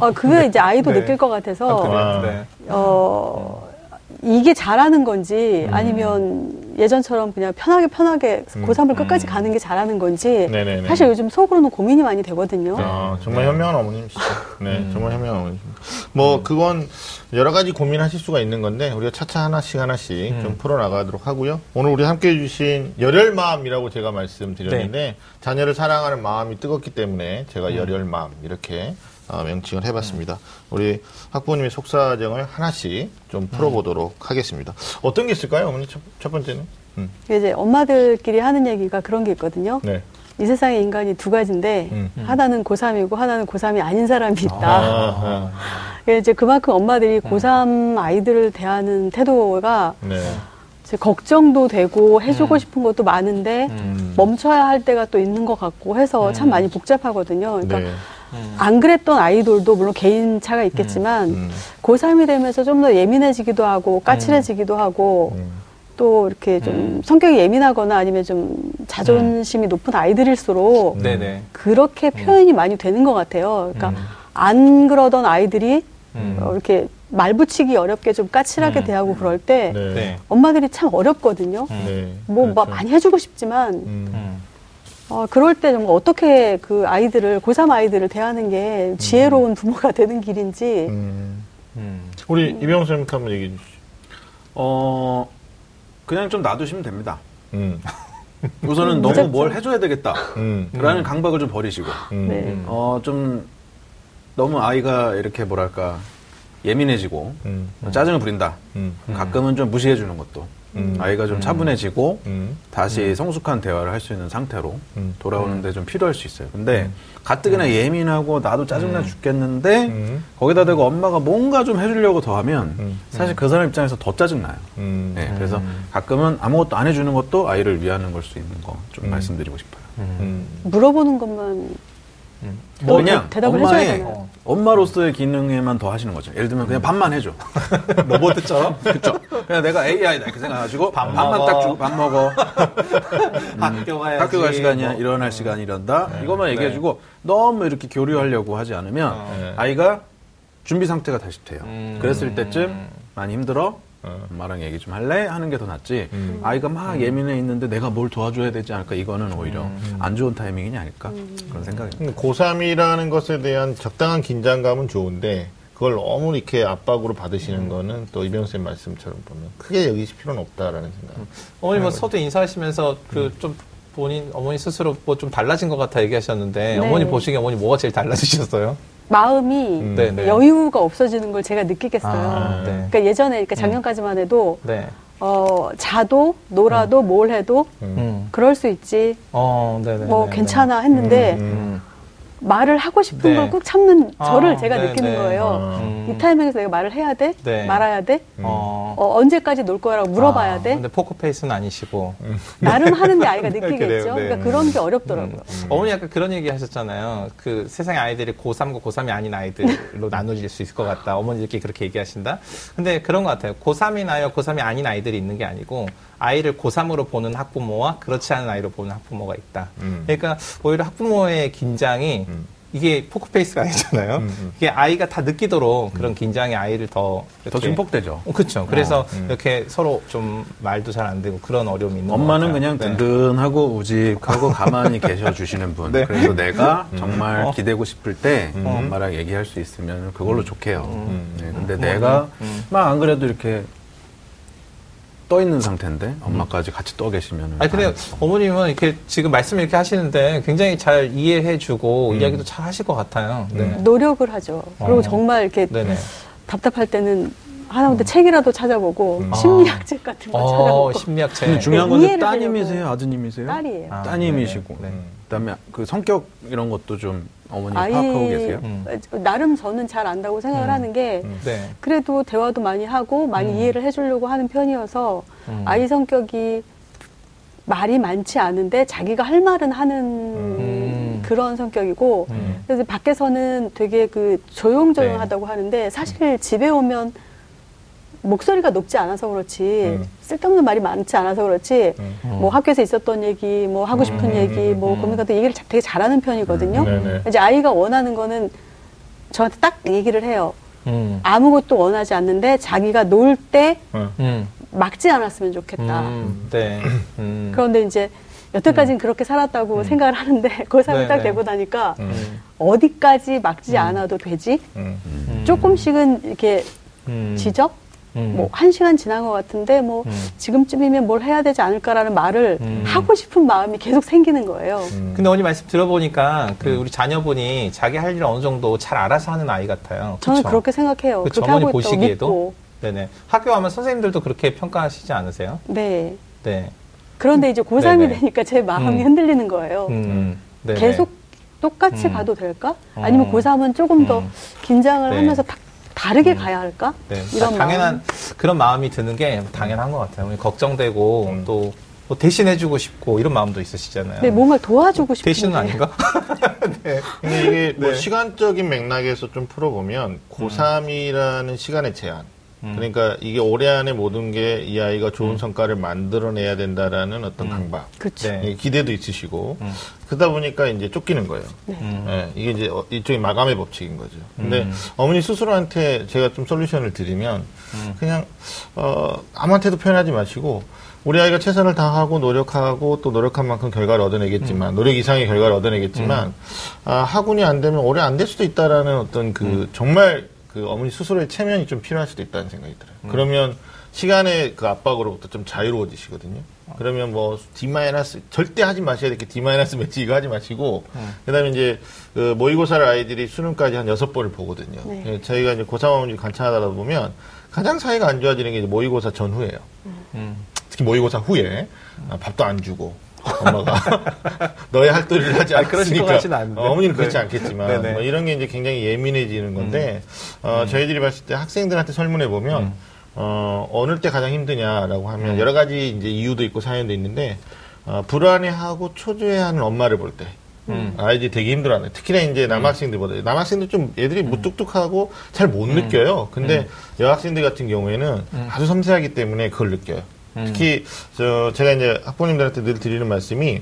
Speaker 4: 어, 그게 이제 아이도
Speaker 3: 네.
Speaker 4: 느낄 것 같아서
Speaker 1: 아.
Speaker 3: 네.
Speaker 4: 어, 이게 잘하는 건지 아니면 예전처럼 그냥 편하게 편하게 고3을 끝까지 가는 게 잘하는 건지
Speaker 1: 네네네.
Speaker 4: 사실 요즘 속으로는 고민이 많이 되거든요.
Speaker 1: 아, 정말 현명한 어머님이시죠. 네, 정말 현명한 어머님입니다. 뭐, 그건 여러 가지 고민하실 수가 있는 건데, 우리가 차차 하나씩 하나씩 좀 풀어나가도록 하고요. 오늘 우리 함께 해주신 열혈 마음이라고 제가 말씀드렸는데, 자녀를 사랑하는 마음이 뜨겁기 때문에 제가 열혈 마음, 이렇게 어, 명칭을 해봤습니다. 우리 학부모님의 속사정을 하나씩 좀 풀어보도록 하겠습니다. 어떤 게 있을까요, 어머니? 첫, 첫 번째는? 음,
Speaker 4: 이제 엄마들끼리 하는 얘기가 그런 게 있거든요.
Speaker 1: 네.
Speaker 4: 이 세상에 인간이 두 가지인데
Speaker 1: 음.
Speaker 4: 하나는 고3이고 하나는 고3이 아닌 사람이 있다.
Speaker 1: 아,
Speaker 4: 그래서 이제 그만큼 엄마들이 고3 아이들을 대하는 태도가
Speaker 1: 네.
Speaker 4: 이제 걱정도 되고 해주고 싶은 것도 많은데
Speaker 1: 음.
Speaker 4: 멈춰야 할 때가 또 있는 것 같고 해서 참 많이 복잡하거든요. 그러니까
Speaker 1: 네.
Speaker 4: 안 그랬던 아이돌도 물론 개인 차가 있겠지만
Speaker 1: 음.
Speaker 4: 고3이 되면서 좀 더 예민해지기도 하고 까칠해지기도 하고
Speaker 1: 음.
Speaker 4: 또 이렇게 좀 성격이 예민하거나 아니면 좀 자존심이 높은 아이들일수록
Speaker 1: 음.
Speaker 4: 그렇게 표현이 많이 되는 것 같아요. 그러니까
Speaker 3: 음.
Speaker 4: 안 그러던 아이들이
Speaker 3: 음.
Speaker 4: 어, 이렇게 말 붙이기 어렵게 좀 까칠하게
Speaker 3: 음.
Speaker 4: 대하고 그럴 때
Speaker 1: 네.
Speaker 3: 네.
Speaker 4: 엄마들이 참 어렵거든요.
Speaker 3: 음.
Speaker 1: 네.
Speaker 4: 뭐, 막
Speaker 1: 그렇죠.
Speaker 4: 많이 해주고 싶지만
Speaker 1: 음.
Speaker 3: 음.
Speaker 4: 어, 그럴 때 정말 어떻게 그 아이들을 고3 아이들을 대하는 게 지혜로운 부모가 되는 길인지
Speaker 1: 음.
Speaker 3: 음.
Speaker 1: 우리 이병호 선생님께 한번 얘기해 주시죠.
Speaker 2: 어, 그냥 좀 놔두시면 됩니다.
Speaker 1: 음.
Speaker 2: 우선은 너무
Speaker 4: 무작정.
Speaker 2: 뭘 해줘야 되겠다.
Speaker 1: 음.
Speaker 2: 라는 강박을 좀 버리시고,
Speaker 1: 음.
Speaker 4: 네.
Speaker 2: 어, 좀, 너무 아이가 이렇게 뭐랄까, 예민해지고,
Speaker 1: 음.
Speaker 2: 짜증을 부린다.
Speaker 1: 음.
Speaker 2: 가끔은 좀 무시해 주는 것도,
Speaker 1: 음.
Speaker 2: 아이가 좀 차분해지고,
Speaker 1: 음.
Speaker 2: 다시 성숙한 대화를 할 수 있는 상태로
Speaker 1: 음.
Speaker 2: 돌아오는데 좀 필요할 수 있어요. 근데 가뜩이나 예민하고 나도 짜증나 죽겠는데
Speaker 1: 음.
Speaker 2: 거기다 대고 엄마가 뭔가 좀 해주려고 더 하면
Speaker 1: 음.
Speaker 2: 사실 그 사람 입장에서 더 짜증나요.
Speaker 1: 음.
Speaker 2: 네, 그래서 가끔은 아무것도 안 해주는 것도 아이를 위하는 걸 수 있는 거좀
Speaker 1: 음.
Speaker 2: 말씀드리고 싶어요.
Speaker 1: 음.
Speaker 4: 물어보는 것만
Speaker 2: 뭐 그냥
Speaker 4: 대답을
Speaker 2: 엄마의
Speaker 4: 해줘야 되나요?
Speaker 2: 엄마로서의 기능에만 더 하시는 거죠. 예를 들면 그냥 밥만 해줘.
Speaker 3: 로봇처럼?
Speaker 2: 그쵸? 그냥 내가 AI다 이렇게 생각하시고
Speaker 3: 밥
Speaker 2: 밥만
Speaker 3: 먹어.
Speaker 2: 딱 주고 밥 먹어.
Speaker 3: 학교 가야지.
Speaker 2: 학교 갈 시간이야,
Speaker 3: 뭐.
Speaker 2: 일어날 시간 이런다. 이것만 얘기해주고 너무 이렇게 교류하려고 하지 않으면
Speaker 1: 네.
Speaker 2: 아이가 준비 상태가 다시 돼요.
Speaker 3: 음.
Speaker 2: 그랬을 때쯤 많이 힘들어.
Speaker 1: 어.
Speaker 2: 엄마랑 얘기 좀 할래? 하는 게 더 낫지.
Speaker 1: 음.
Speaker 2: 아이가 막 예민해 있는데 내가 뭘 도와줘야 되지 않을까? 이거는 오히려 안 좋은 타이밍이 아닐까? 그런 생각입니다.
Speaker 1: 근데 고3이라는 것에 대한 적당한 긴장감은 좋은데 그걸 너무 이렇게 압박으로 받으시는 거는 또 이병호 선생님 말씀처럼 보면 크게 여기실 필요는 없다라는 생각.
Speaker 3: 어머니 뭐 서두 인사하시면서 그좀 본인 어머니 스스로 뭐 좀 달라진 것 같아 얘기하셨는데
Speaker 4: 네.
Speaker 3: 어머니 보시기에 어머니 뭐가 제일 달라지셨어요?
Speaker 4: 마음이
Speaker 3: 네, 네.
Speaker 4: 여유가 없어지는 걸 제가 느끼겠어요.
Speaker 3: 아, 네.
Speaker 4: 그러니까 예전에 그러니까 작년까지만 해도
Speaker 3: 네.
Speaker 4: 어, 자도 놀아도 뭘 해도
Speaker 3: 음.
Speaker 4: 그럴 수 있지
Speaker 3: 어.
Speaker 4: 뭐
Speaker 3: 네,
Speaker 4: 괜찮아 했는데
Speaker 3: 음.
Speaker 4: 말을 하고 싶은
Speaker 3: 네.
Speaker 4: 걸꾹 참는
Speaker 3: 아,
Speaker 4: 저를 제가
Speaker 3: 네,
Speaker 4: 느끼는
Speaker 3: 네.
Speaker 4: 거예요.
Speaker 3: 음.
Speaker 4: 이 타이밍에서 내가 말을 해야 돼?
Speaker 3: 네.
Speaker 4: 말아야 돼?
Speaker 3: 어.
Speaker 4: 어, 언제까지 놀 거야라고 물어봐야
Speaker 3: 아,
Speaker 4: 돼?
Speaker 3: 근데 포커페이스는 아니시고.
Speaker 4: 나름 하는데 아이가 느끼겠죠.
Speaker 3: 네.
Speaker 4: 그러니까 그런 게 어렵더라고요.
Speaker 3: 어머니 약간 그런 얘기 하셨잖아요. 그 세상의 아이들이 고3과 고3이 아닌 아이들로 나눠질 수 있을 것 같다. 어머니들끼리 그렇게 얘기하신다. 근데 그런 것 같아요. 고3이나요, 고3이 아닌 아이들이 있는 게 아니고 아이를 고3으로 보는 학부모와 그렇지 않은 아이로 보는 학부모가 있다.
Speaker 1: 음.
Speaker 3: 그러니까 오히려 학부모의 긴장이 이게 포커페이스가 아니잖아요.
Speaker 1: 음,
Speaker 3: 이게 아이가 다 느끼도록 그런 긴장이 아이를 더
Speaker 2: 더 증폭되죠.
Speaker 3: 어, 그렇죠. 그래서
Speaker 1: 음.
Speaker 3: 이렇게 서로 좀 말도 잘 안 되고 그런 어려움이 있는 것
Speaker 2: 엄마는. 그냥
Speaker 3: 네.
Speaker 2: 든든하고 우직하고 가만히 계셔 주시는 분.
Speaker 3: 네.
Speaker 2: 그래서 내가 정말
Speaker 3: 어.
Speaker 2: 기대고 싶을 때 엄마랑 얘기할 수 있으면 그걸로 족해요.
Speaker 3: 음.
Speaker 2: 네, 근데 내가 막 안 그래도 이렇게 떠 있는 상태인데 엄마까지 같이 떠 계시면
Speaker 3: 아니 근데 어머님은 이렇게 지금 말씀 이렇게 하시는데 굉장히 잘 이해해주고 이야기도 잘 하실 것 같아요. 네.
Speaker 4: 노력을 하죠. 그리고
Speaker 3: 어.
Speaker 4: 정말 이렇게
Speaker 3: 네네.
Speaker 4: 답답할 때는 하다못해 책이라도 찾아보고 심리학책 같은 거
Speaker 3: 어,
Speaker 4: 찾아보고
Speaker 3: 심리학책.
Speaker 2: 중요한
Speaker 4: 네,
Speaker 2: 건 따님이세요,
Speaker 4: 하려고.
Speaker 2: 아드님이세요?
Speaker 4: 딸이에요.
Speaker 3: 아,
Speaker 2: 따님이시고.
Speaker 3: 네, 네.
Speaker 2: 그다음에 그 성격 이런 것도 좀 어머니
Speaker 4: 아이
Speaker 2: 파악하고 계세요?
Speaker 3: 음.
Speaker 4: 나름 저는 잘 안다고 생각을 하는 게
Speaker 3: 네.
Speaker 4: 그래도 대화도 많이 하고 많이 이해를 해주려고 하는 편이어서
Speaker 3: 음.
Speaker 4: 아이 성격이 말이 많지 않은데 자기가 할 말은 하는
Speaker 3: 음.
Speaker 4: 그런 성격이고
Speaker 3: 음.
Speaker 4: 그래서 밖에서는 되게 그 조용조용하다고 하는데 사실 집에 오면 목소리가 높지 않아서 그렇지
Speaker 1: 음.
Speaker 4: 쓸데없는 말이 많지 않아서 그렇지
Speaker 1: 음.
Speaker 4: 뭐 학교에서 있었던 얘기 뭐 하고 싶은
Speaker 3: 음.
Speaker 4: 얘기 뭐 고민 같은 얘기를 자- 되게 잘하는 편이거든요.
Speaker 1: 음.
Speaker 4: 이제 아이가 원하는 거는 저한테 딱 얘기를 해요.
Speaker 3: 음.
Speaker 4: 아무것도 원하지 않는데 자기가 놀때
Speaker 1: 어.
Speaker 3: 음.
Speaker 4: 막지 않았으면 좋겠다.
Speaker 3: 음. 네. 음.
Speaker 4: 그런데 이제 여태까지는 그렇게 살았다고 생각을 하는데 고3이
Speaker 3: 네,
Speaker 4: 딱
Speaker 3: 네.
Speaker 4: 되고 나니까
Speaker 3: 음.
Speaker 4: 어디까지 막지 않아도 되지?
Speaker 1: 음.
Speaker 3: 음.
Speaker 4: 조금씩은 이렇게
Speaker 3: 음.
Speaker 4: 지적?
Speaker 3: 음.
Speaker 4: 뭐 한 시간 지난 것 같은데 뭐
Speaker 3: 음.
Speaker 4: 지금쯤이면 뭘 해야 되지 않을까라는 말을
Speaker 3: 음.
Speaker 4: 하고 싶은 마음이 계속 생기는 거예요.
Speaker 1: 음.
Speaker 3: 근데 어머니 말씀 들어보니까 그 우리 자녀분이 자기 할 일을 어느 정도 잘 알아서 하는 아이 같아요.
Speaker 4: 저는
Speaker 3: 그쵸?
Speaker 4: 그렇게 생각해요.
Speaker 3: 그쵸,
Speaker 4: 그렇게
Speaker 3: 어머니
Speaker 4: 하고
Speaker 3: 보시기에도?
Speaker 4: 믿고.
Speaker 3: 네네. 학교 가면 선생님들도 그렇게 평가하시지 않으세요?
Speaker 4: 네.
Speaker 3: 네.
Speaker 4: 그런데 이제 고3이
Speaker 3: 네네.
Speaker 4: 되니까 제 마음이
Speaker 3: 음.
Speaker 4: 흔들리는 거예요.
Speaker 3: 음.
Speaker 4: 계속 똑같이
Speaker 3: 음.
Speaker 4: 가도 될까?
Speaker 3: 어.
Speaker 4: 아니면 고3은 조금 더
Speaker 3: 음.
Speaker 4: 긴장을
Speaker 3: 네.
Speaker 4: 하면서 다, 다르게 가야 할까?
Speaker 3: 네.
Speaker 4: 이런
Speaker 3: 당연한
Speaker 4: 마음.
Speaker 3: 그런 마음이 드는 게 당연한 것 같아요. 걱정되고
Speaker 1: 음.
Speaker 3: 또 뭐 대신해주고 싶고 이런 마음도 있으시잖아요.
Speaker 4: 네, 뭔가 도와주고 싶은데.
Speaker 3: 대신은 아닌가? 네.
Speaker 1: 근데 이게 뭐
Speaker 3: 네.
Speaker 1: 시간적인 맥락에서 좀 풀어보면 고3이라는 시간의 제한 그러니까 이게 올해 안에 모든 게 이 아이가 좋은 성과를 만들어내야 된다라는 어떤 강박.
Speaker 4: 그렇죠.
Speaker 3: 네.
Speaker 1: 예, 기대도 있으시고. 그러다 보니까 이제 쫓기는 거예요. 예, 이게 이제 어, 일종의 마감의 법칙인 거죠. 근데 어머니 스스로한테 제가 좀 솔루션을 드리면 그냥 어, 아무한테도 표현하지 마시고 우리 아이가 최선을 다하고 노력하고 또 노력한 만큼 결과를 얻어내겠지만 노력 이상의 결과를 얻어내겠지만 아, 학운이 안 되면 올해 안될 수도 있다라는 어떤 그 정말 그 어머니 스스로의 체면이 좀 필요할 수도 있다는 생각이 들어요. 그러면 시간의 그 압박으로부터 좀 자유로워지시거든요. 그러면 뭐 D 마이너스 절대 하지 마셔야 될 게 D 마이너스 매치 이거 하지 마시고 그다음에 이제 그 모의고사를 아이들이 수능까지 한 여섯 번을 보거든요.
Speaker 4: 네.
Speaker 1: 예, 저희가 이제 고3 어머니 관찰하다 보면 가장 사이가 안 좋아지는 게 이제 모의고사 전후예요. 특히 모의고사 후에 아, 밥도 안 주고 엄마가 너의 할 도리를 하지 않으니까. 어, 어머니는 그렇지
Speaker 3: 네.
Speaker 1: 않겠지만
Speaker 3: 네네. 음.
Speaker 1: 뭐 이런 게 이제 굉장히 예민해지는 건데 어, 저희들이 봤을 때 학생들한테 설문해 보면 어, 어느 때 가장 힘드냐라고
Speaker 3: 음.
Speaker 1: 하면 여러 가지 이제 이유도 있고 사연도 있는데 어, 불안해하고 초조해하는 엄마를 볼 때.
Speaker 3: 음.
Speaker 1: 아이들이 되게 힘들어하는 특히나 이제 남학생들보다 남학생들 좀 애들이 무뚝뚝하고 잘 못 느껴요. 근데 여학생들 같은 경우에는 아주 섬세하기 때문에 그걸 느껴요. 특히 저 제가 이제 학부모님들한테 늘 드리는 말씀이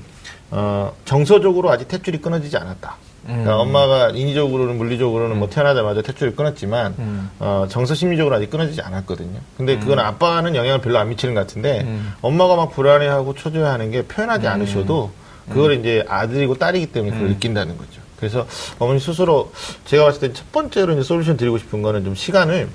Speaker 1: 어, 정서적으로 아직 탯줄이 끊어지지 않았다. 그러니까 엄마가 인위적으로는 물리적으로는 뭐 태어나자마자 탯줄이 끊었지만 어, 정서 심리적으로 아직 끊어지지 않았거든요. 근데 그건 아빠는 영향을 별로 안 미치는 것 같은데 엄마가 막 불안해하고 초조해하는 게 표현하지 않으셔도 그걸 이제 아들이고 딸이기 때문에 그걸 느낀다는 거죠. 그래서 어머니 스스로 제가 봤을 때 첫 번째로 이제 솔루션 드리고 싶은 거는 좀 시간을 음,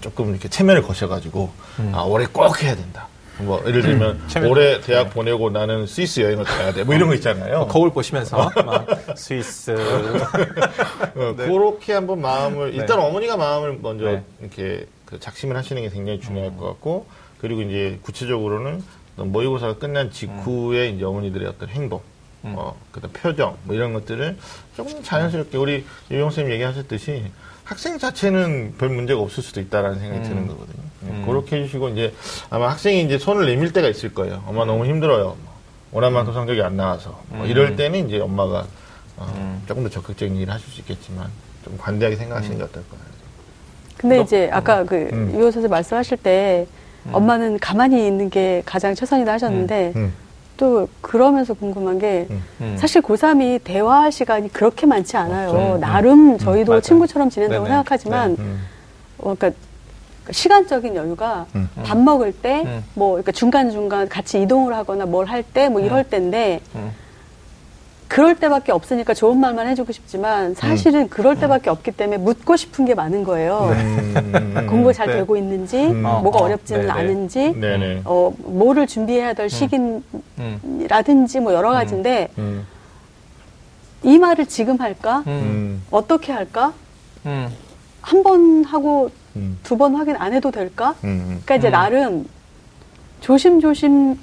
Speaker 1: 조금 이렇게 체면을 거셔가지고 아 올해 꼭 해야 된다. 뭐 예를 들면
Speaker 3: 체면.
Speaker 1: 올해 대학 보내고 나는 스위스 여행을 가야 돼. 뭐 이런 거 있잖아요.
Speaker 3: 거울 보시면서 막 스위스
Speaker 1: 어, 그렇게 한번 마음을 일단 어머니가 마음을 먼저
Speaker 3: 네.
Speaker 1: 이렇게 그 작심을 하시는 게 굉장히 중요할 것 같고 그리고 이제 구체적으로는 모의고사가 끝난 직후에 이제 어머니들의 어떤 행동, 어, 그다음 표정 뭐 이런 것들을 조금 자연스럽게 우리 유영 선생님 얘기하셨듯이 학생 자체는 별 문제가 없을 수도 있다라는 생각이 드는 거거든요. 네, 그렇게 해주시고 이제 아마 학생이 이제 손을 내밀 때가 있을 거예요. 엄마 너무 힘들어요. 뭐, 원한 만큼 성적이 안 나와서 뭐 이럴 때는 이제 엄마가 어, 조금 더 적극적인 일을 하실 수 있겠지만 좀 관대하게 생각하시는 게 어떨까요?
Speaker 4: 근데 이제 아까 그
Speaker 1: 음.
Speaker 4: 유호 선생 말씀하실 때 엄마는 가만히 있는 게 가장 최선이다 하셨는데
Speaker 1: 음.
Speaker 4: 또 그러면서 궁금한 게
Speaker 3: 음.
Speaker 4: 사실 고3이 대화할 시간이 그렇게 많지 않아요.
Speaker 1: 없죠. 음.
Speaker 4: 나름 저희도
Speaker 3: 맞아요.
Speaker 4: 친구처럼 지낸다고
Speaker 3: 네네.
Speaker 4: 생각하지만
Speaker 1: 음.
Speaker 4: 어, 그러니까 시간적인 여유가
Speaker 1: 음.
Speaker 4: 밥 먹을 때,
Speaker 3: 음.
Speaker 4: 뭐, 그러니까 중간중간 같이 이동을 하거나 뭘 할 때, 뭐 이럴 때인데,
Speaker 3: 음.
Speaker 4: 그럴 때밖에 없으니까 좋은 말만 해주고 싶지만, 사실은 그럴 때밖에 없기 때문에 묻고 싶은 게 많은 거예요.
Speaker 1: 음.
Speaker 4: 공부 잘
Speaker 3: 네.
Speaker 4: 되고 있는지,
Speaker 1: 음.
Speaker 4: 뭐가
Speaker 3: 어,
Speaker 4: 어렵지는
Speaker 3: 네네.
Speaker 4: 않은지,
Speaker 1: 네네.
Speaker 4: 어, 뭐를 준비해야 될 시기라든지 뭐 여러 가지인데,
Speaker 1: 음.
Speaker 4: 이 말을 지금 할까?
Speaker 3: 음.
Speaker 1: 음.
Speaker 4: 어떻게 할까?
Speaker 3: 음.
Speaker 4: 한번 하고
Speaker 1: 음.
Speaker 4: 두번 확인 안 해도 될까?
Speaker 1: 음.
Speaker 4: 그러니까 이제
Speaker 3: 음.
Speaker 4: 나름 조심조심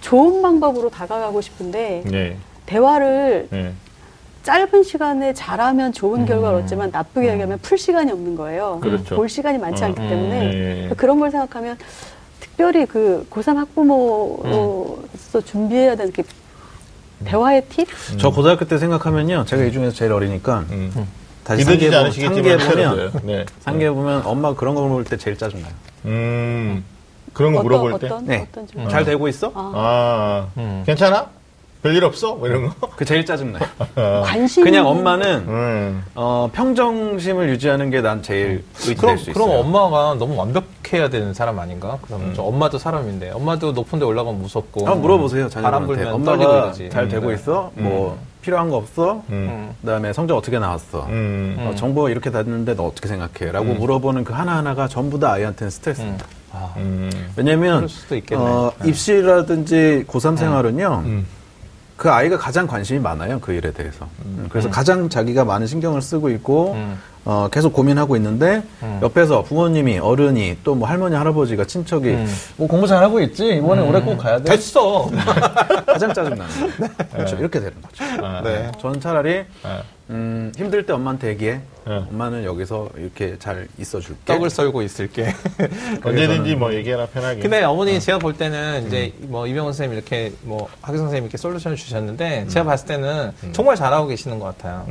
Speaker 4: 좋은 방법으로 다가가고 싶은데
Speaker 1: 네.
Speaker 4: 대화를
Speaker 1: 네.
Speaker 4: 짧은 시간에 잘하면 좋은 결과를 얻지만 나쁘게 얘기하면 풀 시간이 없는 거예요.
Speaker 1: 음. 그렇죠.
Speaker 4: 볼 시간이 많지
Speaker 1: 어,
Speaker 4: 않기
Speaker 3: 음,
Speaker 4: 때문에
Speaker 1: 예, 예.
Speaker 4: 그런 걸 생각하면 특별히 그 고3 학부모로서 준비해야 되는 그 대화의 팁?
Speaker 2: 저 고등학교 때 생각하면요. 제가 이 중에서 제일 어리니까
Speaker 1: 음.
Speaker 2: 다시
Speaker 1: 믿어지지
Speaker 2: 상기해
Speaker 1: 않으시겠지만
Speaker 2: 상기해 보면
Speaker 1: 새로워요. 네.
Speaker 2: 상기해 보면 엄마가 그런 거 물을 때 제일 짜증나요.
Speaker 1: 음. 그런 거
Speaker 4: 어떤,
Speaker 1: 물어볼 때.
Speaker 4: 어떤,
Speaker 2: 네.
Speaker 4: 어떤?
Speaker 2: 잘 되고 있어?
Speaker 4: 아,
Speaker 1: 아,
Speaker 3: 음.
Speaker 1: 괜찮아? 별일 없어? 뭐 이런 거.
Speaker 2: 그 제일 짜증나요.
Speaker 4: 관심
Speaker 2: 그냥 엄마는
Speaker 1: 음.
Speaker 2: 어, 평정심을 유지하는 게 난 제일 의지될
Speaker 3: 그럼
Speaker 2: 수
Speaker 3: 그럼
Speaker 2: 있어요.
Speaker 3: 엄마가 너무 완벽해야 되는 사람 아닌가? 그럼 저 엄마도 사람인데 엄마도 높은데 올라가면 무섭고
Speaker 2: 한번 물어보세요
Speaker 3: 바람
Speaker 2: 자녀들한테.
Speaker 3: 불면 떨리고
Speaker 2: 엄마가
Speaker 3: 이러지.
Speaker 2: 잘 되고
Speaker 3: 네.
Speaker 2: 있어? 뭐 필요한 거 없어?
Speaker 1: 음.
Speaker 3: 음.
Speaker 2: 그다음에 성적 어떻게 나왔어?
Speaker 1: 음.
Speaker 2: 어, 정보 이렇게 됐는데 너 어떻게 생각해? 라고 물어보는 그 하나하나가 전부 다 아이한테는 스트레스입니다.
Speaker 3: 아,
Speaker 1: 음.
Speaker 2: 왜냐면
Speaker 3: 있겠네.
Speaker 2: 어,
Speaker 3: 네.
Speaker 2: 입시라든지 고3 생활은요.
Speaker 1: 음.
Speaker 2: 그 아이가 가장 관심이 많아요. 그 일에 대해서. 음, 그래서 가장 자기가 많은 신경을 쓰고 있고
Speaker 3: 음.
Speaker 2: 어, 계속 고민하고 있는데
Speaker 3: 음.
Speaker 2: 옆에서 부모님이 어른이 또 뭐 할머니 할아버지가 친척이
Speaker 3: 음.
Speaker 2: 뭐 공부 잘하고 있지 이번에 올해 꼭 가야 돼
Speaker 3: 됐어.
Speaker 2: 가장 짜증나는 거예요. 그렇죠. 이렇게 되는 거죠.
Speaker 1: 아,
Speaker 3: 네.
Speaker 2: 저는 차라리
Speaker 1: 아.
Speaker 2: 음, 힘들 때 엄마한테 얘기해.
Speaker 1: 네.
Speaker 2: 엄마는 여기서 이렇게 잘 있어줄게.
Speaker 3: 떡을 썰고 있을게.
Speaker 1: 언제든지 뭐 얘기해라 편하게.
Speaker 3: 근데 어머니 제가 볼 때는 이제 뭐 이병헌 선생님 이렇게 뭐 학교 선생님 이렇게 솔루션을 주셨는데 제가 봤을 때는 정말 잘하고 계시는 것 같아요.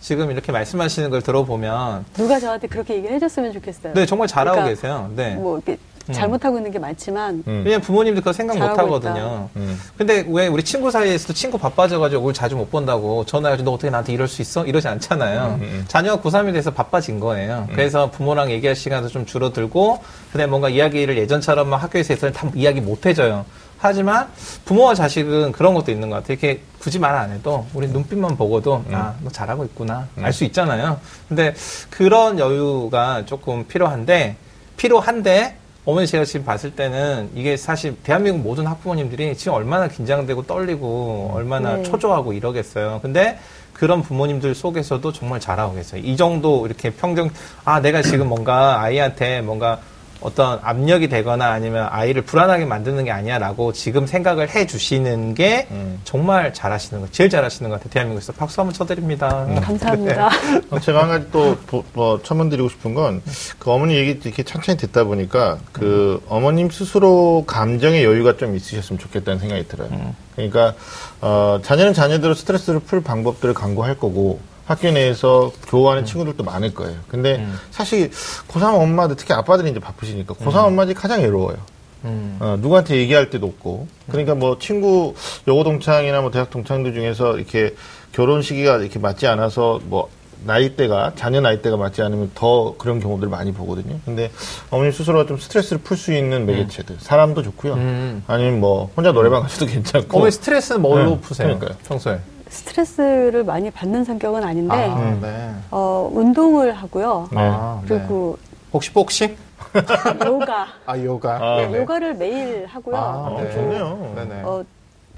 Speaker 1: 음.
Speaker 3: 지금 이렇게 말씀하시는 걸 들어보면
Speaker 4: 누가 저한테 그렇게 얘기를 해줬으면 좋겠어요.
Speaker 3: 네 정말 잘하고
Speaker 4: 그러니까
Speaker 3: 계세요. 네.
Speaker 4: 뭐 이렇게 잘못하고 있는 게 많지만
Speaker 1: 음.
Speaker 3: 왜냐면 부모님들 그거 생각 못 하거든요.
Speaker 1: 음.
Speaker 3: 근데 왜 우리 친구 사이에서도 친구 바빠져가지고 얼굴 자주 못 본다고 전화해가지고 너 어떻게 나한테 이럴 수 있어? 이러지 않잖아요. 자녀가 고3이 돼서 바빠진 거예요. 그래서 부모랑 얘기할 시간도 좀 줄어들고 그다음에 뭔가 이야기를 예전처럼 막 학교에서 했을 다 이야기 못 해줘요. 하지만 부모와 자식은 그런 것도 있는 것 같아요. 이렇게 굳이 말 안 해도 우리 눈빛만 보고도 아, 너 잘하고 있구나. 알수 있잖아요. 근데 그런 여유가 조금 필요한데 필요한데 어머니 제가 지금 봤을 때는 이게 사실 대한민국 모든 학부모님들이 지금 얼마나 긴장되고 떨리고 얼마나
Speaker 4: 네.
Speaker 3: 초조하고 이러겠어요. 근데 그런 부모님들 속에서도 정말 잘하고 계세요. 이 정도 이렇게 평정, 아, 내가 지금 뭔가 아이한테 뭔가 어떤 압력이 되거나 아니면 아이를 불안하게 만드는 게 아니야라고 지금 생각을 해 주시는 게 정말 잘하시는 거, 제일 잘하시는 것 같아요. 대한민국에서 박수 한번 쳐드립니다.
Speaker 4: 감사합니다.
Speaker 1: 어, 제가 한 가지 또 보- 뭐 첨언드리고 싶은 건 그 어머니 얘기 이렇게 천천히 듣다 보니까 그 어머님 스스로 감정의 여유가 좀 있으셨으면 좋겠다는 생각이 들어요. 그러니까 어, 자녀는 자녀대로 스트레스를 풀 방법들을 강구할 거고 학교 내에서 교환하는 친구들도 많을 거예요. 근데 사실 고3 엄마들 특히 아빠들이 이제 바쁘시니까 고3 엄마들이 가장 외로워요.
Speaker 3: 음.
Speaker 1: 어, 누구한테 얘기할 때도 없고. 그러니까 뭐 친구 여고 동창이나 뭐 대학 동창들 중에서 이렇게 결혼 시기가 이렇게 맞지 않아서 뭐 나이대가 자녀 나이대가 맞지 않으면 더 그런 경우들 많이 보거든요. 근데 어머님 스스로가 좀 스트레스를 풀 수 있는 매개체들 사람도 좋고요.
Speaker 3: 음.
Speaker 1: 아니면 뭐 혼자 노래방 가셔도 괜찮고.
Speaker 3: 어머니 스트레스는 뭘로
Speaker 1: 네,
Speaker 3: 푸세요?
Speaker 1: 그러니까요.
Speaker 3: 평소에?
Speaker 4: 스트레스를 많이 받는 성격은 아닌데
Speaker 3: 아, 네.
Speaker 4: 어, 운동을 하고요.
Speaker 1: 네.
Speaker 3: 아, 네.
Speaker 4: 그리고
Speaker 3: 혹시 복싱?
Speaker 4: 요가
Speaker 3: 아, 요가.
Speaker 1: 아,
Speaker 4: 네,
Speaker 1: 네.
Speaker 4: 요가를 매일 하고요.
Speaker 3: 아,
Speaker 1: 어,
Speaker 3: 네.
Speaker 1: 좋네요.
Speaker 3: 네네.
Speaker 4: 어,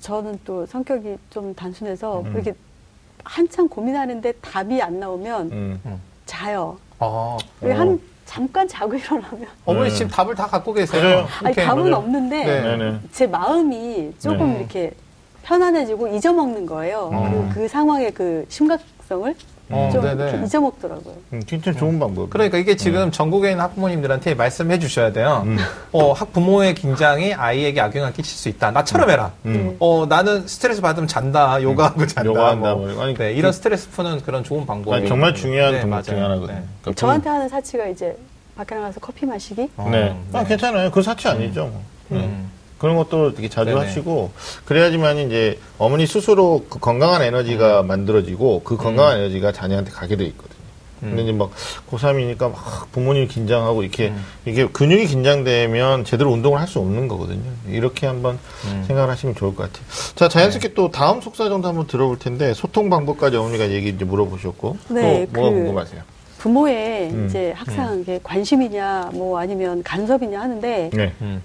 Speaker 4: 저는 또 성격이 좀 단순해서
Speaker 1: 음.
Speaker 4: 이렇게 한참 고민하는데 답이 안 나오면
Speaker 1: 음.
Speaker 4: 자요.
Speaker 3: 아,
Speaker 4: 왜한 잠깐 자고 일어나면
Speaker 3: 어머니
Speaker 1: 네.
Speaker 3: 지금 답을 다 갖고 계세요.
Speaker 4: 아니. 답은
Speaker 1: 맞아요.
Speaker 4: 없는데
Speaker 3: 네.
Speaker 1: 네네.
Speaker 4: 제 마음이 조금
Speaker 1: 네.
Speaker 4: 이렇게 편안해지고 잊어먹는 거예요.
Speaker 1: 어.
Speaker 4: 그, 그 상황의 그 심각성을
Speaker 3: 어,
Speaker 4: 좀 잊어먹더라고요.
Speaker 1: 음, 진짜 좋은 방법.
Speaker 3: 그러니까 이게 지금 전국에 있는 학부모님들한테 말씀해 주셔야 돼요.
Speaker 1: 음.
Speaker 3: 어, 학부모의 긴장이 아이에게 악영향을 끼칠 수 있다. 나처럼 해라.
Speaker 1: 음.
Speaker 3: 어, 나는 스트레스 받으면 잔다. 요가하고 잔다.
Speaker 1: 요가한다,
Speaker 3: 뭐.
Speaker 1: 뭐. 아니,
Speaker 3: 네, 이런 스트레스 푸는 그런 좋은 방법이.
Speaker 1: 아니, 정말 중요한
Speaker 3: 네,
Speaker 1: 방법 중에
Speaker 3: 맞아요.
Speaker 1: 하나거든요.
Speaker 3: 네.
Speaker 1: 그러니까
Speaker 4: 저한테 하는 사치가 이제 밖에 나가서 커피 마시기.
Speaker 3: 어,
Speaker 1: 네. 아, 괜찮아요. 그 사치 아니죠. 뭐.
Speaker 3: 음.
Speaker 1: 그런 것도 되게 자주
Speaker 3: 네네.
Speaker 1: 하시고 그래야지만 이제 어머니 스스로 그 건강한 에너지가 만들어지고 그 건강한 에너지가 자녀한테 가게 돼 있거든요. 근데 이제 막 고3이니까 막 부모님이 긴장하고 이렇게 이게 근육이 긴장되면 제대로 운동을 할 수 없는 거거든요. 이렇게 한번 생각을 하시면 좋을 것 같아요. 자, 자연스럽게 또 다음 속사 정도 한번 들어볼 텐데 소통 방법까지 어머니가 얘기 이제 물어보셨고
Speaker 4: 네,
Speaker 1: 또 뭐가
Speaker 4: 그-
Speaker 1: 궁금하세요?
Speaker 4: 부모의
Speaker 1: 음.
Speaker 4: 이제 항상 이게 관심이냐 뭐 아니면 간섭이냐 하는데
Speaker 1: 네.
Speaker 3: 음.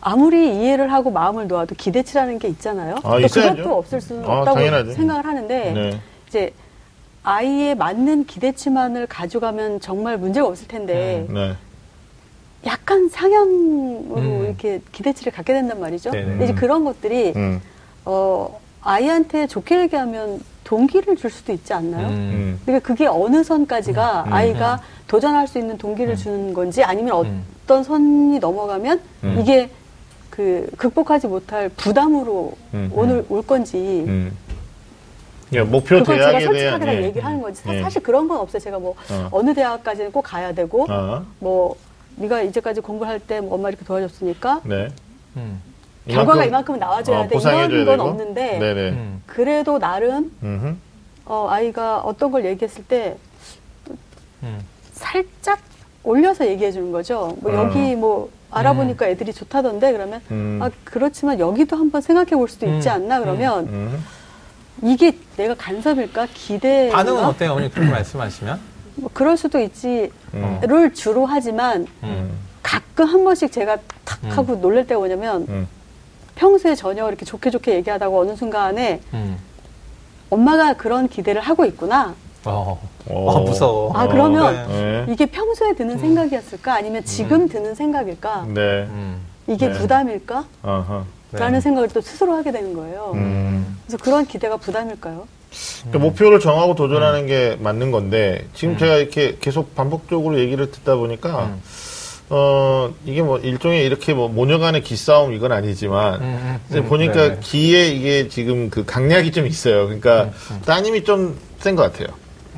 Speaker 4: 아무리 이해를 하고 마음을 놓아도 기대치라는 게 있잖아요.
Speaker 1: 아,
Speaker 4: 또
Speaker 1: 있어야죠.
Speaker 4: 그것도 없을 수는
Speaker 1: 아,
Speaker 4: 없다고
Speaker 1: 당연하죠.
Speaker 4: 생각을 하는데
Speaker 1: 네.
Speaker 4: 이제 아이에 맞는 기대치만을 가져가면 정말 문제가 없을 텐데
Speaker 1: 네.
Speaker 4: 약간 상향으로
Speaker 3: 음.
Speaker 4: 이렇게 기대치를 갖게 된단 말이죠.
Speaker 3: 네네.
Speaker 4: 근데 이제 그런 것들이
Speaker 1: 음.
Speaker 4: 어, 아이한테 좋게 얘기하면 동기를 줄 수도 있지 않나요?
Speaker 3: 음.
Speaker 1: 음.
Speaker 4: 그러니까 그게 어느 선까지가
Speaker 1: 음,
Speaker 4: 아이가 도전할 수 있는 동기를 주는 건지 아니면
Speaker 3: 음.
Speaker 4: 어떤 선이 넘어가면
Speaker 1: 음.
Speaker 4: 이게 그 극복하지 못할 부담으로
Speaker 1: 음,
Speaker 4: 오늘 올 건지
Speaker 1: 음. 그러니까 목표
Speaker 4: 그걸 제가
Speaker 1: 대학에
Speaker 4: 솔직하게 다
Speaker 1: 대한 예.
Speaker 4: 얘기를 하는 거지 사-
Speaker 1: 예.
Speaker 4: 사실 그런 건 없어요 제가 뭐
Speaker 1: 어.
Speaker 4: 어. 느 대학까지는 꼭 가야 되고
Speaker 1: 아,
Speaker 4: 뭐 네가 이제까지 공부할 때 뭐 엄마 이렇게 도와줬으니까
Speaker 1: 네.
Speaker 3: 음.
Speaker 4: 결과가
Speaker 1: 이만큼-
Speaker 4: 이만큼은 나와줘야
Speaker 1: 어,
Speaker 4: 돼 이런 건
Speaker 1: 되고.
Speaker 4: 없는데
Speaker 1: 네네.
Speaker 3: 음.
Speaker 4: 그래도 나름
Speaker 1: 음흠.
Speaker 4: 어, 아이가 어떤 걸 얘기했을 때
Speaker 3: 음.
Speaker 4: 살짝 올려서 얘기해 주는 거죠. 뭐
Speaker 1: 음.
Speaker 4: 여기 뭐 알아보니까 애들이 좋다던데 그러면
Speaker 1: 음.
Speaker 4: 아 그렇지만 여기도 한번 생각해 볼 수도 있지
Speaker 3: 음.
Speaker 4: 않나 그러면
Speaker 1: 음.
Speaker 4: 이게 내가 간섭일까 기대
Speaker 3: 반응은 어때요? 어머니 그렇게 말씀하시면?
Speaker 4: 뭐 그럴 수도 있지를
Speaker 1: 음.
Speaker 4: 주로 하지만
Speaker 3: 음.
Speaker 4: 가끔 한 번씩 제가 탁
Speaker 3: 음.
Speaker 4: 하고 놀랄 때가 뭐냐면
Speaker 1: 음.
Speaker 4: 평소에 전혀 이렇게 좋게 좋게 얘기하다가 어느 순간에
Speaker 3: 음.
Speaker 4: 엄마가 그런 기대를 하고 있구나.
Speaker 3: 어.
Speaker 1: 어.
Speaker 3: 아, 무서워.
Speaker 4: 아 그러면
Speaker 1: 네.
Speaker 4: 이게 평소에 드는 생각이었을까 아니면 지금 드는 생각일까
Speaker 1: 네.
Speaker 3: 음.
Speaker 4: 이게
Speaker 1: 네.
Speaker 4: 부담일까?
Speaker 1: 아하.
Speaker 3: 네.
Speaker 4: 라는 생각을 또 스스로 하게 되는 거예요.
Speaker 1: 음.
Speaker 4: 그래서 그런 기대가 부담일까요?
Speaker 1: 그러니까 목표를 정하고 도전하는 게 맞는 건데 지금 제가 이렇게 계속 반복적으로 얘기를 듣다 보니까
Speaker 3: 음.
Speaker 1: 어 이게 뭐 일종의 이렇게 뭐 모녀간의 기싸움 이건 아니지만
Speaker 3: 음, 음, 음,
Speaker 1: 보니까.
Speaker 3: 음,
Speaker 1: 기에 이게 지금 그 강약이 좀 있어요. 그러니까 따님이 좀 센 것 같아요.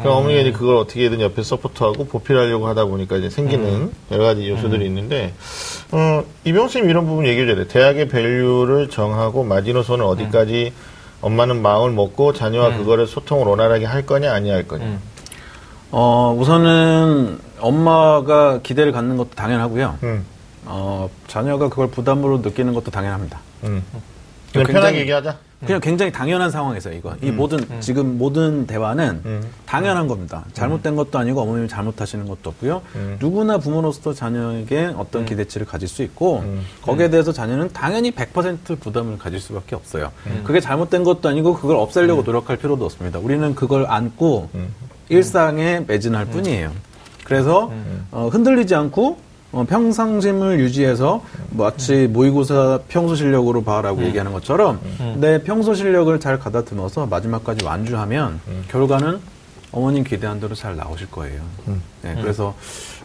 Speaker 1: 그럼 어머니가 이제 그걸 어떻게든 옆에 support하고 보필하려고 하다 보니까 이제 생기는 여러 가지 요소들이 있는데, 어, 이병호 선생님 이런 부분 얘기해 줘야 돼. 대학의 value를 정하고 마지노선을 어디까지 엄마는 마음을 먹고 자녀와 그거를 소통을 원활하게 할 거냐, 아니냐 할 거냐.
Speaker 2: 어, 우선은 엄마가 기대를 갖는 것도 당연하고요.
Speaker 1: 음,
Speaker 2: 어, 자녀가 그걸 부담으로 느끼는 것도 당연합니다.
Speaker 1: 음. 그냥
Speaker 2: 굉장히-
Speaker 1: 편하게 얘기하자.
Speaker 2: 그냥 굉장히 당연한 상황에서 이거. 이 모든 지금 모든 대화는
Speaker 1: 음.
Speaker 2: 당연한 겁니다. 잘못된 것도 아니고 어머님이 잘못하시는 것도 없고요. 누구나 부모로서 자녀에게 어떤 기대치를 가질 수 있고 거기에 대해서 자녀는 당연히 100% 부담을 가질 수밖에 없어요. 그게 잘못된 것도 아니고 그걸 없애려고 노력할 필요도 없습니다. 우리는 그걸 안고 일상에 매진할 뿐이에요. 그래서 어, 흔들리지 않고 어, 평상심을 유지해서 마치 모의고사 평소 실력으로 봐라고 얘기하는 것처럼 내 평소 실력을 잘 가다듬어서 마지막까지 완주하면 결과는 어머님 기대한 대로 잘 나오실 거예요. 네, 그래서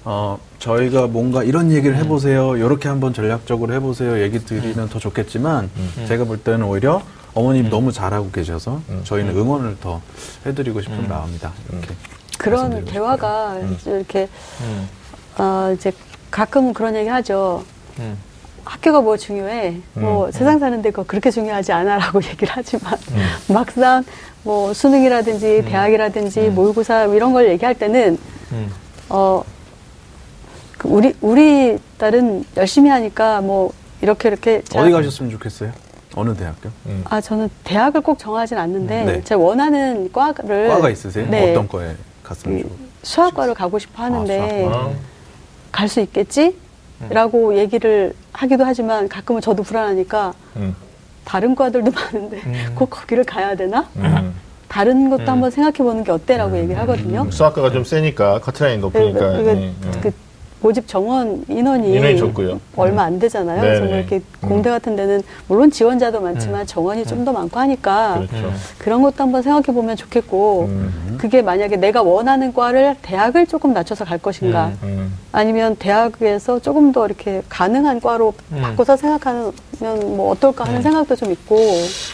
Speaker 2: 어, 저희가 뭔가 이런 얘기를 해보세요. 이렇게 한번 전략적으로 해보세요. 얘기 드리면 더 좋겠지만 제가 볼 때는 오히려 어머님 너무 잘하고 계셔서 저희는 응원을 더 해드리고 싶은 마음이다. 이렇게.
Speaker 4: 그런 대화가 이렇게
Speaker 3: 음.
Speaker 4: 어, 이제 가끔 그런 얘기 하죠.
Speaker 3: 음.
Speaker 4: 학교가 뭐 중요해. 뭐 세상 사는데 그거 그렇게 중요하지 않아라고 얘기를 하지만 막상 뭐 수능이라든지 대학이라든지 모의고사 이런 걸 얘기할 때는
Speaker 3: 음.
Speaker 4: 어그 우리 우리 딸은 열심히 하니까 뭐 이렇게 이렇게 자-
Speaker 2: 어디 가셨으면 좋겠어요? 어느 대학교?
Speaker 4: 아 저는 대학을 꼭 정하진 않는데
Speaker 2: 네.
Speaker 4: 제가 원하는 과를
Speaker 2: 과가 있으세요?
Speaker 4: 네.
Speaker 2: 어떤 거에 갔으면
Speaker 4: 그
Speaker 2: 좋겠어요?
Speaker 4: 수학과를 가고 싶어 하는데
Speaker 2: 수학과.
Speaker 4: 갈 수 있겠지? 라고 얘기를 하기도 하지만 가끔은 저도 불안하니까
Speaker 1: 음,
Speaker 4: 다른 과들도 많은데 꼭 거기를 가야 되나?
Speaker 1: 음.
Speaker 4: 다른 것도 한번 생각해 보는 게 어때라고 얘기를 하거든요.
Speaker 1: 수학과가 좀 세니까 커트라인이
Speaker 4: 그,
Speaker 1: 높으니까.
Speaker 4: 그, 그,
Speaker 1: 음, 음.
Speaker 4: 그 모집 정원 인원이,
Speaker 1: 인원이 적고요.
Speaker 4: 얼마 안 되잖아요.
Speaker 1: 네,
Speaker 4: 그래서
Speaker 1: 네.
Speaker 4: 뭐 이렇게
Speaker 1: 음.
Speaker 4: 공대 같은 데는 물론 지원자도 많지만 정원이 좀 더 많고 하니까
Speaker 1: 그렇죠.
Speaker 4: 그런 것도 한번 생각해 보면 좋겠고
Speaker 1: 음.
Speaker 4: 그게 만약에 내가 원하는 과를 대학을 조금 낮춰서 갈 것인가
Speaker 1: 음.
Speaker 4: 아니면 대학에서 조금 더 이렇게 가능한 과로
Speaker 3: 음.
Speaker 4: 바꿔서 생각하면 뭐 어떨까 하는 생각도 좀 있고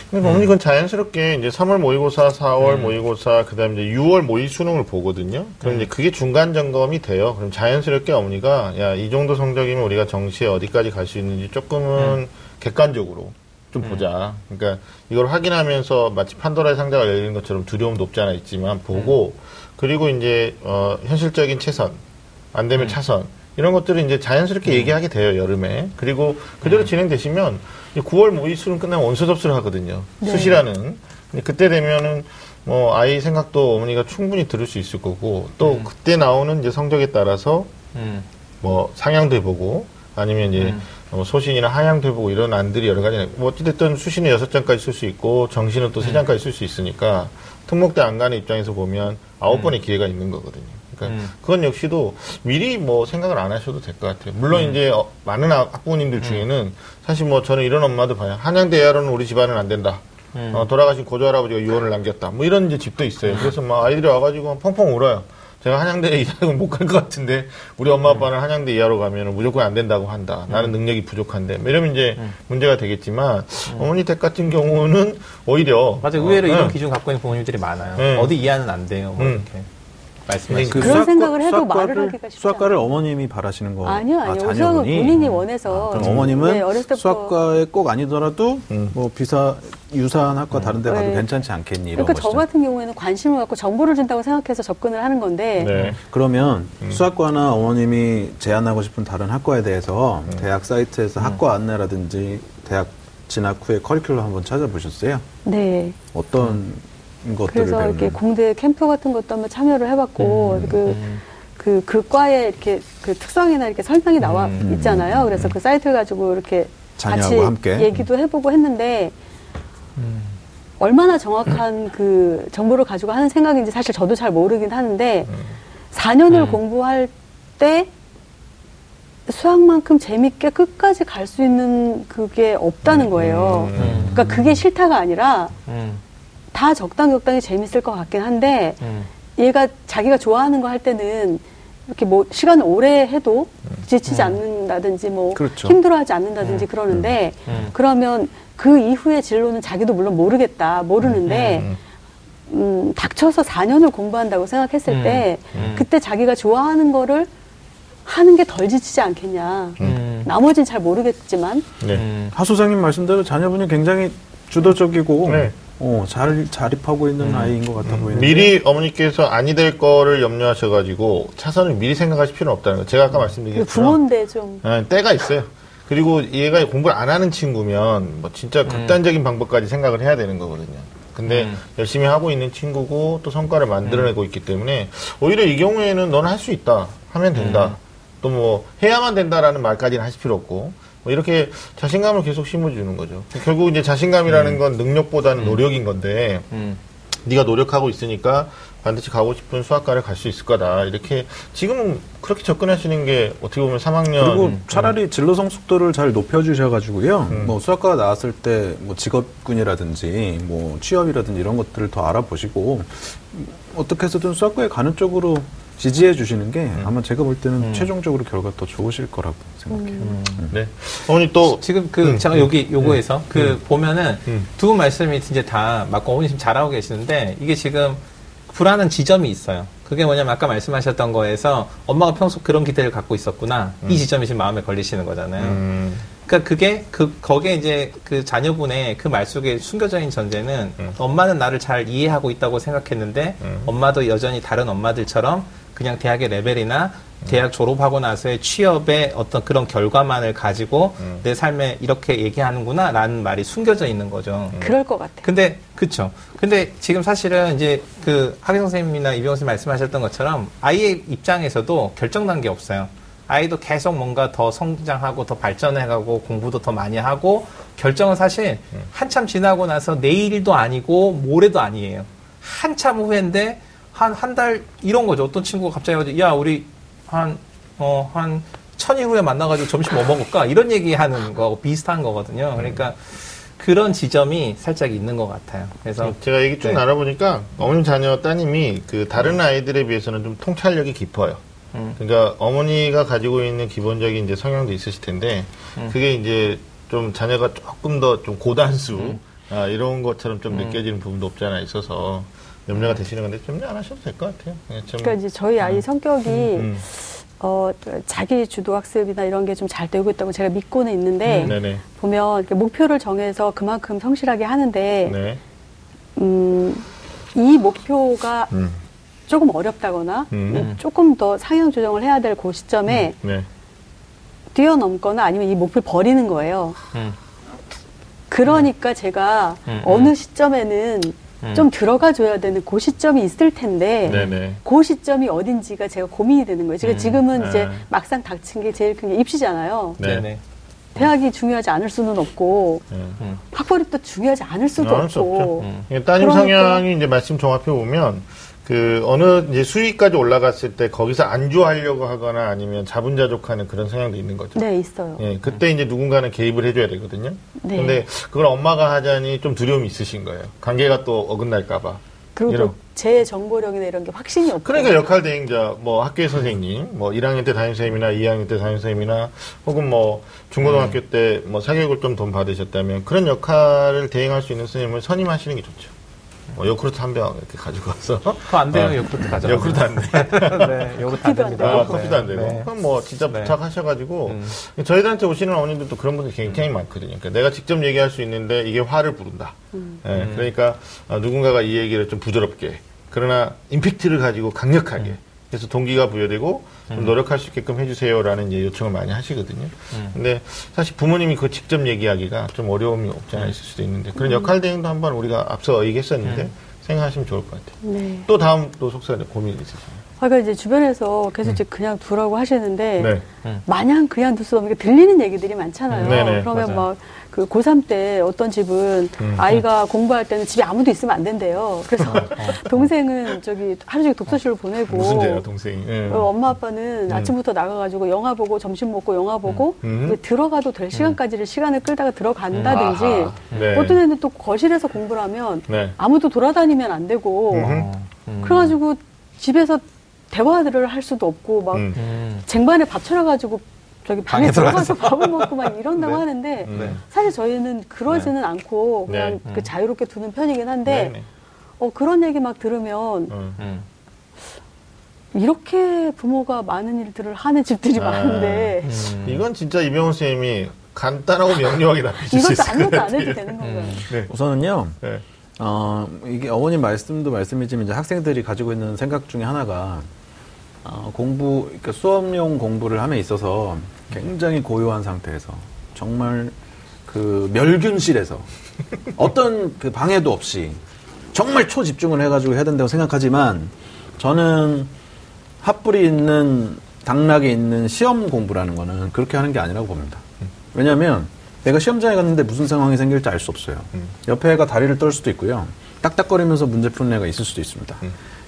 Speaker 1: 근데 어머니 그건 자연스럽게 이제 3월 모의고사, 4월
Speaker 2: 음.
Speaker 1: 모의고사, 그다음에 이제 6월 모의 수능을 보거든요. 그럼 이제 그게 중간 점검이 돼요. 그럼 자연스럽게 어머니가 야 이 정도 성적이면 우리가 정시에 어디까지 갈 수 있는지 조금은 객관적으로 좀 보자. 그러니까 이걸 확인하면서 마치 판도라의 상자가 열리는 것처럼 두려움도 없지 않아 있지만 보고 그리고 이제 어 현실적인 최선 안 되면 차선 이런 것들을 이제 자연스럽게 얘기하게 돼요 여름에. 그리고 그대로 진행되시면 이제 9월 모의 수능 끝나면 원서 접수를 하거든요.
Speaker 4: 네.
Speaker 1: 수시라는. 근데 그때 되면은 뭐 아이 생각도 어머니가 충분히 들을 수 있을 거고 또 그때 나오는 이제 성적에 따라서
Speaker 3: 음.
Speaker 1: 뭐 상향도 해보고 아니면 이제 뭐 소신이나 하향도 해보고 이런 안들이 여러 가지 뭐 어찌됐든 수시는 여섯 장까지 쓸 수 있고 정시는 또 세 장까지 쓸 수 있으니까 특목대 안 가는 입장에서 보면 아홉 번의 기회가 있는 거거든요. 그러니까
Speaker 3: 음.
Speaker 1: 그건 역시도 미리 뭐 생각을 안 하셔도 될 것 같아요. 물론 이제 어, 많은 학- 학부모님들 중에는 사실 뭐 저는 이런 엄마도 봐요. 한양대 이하로는 우리 집안은 안 된다. 어, 돌아가신 고조 할아버지가 유언을 남겼다. 뭐 이런 이제 집도 있어요. 그래서 막 아이들이 와가지고 펑펑 울어요. 제가 한양대 이하는 못갈 것 같은데 우리 엄마 아빠는 한양대 이하로 가면 무조건 안 된다고 한다. 나는 능력이 부족한데. 뭐 이러면 이제 문제가 되겠지만 어머니 댁 같은 경우는 오히려
Speaker 3: 맞아 요 의외로
Speaker 1: 어,
Speaker 3: 이런
Speaker 1: 네.
Speaker 3: 기준 갖고 있는 부모님들이 많아요.
Speaker 1: 네.
Speaker 3: 어디 이하는 안 돼요. 뭐
Speaker 1: 음.
Speaker 3: 이렇게 말씀하시고.
Speaker 4: 그런 생각을 해도 말을 하기가 쉽지
Speaker 2: 수학과를 어머님이 바라시는 거.
Speaker 4: 아니요
Speaker 2: 아,
Speaker 4: 아니요 우선
Speaker 2: 자녀분이?
Speaker 4: 본인이 원해서
Speaker 2: 그럼 어머님은
Speaker 4: 네, 어렸을 때부터
Speaker 2: 수학과에 꼭 아니더라도
Speaker 1: 음.
Speaker 2: 뭐 비사 유사한 학과 다른 데 가도
Speaker 4: 네.
Speaker 2: 괜찮지 않겠니 이런
Speaker 4: 그러니까 저
Speaker 2: 것이죠.
Speaker 4: 같은 경우에는 관심을 갖고 정보를 준다고 생각해서 접근을 하는 건데
Speaker 1: 네.
Speaker 2: 그러면
Speaker 1: 음.
Speaker 2: 수학과나 어머님이 제안하고 싶은 다른 학과에 대해서
Speaker 1: 음.
Speaker 2: 대학 사이트에서 학과 안내라든지 대학 진학 후에 커리큘럼 한번 찾아보셨어요?
Speaker 4: 네.
Speaker 2: 어떤 것들을
Speaker 4: 그래서
Speaker 2: 배우는
Speaker 4: 이렇게 공대 캠프 같은 것도 한번 참여를 해봤고 그, 그, 그 과의 이렇게 그 특성이나 이렇게 설명이 나와
Speaker 3: 음.
Speaker 4: 있잖아요. 그래서 그 사이트를 가지고 이렇게 같이
Speaker 2: 함께.
Speaker 4: 얘기도 해보고 했는데 얼마나 정확한 그 정보를 가지고 하는 생각인지 사실 저도 잘 모르긴 하는데 4년을
Speaker 3: 음.
Speaker 4: 공부할 때 수학만큼 재밌게 끝까지 갈 수 있는 그게 없다는 거예요.
Speaker 3: 음.
Speaker 4: 그러니까 그게 싫다가 아니라
Speaker 3: 음.
Speaker 4: 다 적당 적당히 재밌을 것 같긴 한데
Speaker 3: 음.
Speaker 4: 얘가 자기가 좋아하는 거 할 때는 이렇게 뭐 시간을 오래 해도 지치지 않는다든지 뭐
Speaker 2: 그렇죠.
Speaker 4: 힘들어하지 않는다든지 그러는데
Speaker 3: 음.
Speaker 4: 그러면 그 이후의 진로는 자기도 물론 모르겠다 모르는데
Speaker 1: 음.
Speaker 4: 음, 닥쳐서 4년을 공부한다고 생각했을
Speaker 3: 음,
Speaker 4: 때
Speaker 3: 음.
Speaker 4: 그때 자기가 좋아하는 거를 하는 게 덜 지치지 않겠냐.
Speaker 3: 음.
Speaker 4: 나머지는 잘 모르겠지만
Speaker 1: 네.
Speaker 3: 음.
Speaker 2: 하 소장님 말씀대로 자녀분이 굉장히 주도적이고
Speaker 1: 네.
Speaker 2: 어, 잘 자립하고 있는 아이인 것 같아 보이는데
Speaker 1: 미리 어머니께서 아니 될 거를 염려하셔가지고 차선을 미리 생각하실 필요는 없다는 거. 제가 아까 말씀드린
Speaker 4: 그
Speaker 1: 것처럼
Speaker 4: 부모인데 좀
Speaker 1: 예, 때가 있어요. 그리고 얘가 공부를 안 하는 친구면 뭐 진짜 극단적인 방법까지 생각을 해야 되는 거거든요. 근데
Speaker 3: 음.
Speaker 1: 열심히 하고 있는 친구고 또 성과를 만들어내고 있기 때문에 오히려 이 경우에는 너는 할 수 있다 하면 된다. 또 뭐 해야만 된다라는 말까지는 하실 필요 없고 뭐 이렇게 자신감을 계속 심어주는 거죠. 결국 이제 자신감이라는 건 능력보다는 노력인 건데
Speaker 3: 음.
Speaker 1: 네가 노력하고 있으니까 반드시 가고 싶은 수학과를 갈 수 있을 거다. 이렇게 지금은 그렇게 접근하시는 게 어떻게 보면 3학년
Speaker 2: 그리고 차라리 진로 성숙도를 잘 높여주셔가지고요.
Speaker 1: 음.
Speaker 2: 뭐 수학과가 나왔을 때 뭐 직업군이라든지 뭐 취업이라든지 이런 것들을 더 알아보시고 음, 어떻게 해서든 수학과에 가는 쪽으로 지지해 주시는 게 아마 제가 볼 때는 최종적으로 결과 더 좋으실 거라고 생각해요.
Speaker 1: 네. 어머니 또
Speaker 3: 지금 그
Speaker 1: 음,
Speaker 3: 제가 여기 요거에서 그 보면은
Speaker 1: 음.
Speaker 3: 두분 말씀이 이제 다 맞고 어머니 지금 잘하고 계시는데 이게 지금 불안한 지점이 있어요. 그게 뭐냐면 아까 말씀하셨던 거에서 엄마가 평소 그런 기대를 갖고 있었구나. 이 지점이 지금 마음에 걸리시는 거잖아요.
Speaker 1: 음,
Speaker 3: 그러니까 그게 그 거기에 이제 그 자녀분의 그 말 속에 숨겨져 있는 전제는
Speaker 1: 음.
Speaker 3: 엄마는 나를 잘 이해하고 있다고 생각했는데
Speaker 1: 음.
Speaker 3: 엄마도 여전히 다른 엄마들처럼 그냥 대학의 레벨이나 대학 졸업하고 나서의 취업의 어떤 그런 결과만을 가지고
Speaker 1: 음.
Speaker 3: 내 삶에 이렇게 얘기하는구나 라는 말이 숨겨져 있는 거죠.
Speaker 4: 그럴 것 같아요.
Speaker 3: 근데 그쵸. 근데 지금 사실은 이제 그 하경 선생님이나 이병호 선생님 말씀하셨던 것처럼 아이의 입장에서도 결정 단계 없어요. 아이도 계속 뭔가 더 성장하고 더 발전해가고 공부도 더 많이 하고 결정은 사실 한참 지나고 나서 내일도 아니고 모레도 아니에요. 한참 후인데 한 한 달 이런 거죠. 어떤 친구가 갑자기 와서 야 우리 한 어 한 천일 후에 만나가지고 점심 뭐 먹을까 이런 얘기 하는 거 비슷한 거거든요. 그러니까 그런 지점이 살짝 있는 것 같아요. 그래서
Speaker 1: 제가 얘기 쭉
Speaker 3: 네.
Speaker 1: 나눠보니까 어머님 자녀 따님이 그 다른 아이들에 비해서는 좀 통찰력이 깊어요.
Speaker 3: 음.
Speaker 1: 그러니까 어머니가 가지고 있는 기본적인 이제 성향도 있으실 텐데
Speaker 3: 음.
Speaker 1: 그게 이제 좀 자녀가 조금 더 좀 고단수
Speaker 3: 음.
Speaker 1: 아, 이런 것처럼 좀 느껴지는 부분도 없지 않아 있어서 염려가 되시는 건데 좀안 하셔도 될 것 같아요. 좀
Speaker 4: 그러니까 이제 저희 아이 성격이
Speaker 1: 음,
Speaker 4: 어, 자기 주도 학습이나 이런 게 좀 잘 되고 있다고 제가 믿고는 있는데
Speaker 1: 네네.
Speaker 4: 보면 목표를 정해서 그만큼 성실하게 하는데
Speaker 1: 네.
Speaker 4: 음, 이 목표가
Speaker 1: 음,
Speaker 4: 조금 어렵다거나
Speaker 1: 음.
Speaker 4: 조금 더 상향 조정을 해야 될 그 시점에
Speaker 1: 네.
Speaker 4: 뛰어넘거나 아니면 이 목표를 버리는 거예요.
Speaker 3: 음.
Speaker 4: 그러니까 제가
Speaker 3: 음,
Speaker 4: 어느 시점에는
Speaker 3: 음.
Speaker 4: 좀 들어가 줘야 되는 그 시점이 있을 텐데
Speaker 1: 네네.
Speaker 4: 그 시점이 어딘지가 제가 고민이 되는 거예요. 지금
Speaker 3: 음,
Speaker 4: 지금은 이제
Speaker 1: 네.
Speaker 4: 막상 닥친 게 제일 큰 게 입시잖아요.
Speaker 1: 네.
Speaker 3: 네네.
Speaker 4: 대학이 중요하지 않을 수는 없고
Speaker 1: 네.
Speaker 3: 음.
Speaker 4: 학벌이 또 중요하지 않을 수도
Speaker 1: 않을 수
Speaker 4: 없고
Speaker 3: 음.
Speaker 1: 예, 따님
Speaker 4: 그러니까-
Speaker 1: 성향이 이제 말씀 종합해 보면 그 어느 이제 수위까지 올라갔을 때 거기서 안주하려고 하거나 아니면 자분자족하는 그런 성향도 있는 거죠.
Speaker 4: 네 있어요.
Speaker 1: 예, 그때 이제 누군가는 개입을 해줘야 되거든요.
Speaker 4: 네.
Speaker 1: 근데 그걸 엄마가 하자니 좀 두려움이 있으신 거예요. 관계가 또 어긋날까봐.
Speaker 4: 그리고
Speaker 1: 이런.
Speaker 4: 또제 정보력이나 이런 게 확신이 없고
Speaker 1: 그러니까 역할 대행자, 뭐 학교의 선생님, 뭐 1학년 때 담임 선생님이나 2학년 때 담임 선생님이나 혹은 뭐 중고등학교
Speaker 3: 음.
Speaker 1: 때뭐 사교육을 좀 돈 받으셨다면 그런 역할을 대행할 수 있는 선생님을 선임하시는 게 좋죠. 뭐 요크루트 한 병 이렇게 가지고 와서
Speaker 3: 그거 안 돼요,
Speaker 1: 어,
Speaker 3: 요크루트 가져.
Speaker 1: 요크루트 안 돼.
Speaker 3: 네, 요크루트 안
Speaker 4: 커피도 안
Speaker 3: 됩니다.
Speaker 1: 아,
Speaker 4: 네.
Speaker 1: 커피도 안 되고.
Speaker 3: 네.
Speaker 1: 그럼 뭐 진짜
Speaker 3: 네.
Speaker 1: 부탁하셔가지고
Speaker 3: 음.
Speaker 1: 저희들한테 오시는 어머님들도 그런 분들이 굉장히 많거든요. 그러니까 내가 직접 얘기할 수 있는데 이게 화를 부른다. 예, 그러니까 어, 누군가가 이 얘기를 좀 부드럽게 그러나 임팩트를 가지고 강력하게 그래서 동기가 부여되고 좀 노력할 수 있게끔 해주세요라는 이제 요청을 많이 하시거든요. 근데 사실 부모님이 그 직접 얘기하기가 좀 어려움이 없지 않아 있을 수도 있는데 그런 역할 대행도 한번 우리가 앞서 얘기했었는데 생각하시면 좋을 것 같아요.
Speaker 4: 네.
Speaker 1: 또 다음 또 속사에 고민이 있으시나요?
Speaker 4: 그러니까 이제 주변에서 계속 이제 그냥 두라고 하시는데
Speaker 1: 네.
Speaker 4: 마냥 그냥 둘 수 없는 게 들리는 얘기들이 많잖아요.
Speaker 1: 네네,
Speaker 4: 그러면
Speaker 3: 맞아요.
Speaker 4: 막 그 고3 때 어떤 집은
Speaker 1: 음.
Speaker 4: 아이가 공부할 때는 집에 아무도 있으면 안 된대요. 그래서 동생은 저기 하루 종일 독서실로 보내고
Speaker 1: 무슨 죄요, 동생이? 예.
Speaker 4: 어, 엄마 아빠는 아침부터 나가가지고 영화 보고 점심 먹고 영화 보고
Speaker 1: 음.
Speaker 4: 이제 들어가도 될 시간까지를 시간을 끌다가 들어간다든지.
Speaker 1: 네.
Speaker 4: 어떤 애는 또 거실에서 공부를 하면
Speaker 1: 네.
Speaker 4: 아무도 돌아다니면 안 되고.
Speaker 1: 음.
Speaker 4: 그래가지고 집에서 대화를 할 수도 없고 막
Speaker 1: 음.
Speaker 3: 음.
Speaker 4: 쟁반에 밥 차려가지고 저기 방에,
Speaker 3: 방에
Speaker 4: 들어가서 밥을 먹고 막 이런다고
Speaker 1: 네.
Speaker 4: 하는데
Speaker 1: 네.
Speaker 4: 사실 저희는 그러지는 않고 그냥
Speaker 1: 네.
Speaker 4: 그 자유롭게 두는 편이긴 한데
Speaker 1: 네.
Speaker 4: 어, 그런 얘기 막 들으면
Speaker 1: 음.
Speaker 3: 음.
Speaker 4: 이렇게 부모가 많은 일들을 하는 집들이
Speaker 1: 아.
Speaker 4: 많은데
Speaker 3: 음.
Speaker 1: 이건 진짜 이병훈 선생님이 간단하고 명료하게 답해 주실 수 있을 것
Speaker 4: 아무것도 안. 해도 되는 건가요?
Speaker 1: 네.
Speaker 2: 우선은요.
Speaker 1: 네.
Speaker 2: 어, 이게 어머님 말씀도 말씀이지만 이제 학생들이 가지고 있는 생각 중에 하나가 어, 공부, 그러니까 수업용 공부를 함에 있어서 굉장히 고요한 상태에서 정말 그 멸균실에서 어떤 그 방해도 없이 정말 초집중을 해가지고 해야 된다고 생각하지만 저는 핫불이 있는 당락이 있는 시험 공부라는 거는 그렇게 하는 게 아니라고 봅니다. 왜냐하면 내가 시험장에 갔는데 무슨 상황이 생길지 알 수 없어요. 옆에 애가 다리를 떨 수도 있고요. 딱딱거리면서 문제 푸는 애가 있을 수도 있습니다.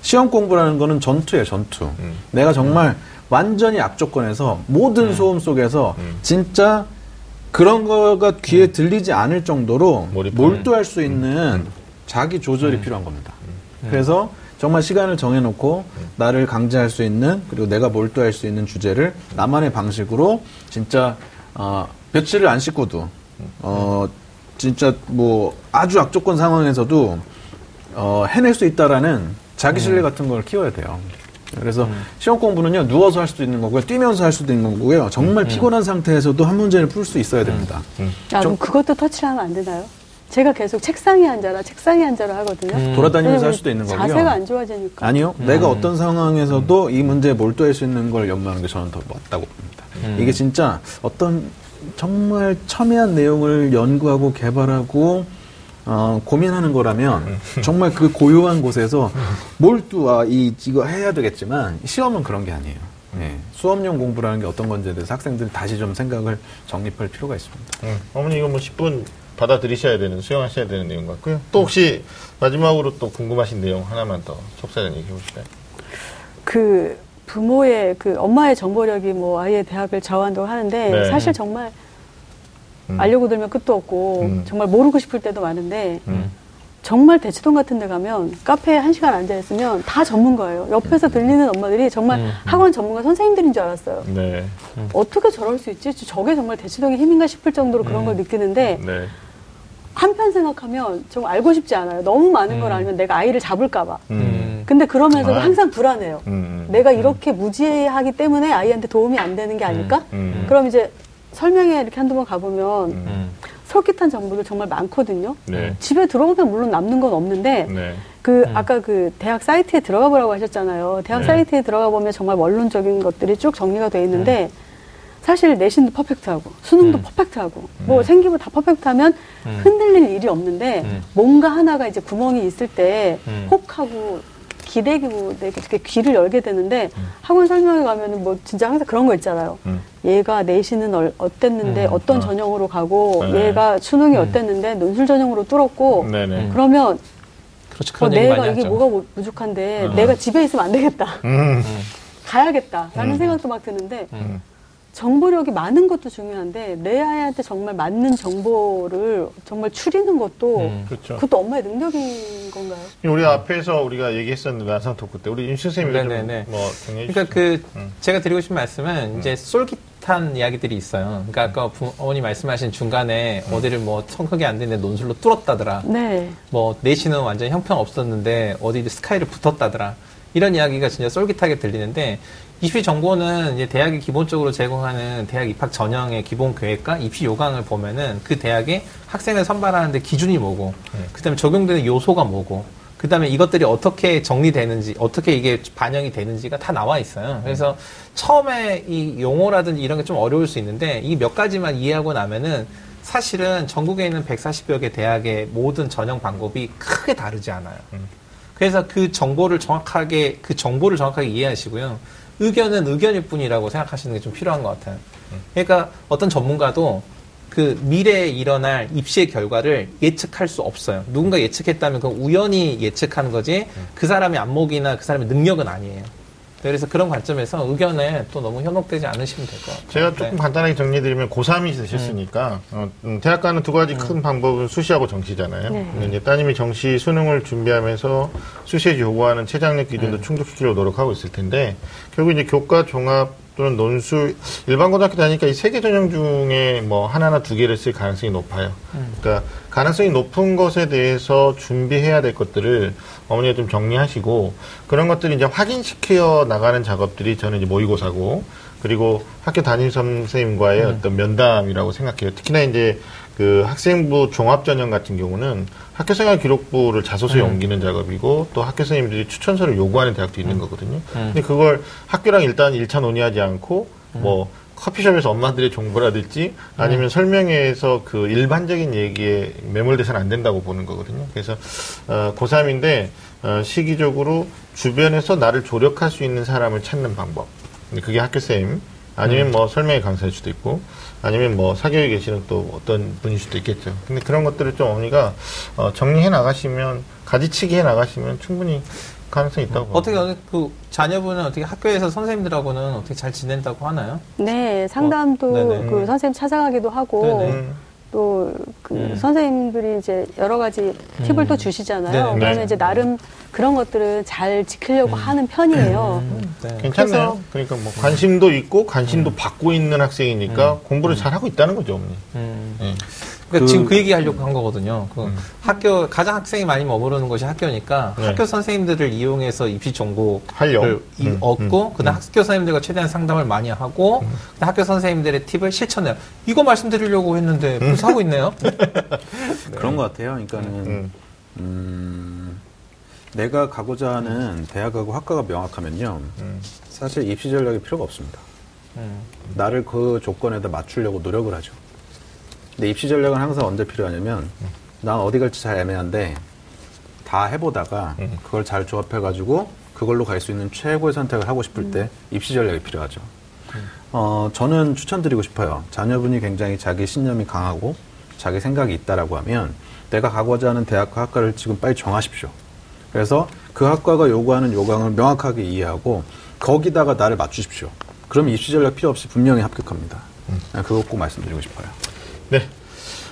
Speaker 2: 시험 공부라는 거는 전투예요, 전투. 내가 정말 완전히 악조건에서 모든 소음 속에서 진짜 그런 거가 귀에 들리지 않을 정도로
Speaker 1: 몰입하는.
Speaker 2: 몰두할 수 있는 자기 조절이 필요한 겁니다. 그래서 정말 시간을 정해놓고 나를 강제할 수 있는 그리고 내가 몰두할 수 있는 주제를 나만의 방식으로 진짜 어, 며칠을 안 씻고도 어, 진짜 뭐 아주 악조건 상황에서도 어, 해낼 수 있다라는 자기 신뢰 같은 걸 키워야 돼요. 그래서 시험 공부는요 누워서 할 수도 있는 거고요 뛰면서 할 수도 있는 거고요 정말 피곤한 상태에서도 한 문제를 풀 수 있어야 됩니다.
Speaker 4: 아, 그럼 그것도 터치를 하면 안 되나요? 제가 계속 책상에 앉아라, 책상에 앉아라 하거든요.
Speaker 3: 음.
Speaker 2: 돌아다니면서 할
Speaker 4: 왜냐면
Speaker 2: 수도 있는 거고요.
Speaker 4: 자세가 안 좋아지니까.
Speaker 2: 아니요. 내가 어떤 상황에서도 이 문제에 몰두할 수 있는 걸 연구하는 게 저는 더 맞다고 봅니다. 이게 진짜 어떤 정말 첨예한 내용을 연구하고 개발하고 어, 고민하는 거라면 정말 그 고요한 곳에서 몰두와 이 이거 해야 되겠지만 시험은 그런 게 아니에요. 예. 수업용 공부라는 게 어떤 건지에 대해서 학생들이 다시 좀 생각을 정립할 필요가 있습니다.
Speaker 1: 음, 어머니 이거 뭐 10분 받아들이셔야 되는 수용하셔야 되는 내용 같고요. 또 혹시 마지막으로 또 궁금하신 내용 하나만 더 속사전 얘기해 보실까요?
Speaker 4: 그 부모의 그 엄마의 정보력이 뭐 아이의 대학을 좌우한다고 하는데
Speaker 1: 네.
Speaker 4: 사실 정말
Speaker 1: 음.
Speaker 4: 알려고 들면 끝도 없고
Speaker 1: 음.
Speaker 4: 정말 모르고 싶을 때도 많은데
Speaker 1: 음.
Speaker 4: 정말 대치동 같은 데 가면 카페에 한 시간 앉아 있으면 다 전문가예요. 옆에서 들리는 엄마들이 정말
Speaker 3: 음.
Speaker 4: 학원 전문가 선생님들인 줄 알았어요.
Speaker 1: 네.
Speaker 4: 어떻게 저럴 수 있지? 저게 정말 대치동의 힘인가 싶을 정도로 그런 걸 느끼는데
Speaker 1: 네.
Speaker 4: 한편 생각하면 좀 알고 싶지 않아요. 너무 많은 걸
Speaker 3: 음.
Speaker 4: 알면 내가 아이를 잡을까봐.
Speaker 3: 음.
Speaker 4: 근데 그러면서도
Speaker 1: 아.
Speaker 4: 항상 불안해요.
Speaker 1: 음, 음.
Speaker 4: 내가 이렇게 무지하기 때문에 아이한테 도움이 안 되는 게 아닐까?
Speaker 1: 음.
Speaker 4: 그럼 이제 설명회 이렇게 한두 번 가보면
Speaker 3: 음.
Speaker 4: 솔깃한 정보들 정말 많거든요.
Speaker 1: 네.
Speaker 4: 집에 들어오면 물론 남는 건 없는데
Speaker 1: 네.
Speaker 4: 그 아까 그 대학 사이트에 들어가 보라고 하셨잖아요. 대학
Speaker 1: 네.
Speaker 4: 사이트에 들어가 보면 정말 원론적인 것들이 쭉 정리가 돼 있는데 사실 내신도 퍼펙트하고 수능도
Speaker 3: 음.
Speaker 4: 퍼펙트하고 뭐 생기부 다 퍼펙트하면
Speaker 3: 음.
Speaker 4: 흔들릴 일이 없는데
Speaker 3: 음.
Speaker 4: 뭔가 하나가 이제 구멍이 있을 때
Speaker 3: 음.
Speaker 4: 혹하고 기대고 이렇게 귀를 열게 되는데
Speaker 3: 음.
Speaker 4: 학원 설명회 가면은 뭐 진짜 항상 그런 거 있잖아요.
Speaker 1: 음.
Speaker 4: 얘가 내신은 얼- 어땠는데
Speaker 3: 음.
Speaker 4: 어떤
Speaker 1: 어.
Speaker 4: 전형으로 가고
Speaker 1: 네.
Speaker 4: 얘가 수능이
Speaker 3: 음.
Speaker 4: 어땠는데 논술 전형으로 뚫었고
Speaker 1: 네네.
Speaker 4: 그러면
Speaker 3: 그렇죠.
Speaker 4: 어, 내가 이게
Speaker 3: 하죠.
Speaker 4: 뭐가 부- 부족한데
Speaker 1: 어.
Speaker 4: 내가 집에 있으면 안 되겠다.
Speaker 1: 음.
Speaker 4: 가야겠다라는
Speaker 1: 음.
Speaker 4: 생각도 막 드는데
Speaker 3: 음.
Speaker 4: 정보력이 많은 것도 중요한데 내 아이한테 정말 맞는 정보를 정말 추리는 것도
Speaker 3: 음.
Speaker 1: 그렇죠.
Speaker 4: 그것도 엄마의 능력인 건가요?
Speaker 1: 우리 앞에서 우리가 얘기했었는데 안상 토크 때 우리 임수 선생님이. 좀뭐.
Speaker 3: 그러니까 그
Speaker 1: 음.
Speaker 3: 제가 드리고 싶은 말씀은 이제 쏠깃한 이야기들이 있어요. 그러니까 아까 부, 어머니 말씀하신 중간에 어디를 뭐 성격이 안 되는데 논술로 뚫었다더라.
Speaker 4: 네.
Speaker 3: 뭐 내신은 완전 형편 없었는데 어디 스카이를 붙었다더라. 이런 이야기가 진짜 쏠깃하게 들리는데 입시 정보는 이제 대학이 기본적으로 제공하는 대학 입학 전형의 기본 계획과 입시 요강을 보면은 그 대학의 학생을 선발하는데 기준이 뭐고, 그다음에 적용되는 요소가 뭐고, 그 다음에 이것들이 어떻게 정리되는지, 어떻게 이게 반영이 되는지가 다 나와 있어요. 그래서 처음에 이 용어라든지 이런 게 좀 어려울 수 있는데 이 몇 가지만 이해하고 나면은 사실은 전국에 있는 140여 개 대학의 모든 전형 방법이 크게 다르지 않아요. 그래서 그 정보를 정확하게 그 정보를 정확하게 이해하시고요. 의견은 의견일 뿐이라고 생각하시는 게 좀 필요한 것 같아요. 그러니까 어떤 전문가도 그 미래에 일어날 입시의 결과를 예측할 수 없어요. 누군가 예측했다면 그건 우연히 예측하는 거지 그 사람의 안목이나 그 사람의 능력은 아니에요. 그래서 그런 관점에서 의견에 또 너무 현혹되지 않으시면 될 것 같아요.
Speaker 1: 제가 조금
Speaker 3: 네.
Speaker 1: 간단하게 정리해드리면 고3이 되셨으니까 어, 음, 대학 가는 두 가지 큰 방법은 수시하고 정시잖아요.
Speaker 4: 네.
Speaker 1: 근데 이제 따님이 정시 수능을 준비하면서 수시에 요구하는 최장력 기준도 충족시키려고 노력하고 있을 텐데 결국 이제 교과 종합 또는 논술 일반 고등학교 다니까 이 세 개 전형 중에 뭐 하나나 두 개를 쓸 가능성이 높아요. 그러니까 가능성이 높은 것에 대해서 준비해야 될 것들을 어머니가 좀 정리하시고 그런 것들을 이제 확인시켜 나가는 작업들이 저는 이제 모의고사고 그리고 학교 담임 선생님과의 어떤 면담이라고 생각해요. 특히나 이제 그 학생부 종합전형 같은 경우는 학교생활 기록부를 자소서에 옮기는 작업이고 또 학교 선생님들이 추천서를 요구하는 대학도 있는 거거든요. 근데 그걸 학교랑 일단 일차 논의하지 않고 뭐 커피숍에서 엄마들의 정보라든지 아니면 설명회에서 그 일반적인 얘기에 매몰돼서는 안 된다고 보는 거거든요. 그래서 어, 고3인데 어, 시기적으로 주변에서 나를 조력할 수 있는 사람을 찾는 방법. 그게 학교쌤 아니면 뭐 설명회 강사일 수도 있고 아니면 뭐 사교육에 계시는 또 어떤 분일 수도 있겠죠. 근데 그런 것들을 좀 어머니가 어, 정리해 나가시면 가지치기 해 나가시면 충분히 가능성이 있다고.
Speaker 3: 어떻게 어느 그 자녀분은 어떻게 학교에서 선생님들하고는 어떻게 잘 지낸다고 하나요?
Speaker 4: 네, 상담도
Speaker 3: 어.
Speaker 4: 그 선생님 찾아가기도 하고
Speaker 3: 네네.
Speaker 1: 음,
Speaker 4: 또그
Speaker 3: 음.
Speaker 4: 선생님들이 이제 여러 가지 팁을 또 주시잖아요.
Speaker 3: 네네.
Speaker 4: 그러면
Speaker 1: 네.
Speaker 4: 이제 나름 그런 것들은 잘 지키려고 하는 편이에요.
Speaker 3: 음, 네.
Speaker 1: 괜찮네요. 그러니까 뭐 관심도 있고 관심도
Speaker 3: 음.
Speaker 1: 받고 있는 학생이니까 공부를 잘 하고 있다는 거죠, 어머니.
Speaker 3: 음.
Speaker 1: 예.
Speaker 3: 그러니까
Speaker 2: 그-
Speaker 3: 지금 그 얘기 하려고 한 거거든요. 그 학교 가장 학생이 많이 머무르는 곳이 학교니까
Speaker 1: 네.
Speaker 3: 학교 선생님들을 이용해서 입시 정보를. 이-
Speaker 1: 음,
Speaker 3: 얻고 그다음 학교 선생님들과 최대한 상담을 많이 하고 그다음 학교 선생님들의 팁을 실천해요. 이거 말씀드리려고 했는데 벌써 하고 있네요.
Speaker 2: 그런 것 같아요. 그러니까는
Speaker 1: 음.
Speaker 2: 음, 내가 가고자 하는 대학하고 학과가 명확하면요.
Speaker 1: 음.
Speaker 2: 사실 입시 전략이 필요가 없습니다.
Speaker 3: 음.
Speaker 2: 나를 그 조건에다 맞추려고 노력을 하죠. 근데 입시 전략은 항상 언제 필요하냐면 난 어디 갈지 잘 애매한데 다 해보다가 그걸 잘 조합해가지고 그걸로 갈 수 있는 최고의 선택을 하고 싶을 때 입시 전략이 필요하죠. 어, 저는 추천드리고 싶어요. 자녀분이 굉장히 자기 신념이 강하고 자기 생각이 있다라고 하면 내가 가고자 하는 대학과 학과를 지금 빨리 정하십시오. 그래서 그 학과가 요구하는 요강을 명확하게 이해하고 거기다가 나를 맞추십시오. 그럼 입시 전략 필요 없이 분명히 합격합니다. 그거 꼭 말씀드리고 싶어요.
Speaker 1: 네.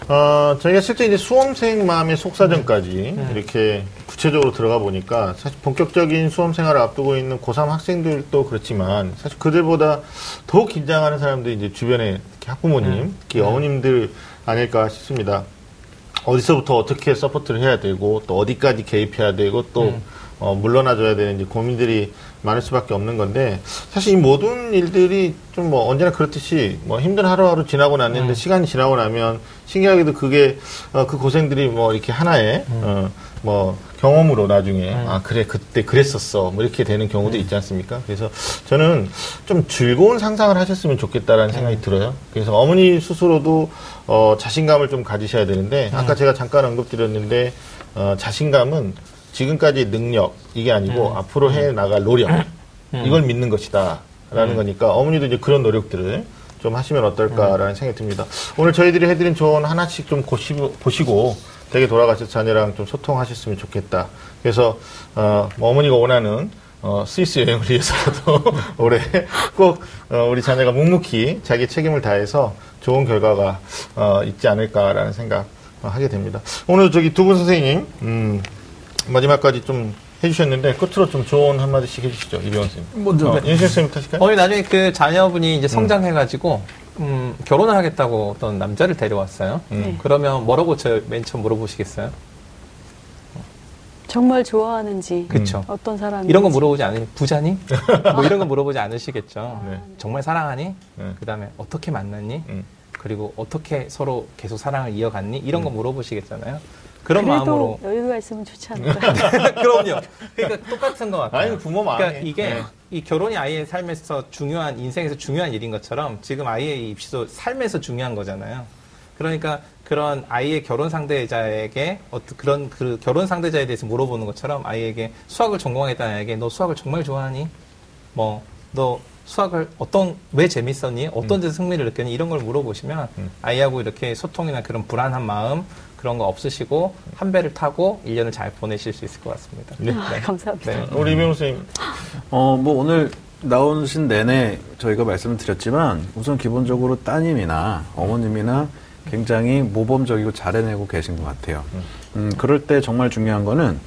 Speaker 1: 어, 저희가 실제 이제 수험생 마음의 속사정까지
Speaker 3: 네.
Speaker 1: 이렇게 구체적으로 들어가 보니까 사실 본격적인 수험 생활을 앞두고 있는 고3 학생들도 그렇지만 사실 그들보다 더욱 긴장하는 사람들이 이제 주변에 학부모님,
Speaker 3: 네.
Speaker 1: 특히 어머님들 아닐까 싶습니다. 어디서부터 어떻게 support를 해야 되고 또 어디까지 개입해야 되고 또
Speaker 3: 음.
Speaker 1: 어, 물러나줘야 되는지 고민들이 많을 수밖에 없는 건데 사실 이 모든 일들이 좀 뭐 언제나 그렇듯이 뭐 힘든 하루하루 지나고 났는데 시간이 지나고 나면 신기하게도 그게 어, 그 고생들이 뭐 이렇게 하나의 어, 뭐 경험으로 나중에 아 그래 그때 그랬었어. 뭐 이렇게 되는 경우도 있지 않습니까? 그래서 저는 좀 즐거운 상상을 하셨으면 좋겠다라는 생각이 들어요. 그래서 어머니 스스로도 어, 자신감을 좀 가지셔야 되는데 아까 제가 잠깐 언급드렸는데 어, 자신감은 지금까지 능력 이게 아니고 앞으로 해 나갈 노력 이걸 믿는 것이다라는 거니까 어머니도 이제 그런 노력들을 좀 하시면 어떨까라는 생각이 듭니다. 오늘 저희들이 해드린 조언 하나씩 좀 고시고, 보시고 댁에 돌아가셔서 자녀랑 좀 소통하셨으면 좋겠다. 그래서 어, 뭐 어머니가 원하는 어, 스위스 여행을 위해서라도 올해 꼭 어, 우리 자녀가 묵묵히 자기 책임을 다해서 좋은 결과가 어, 있지 않을까라는 생각 어, 하게 됩니다. 오늘 저기 두 분 선생님 음, 마지막까지 좀 해주셨는데 끝으로 좀 조언 한마디씩 해주시죠 이병헌 선생님.
Speaker 2: 먼저.
Speaker 1: 네, 윤실 선생님 타실까요?
Speaker 3: 어머니 나중에 그 자녀분이 이제 성장해가지고 음, 결혼을 하겠다고 어떤 남자를 데려왔어요.
Speaker 1: 음.
Speaker 3: 그러면 뭐라고 저 맨 처음 물어보시겠어요?
Speaker 4: 정말 좋아하는지
Speaker 3: 그쵸.
Speaker 4: 어떤 사람이
Speaker 3: 이런 거 물어보지 않으 부자니? 뭐 이런 거 물어보지 않으시겠죠.
Speaker 1: 네.
Speaker 3: 정말 사랑하니?
Speaker 1: 네.
Speaker 3: 그 다음에 어떻게 만났니?
Speaker 1: 음.
Speaker 3: 그리고 어떻게 서로 계속 사랑을 이어갔니? 이런 거 물어보시겠잖아요. 그런
Speaker 4: 그래도
Speaker 3: 마음으로.
Speaker 4: 여유가 있으면 좋지 않을까.
Speaker 3: 그럼요. 그러니까 똑같은 것 같아요.
Speaker 1: 아니, 부모 마음이.
Speaker 3: 그러니까 이게
Speaker 1: 네.
Speaker 3: 이 결혼이 아이의 삶에서 중요한 인생에서 중요한 일인 것처럼 지금 아이의 입시도 삶에서 중요한 거잖아요. 그러니까 그런 아이의 결혼 상대자에게 어떤 그런 그 결혼 상대자에 대해서 물어보는 것처럼 아이에게 수학을 전공하겠다는 아이에게 너 수학을 정말 좋아하니? 뭐 너 수학을 어떤 왜 재밌었니? 어떤 데서 흥미를 느꼈니? 이런 걸 물어보시면
Speaker 1: 음.
Speaker 3: 아이하고 이렇게 소통이나 그런 불안한 마음 그런 거 없으시고 한 배를 타고 1년을 잘 보내실 수 있을 것 같습니다.
Speaker 1: 네.
Speaker 4: 아, 감사합니다.
Speaker 3: 네.
Speaker 1: 우리 이병헌 선생님
Speaker 2: 어, 뭐 오늘 나오신 내내 저희가 말씀을 드렸지만 우선 기본적으로 따님이나 어머님이나 굉장히 모범적이고 잘해내고 계신 것 같아요. 음, 그럴 때 정말 중요한 거는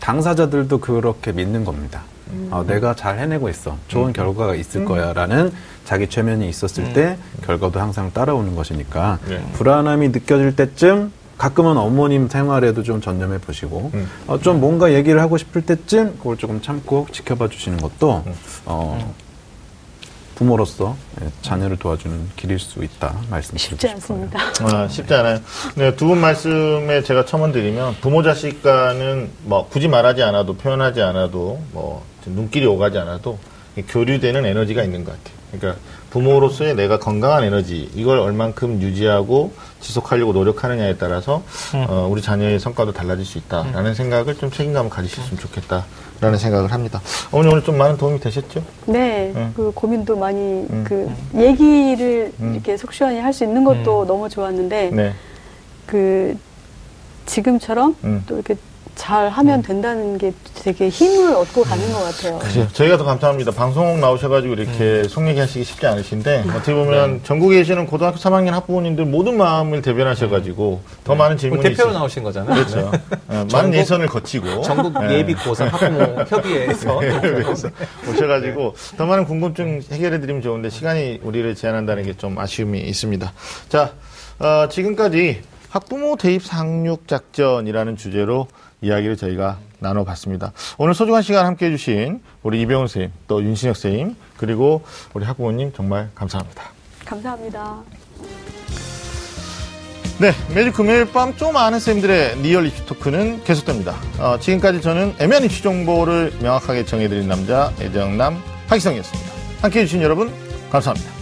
Speaker 2: 당사자들도 그렇게 믿는 겁니다. 어, 내가 잘 해내고 있어. 좋은 결과가 있을 거야 라는 자기 최면이 있었을 때 결과도 항상 따라오는 것이니까
Speaker 1: 네.
Speaker 2: 불안함이 느껴질 때쯤 가끔은 어머님 생활에도 좀 전념해 보시고 어, 좀 뭔가 얘기를 하고 싶을 때쯤 그걸 조금 참고 지켜봐 주시는 것도 어, 부모로서 예, 자녀를 도와주는 길일 수 있다 말씀드리고
Speaker 4: 쉽지
Speaker 2: 싶어요.
Speaker 4: 않습니다.
Speaker 1: 아, 쉽지 않아요. 네, 두 분 말씀에 제가 첨언드리면 부모 자식 간은 뭐 굳이 말하지 않아도 표현하지 않아도 뭐 눈길이 오가지 않아도 교류되는 에너지가 있는 것 같아요. 그러니까 부모로서의 내가 건강한 에너지 이걸 얼만큼 유지하고 지속하려고 노력하느냐에 따라서 어, 우리 자녀의 성과도 달라질 수 있다라는 생각을 좀 책임감을 가지셨으면 좋겠다라는 생각을 합니다. 어머니 오늘 좀 많은 도움이 되셨죠?
Speaker 4: 네,
Speaker 1: 음.
Speaker 4: 그 고민도 많이
Speaker 1: 음.
Speaker 4: 그 얘기를 이렇게 속 시원히 할 수 있는 것도 너무 좋았는데
Speaker 1: 네.
Speaker 4: 그 지금처럼
Speaker 1: 음.
Speaker 4: 또 이렇게 잘 하면 된다는 게 되게 힘을 얻고 가는 것 같아요.
Speaker 1: 그죠. 저희가 더 감사합니다. 방송 나오셔가지고 이렇게 속 얘기하시기 쉽지 않으신데 어떻게 보면 전국에 계시는 고등학교 3학년 학부모님들 모든 마음을 대변하셔가지고 더 많은 질문이
Speaker 3: 대표로
Speaker 1: 있으-
Speaker 3: 나오신 거잖아요.
Speaker 1: 그렇죠. 어, 많은
Speaker 3: 전국-
Speaker 1: 예선을 거치고
Speaker 3: 전국
Speaker 1: 네.
Speaker 3: 예비 고3 학부모 협의회에서
Speaker 1: 그래서 오셔가지고 더 많은 궁금증 해결해드리면 좋은데 시간이 우리를 제한한다는 게 좀 아쉬움이 있습니다. 자, 어, 지금까지 학부모 대입 상륙 작전이라는 주제로 이야기를 저희가 나눠봤습니다. 오늘 소중한 시간 함께 해주신 우리 이병훈 선생님, 또 윤신혁 선생님, 그리고 우리 학부모님 정말 감사합니다.
Speaker 4: 감사합니다.
Speaker 1: 네, 매주 금요일 밤 좀 아는 쌤들의 리얼 이슈 토크는 계속됩니다. 어, 지금까지 저는 애매한 입시 정보를 명확하게 정해드린 남자 애정남 하기성이었습니다. 함께해 주신 여러분 감사합니다.